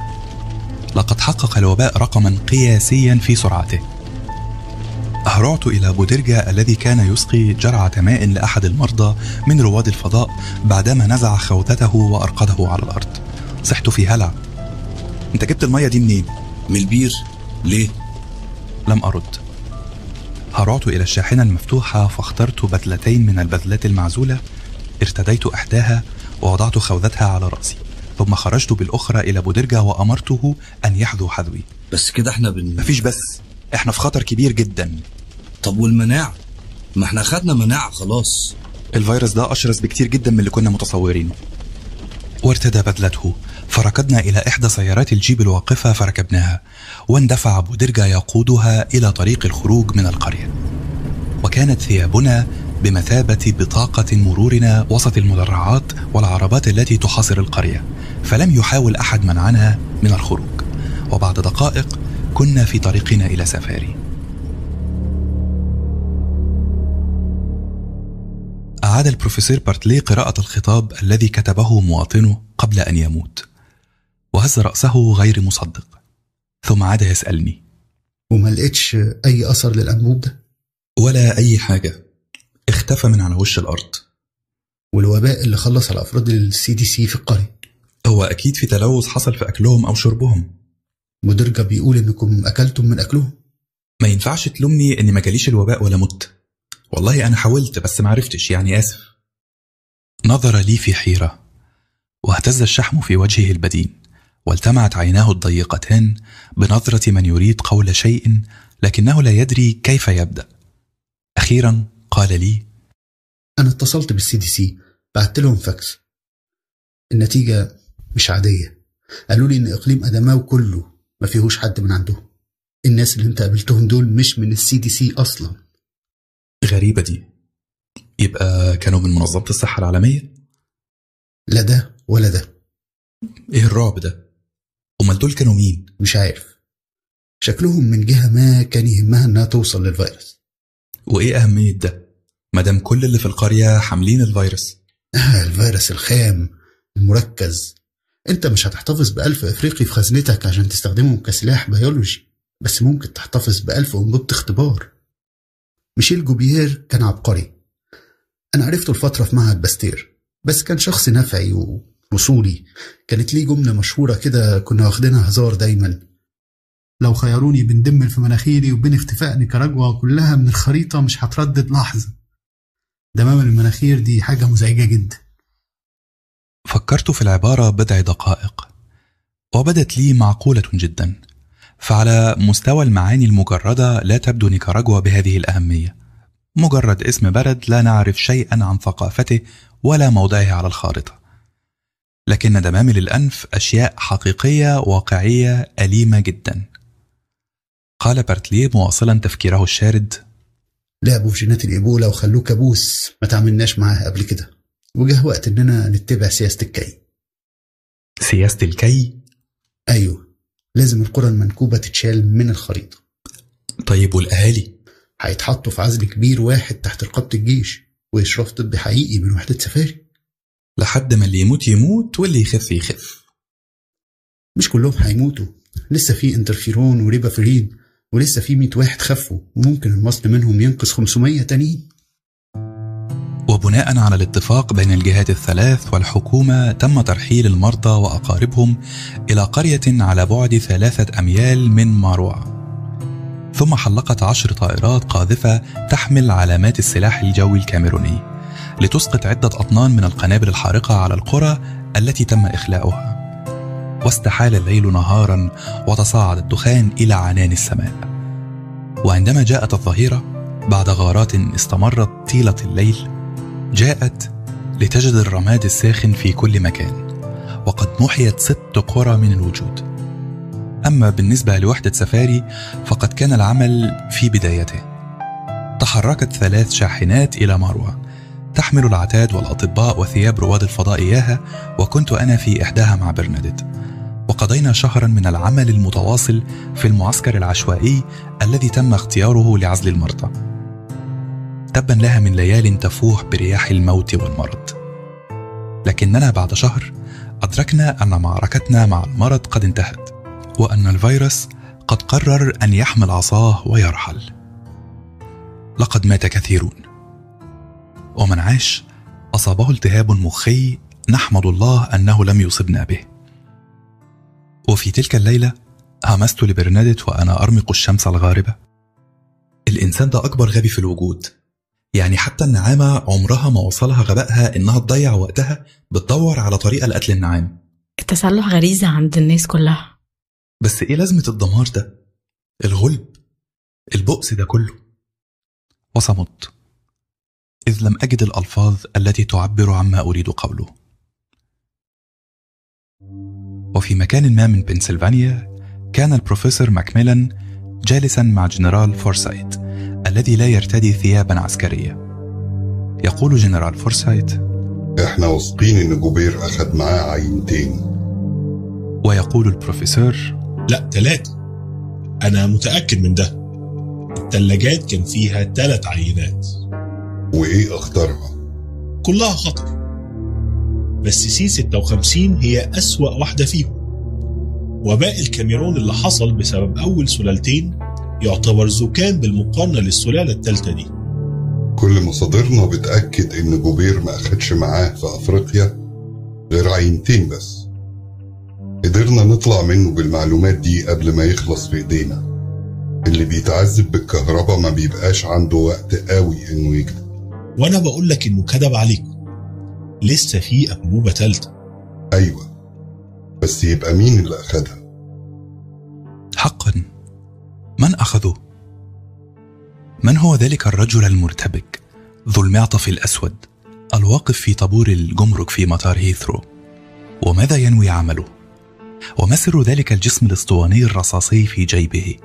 Speaker 1: لقد حقق الوباء رقما قياسيا في سرعته. أهرعت إلى بودرجا الذي كان يسقي جرعة ماء لأحد المرضى من رواد الفضاء بعدما نزع خوذته وأرقده على الأرض. صحت في هلع. أنت جبت المية دي منين؟
Speaker 5: من البير. ليه؟
Speaker 1: لم أرد. هرعت إلى الشاحنة المفتوحة فاخترت بذلتين من البذلات المعزولة. ارتديت إحداها ووضعت خوذتها على رأسي ثم خرجت بالأخرى إلى بودرجا وأمرته أن يحذو حذوي.
Speaker 5: بس كده إحنا بن
Speaker 1: مفيش بس إحنا في خطر كبير جدا.
Speaker 5: طب والمناعة؟ ما إحنا خدنا مناعة خلاص.
Speaker 1: الفيروس ده أشرس بكتير جدا من اللي كنا متصورينه. وارتدى بدلته فركضنا إلى إحدى سيارات الجيب الواقفة فركبناها واندفع بودرجا يقودها إلى طريق الخروج من القرية. وكانت ثيابنا بمثابة بطاقة مرورنا وسط المدرعات والعربات التي تحاصر القرية فلم يحاول أحد منعنا من الخروج. وبعد دقائق كنا في طريقنا إلى سفاري. أعاد البروفيسور بارتلي قراءة الخطاب الذي كتبه مواطنه قبل أن يموت. وهز رأسه غير مصدق. ثم عاد يسألني.
Speaker 13: وما لقيتش أي أثر للأنبوب ده؟
Speaker 1: ولا أي حاجة. اختفى من على وش الأرض.
Speaker 13: والوباء اللي خلص على افراد السي دي سي في القرية.
Speaker 1: هو أكيد في تلوث حصل في أكلهم أو شربهم.
Speaker 13: مدرجة بيقول إنكم أكلتم من أكلهم.
Speaker 1: ما ينفعش تلومني إني ما جاليش الوباء ولا مت. والله أنا حاولت بس ما عرفتش يعني آسف. نظر لي في حيرة واهتز الشحم في وجهه البدين. والتمعت عيناه الضيقتان بنظرة من يريد قول شيء لكنه لا يدري كيف يبدأ. أخيرا قال لي
Speaker 13: أنا اتصلت بال CDC بعت لهم فاكس. النتيجة مش عادية. قالوا لي إن إقليم أداماوا كله ما فيهوش حد من عندهم الناس اللي أنت قابلتهم دول مش من ال CDC أصلا.
Speaker 1: غريبة دي. يبقى كانوا من منظمة الصحة العالمية؟
Speaker 13: لا ده ولا ده.
Speaker 1: إيه الرعب ده؟ امال دول كانوا مين؟
Speaker 13: مش عارف. شكلهم من جهة ما كان يهمها إنها توصل للفيروس.
Speaker 1: وإيه أهمية ده؟ مادام كل اللي في القرية حاملين الفيروس.
Speaker 13: آه الفيروس الخام المركز. أنت مش هتحتفظ بألف إفريقي في خزنتك عشان تستخدمهم كسلاح بيولوجي بس ممكن تحتفظ بألف أنبوبة اختبار. ميشيل جوبير كان عبقري. أنا عرفته لفترة في معهد باستير بس كان شخص نفعي ووصولي كانت ليه جملة مشهورة كده كنا واخدينها هزار دايما. لو خيروني بين دم في مناخيري وبين اختفاء نيكاراجوا كلها من الخريطة مش هتردد. لحظة. دمام المناخير دي حاجة مزعجة جدا.
Speaker 1: فكرت في العبارة بضع دقائق. وبدت لي معقولة جدا. فعلى مستوى المعاني المجردة لا تبدو نيكاراجوا بهذه الأهمية. مجرد اسم بلد لا نعرف شيئا عن ثقافته ولا موضعه على الخارطة. لكن دمامل الأنف أشياء حقيقية واقعية أليمة جدا. قال بارتليه مواصلا تفكيره الشارد.
Speaker 13: لعبوا في جينات الإيبولا وخلوه كابوس ما تعاملناش معاه قبل كده. وجه وقت إننا نتبع سياسة الكي.
Speaker 1: سياسة الكي؟
Speaker 13: أيوه لازم القرى المنكوبة تتشال من الخريطة.
Speaker 1: طيب والأهالي؟
Speaker 13: هيتحطوا في عزل كبير واحد تحت رقابة الجيش وإشراف طبي حقيقي من وحدة سافاري.
Speaker 1: لحد ما اللي يموت يموت واللي يخف يخف.
Speaker 13: مش كلهم هيموتوا لسه في interferon و ribavirin ولسه في 100 واحد خفوا وممكن المصل منهم ينقذ 500 تانيين.
Speaker 1: وبناء على الاتفاق بين الجهات الثلاث والحكومة تم ترحيل المرضى وأقاربهم إلى قرية على بعد ثلاثة أميال من ماروا ثم حلقت عشر طائرات قاذفة تحمل علامات السلاح الجوي الكاميروني. لتسقط عدة أطنان من القنابل الحارقة على القرى التي تم إخلاؤها. واستحال الليل نهارا وتصاعد الدخان إلى عنان السماء. وعندما جاءت الظهيرة بعد غارات استمرت طيلة الليل جاءت لتجد الرماد الساخن في كل مكان وقد محيت ست قرى من الوجود. أما بالنسبة لوحدة سفاري فقد كان العمل في بدايته تحركت ثلاث شاحنات إلى ماروى تحمل العتاد والأطباء وثياب رواد الفضاء إياها وكنت أنا في إحداها مع برناديت وقضينا شهرا من العمل المتواصل في المعسكر العشوائي الذي تم اختياره لعزل المرضى. تبا لها من ليال تفوح برياح الموت والمرض. لكننا بعد شهر أدركنا أن معركتنا مع المرض قد انتهت وأن الفيروس قد قرر أن يحمل عصاه ويرحل. لقد مات كثيرون. ومن عاش أصابه التهاب مخي نحمد الله أنه لم يصبنا به. وفي تلك الليلة همست لبرنادت وأنا أرمق الشمس الغاربة. الإنسان ده أكبر غبي في الوجود. يعني حتى النعامة عمرها ما وصلها غبائها إنها تضيع وقتها بتدور على طريقة لقتل النعام
Speaker 10: التسلح غريزة عند الناس كلها.
Speaker 1: بس إيه لازمة الدمار ده؟ الغلب. البؤس ده كله. وصمت. إذ لم أجد الألفاظ التي تعبر عما أريد قوله. وفي مكان ما من بنسلفانيا كان البروفيسور ماكميلان جالسا مع جنرال فورسايت الذي لا يرتدي ثيابا عسكرية يقول جنرال فورسايت
Speaker 17: إحنا واثقين إن جوبير اخد معاه عينتين.
Speaker 1: ويقول البروفيسور
Speaker 18: لا ثلاثة أنا متأكد من ده. الثلاجات كان فيها ثلاث عينات.
Speaker 17: وإيه أخطرها؟
Speaker 18: كلها خطر. بس C 56 هي أسوأ واحدة فيهم. وباء الكاميرون اللي حصل بسبب أول سلالتين يعتبر زكام بالمقارنة للسلالة الثالثة دي.
Speaker 17: كل مصادرنا بتأكد إن جوبير ما أخدش معاه في أفريقيا غير عينتين بس. قدرنا نطلع منه بالمعلومات دي قبل ما يخلص في إيدينا. اللي بيتعذب بالكهرباء ما بيبقاش عنده وقت قوي إنه يكتب.
Speaker 18: وأنا بقول لك إنه كذب عليكم. لسه في انبوبه تالته
Speaker 17: أيوة. بس يبقى مين اللي أخدها؟
Speaker 1: حقا. من أخذه؟ من هو ذلك الرجل المرتبك؟ ذو المعطف الأسود الواقف في طابور الجمرك في مطار هيثرو. وماذا ينوي عمله؟ وما سر ذلك الجسم الأسطواني الرصاصي في جيبه.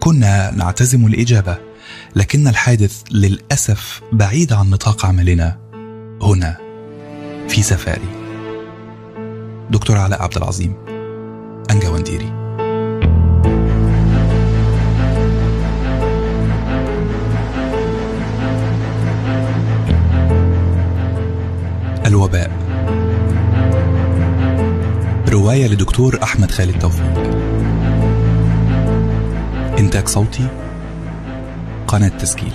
Speaker 1: كنا نعتزم الإجابة. لكن الحادث للأسف بعيد عن نطاق عملنا هنا في سفاري. دكتور علاء عبد العظيم انجا ونديري الوباء. رواية لدكتور أحمد خالد توفيق. إنتاج صوتي قناة تسجيل.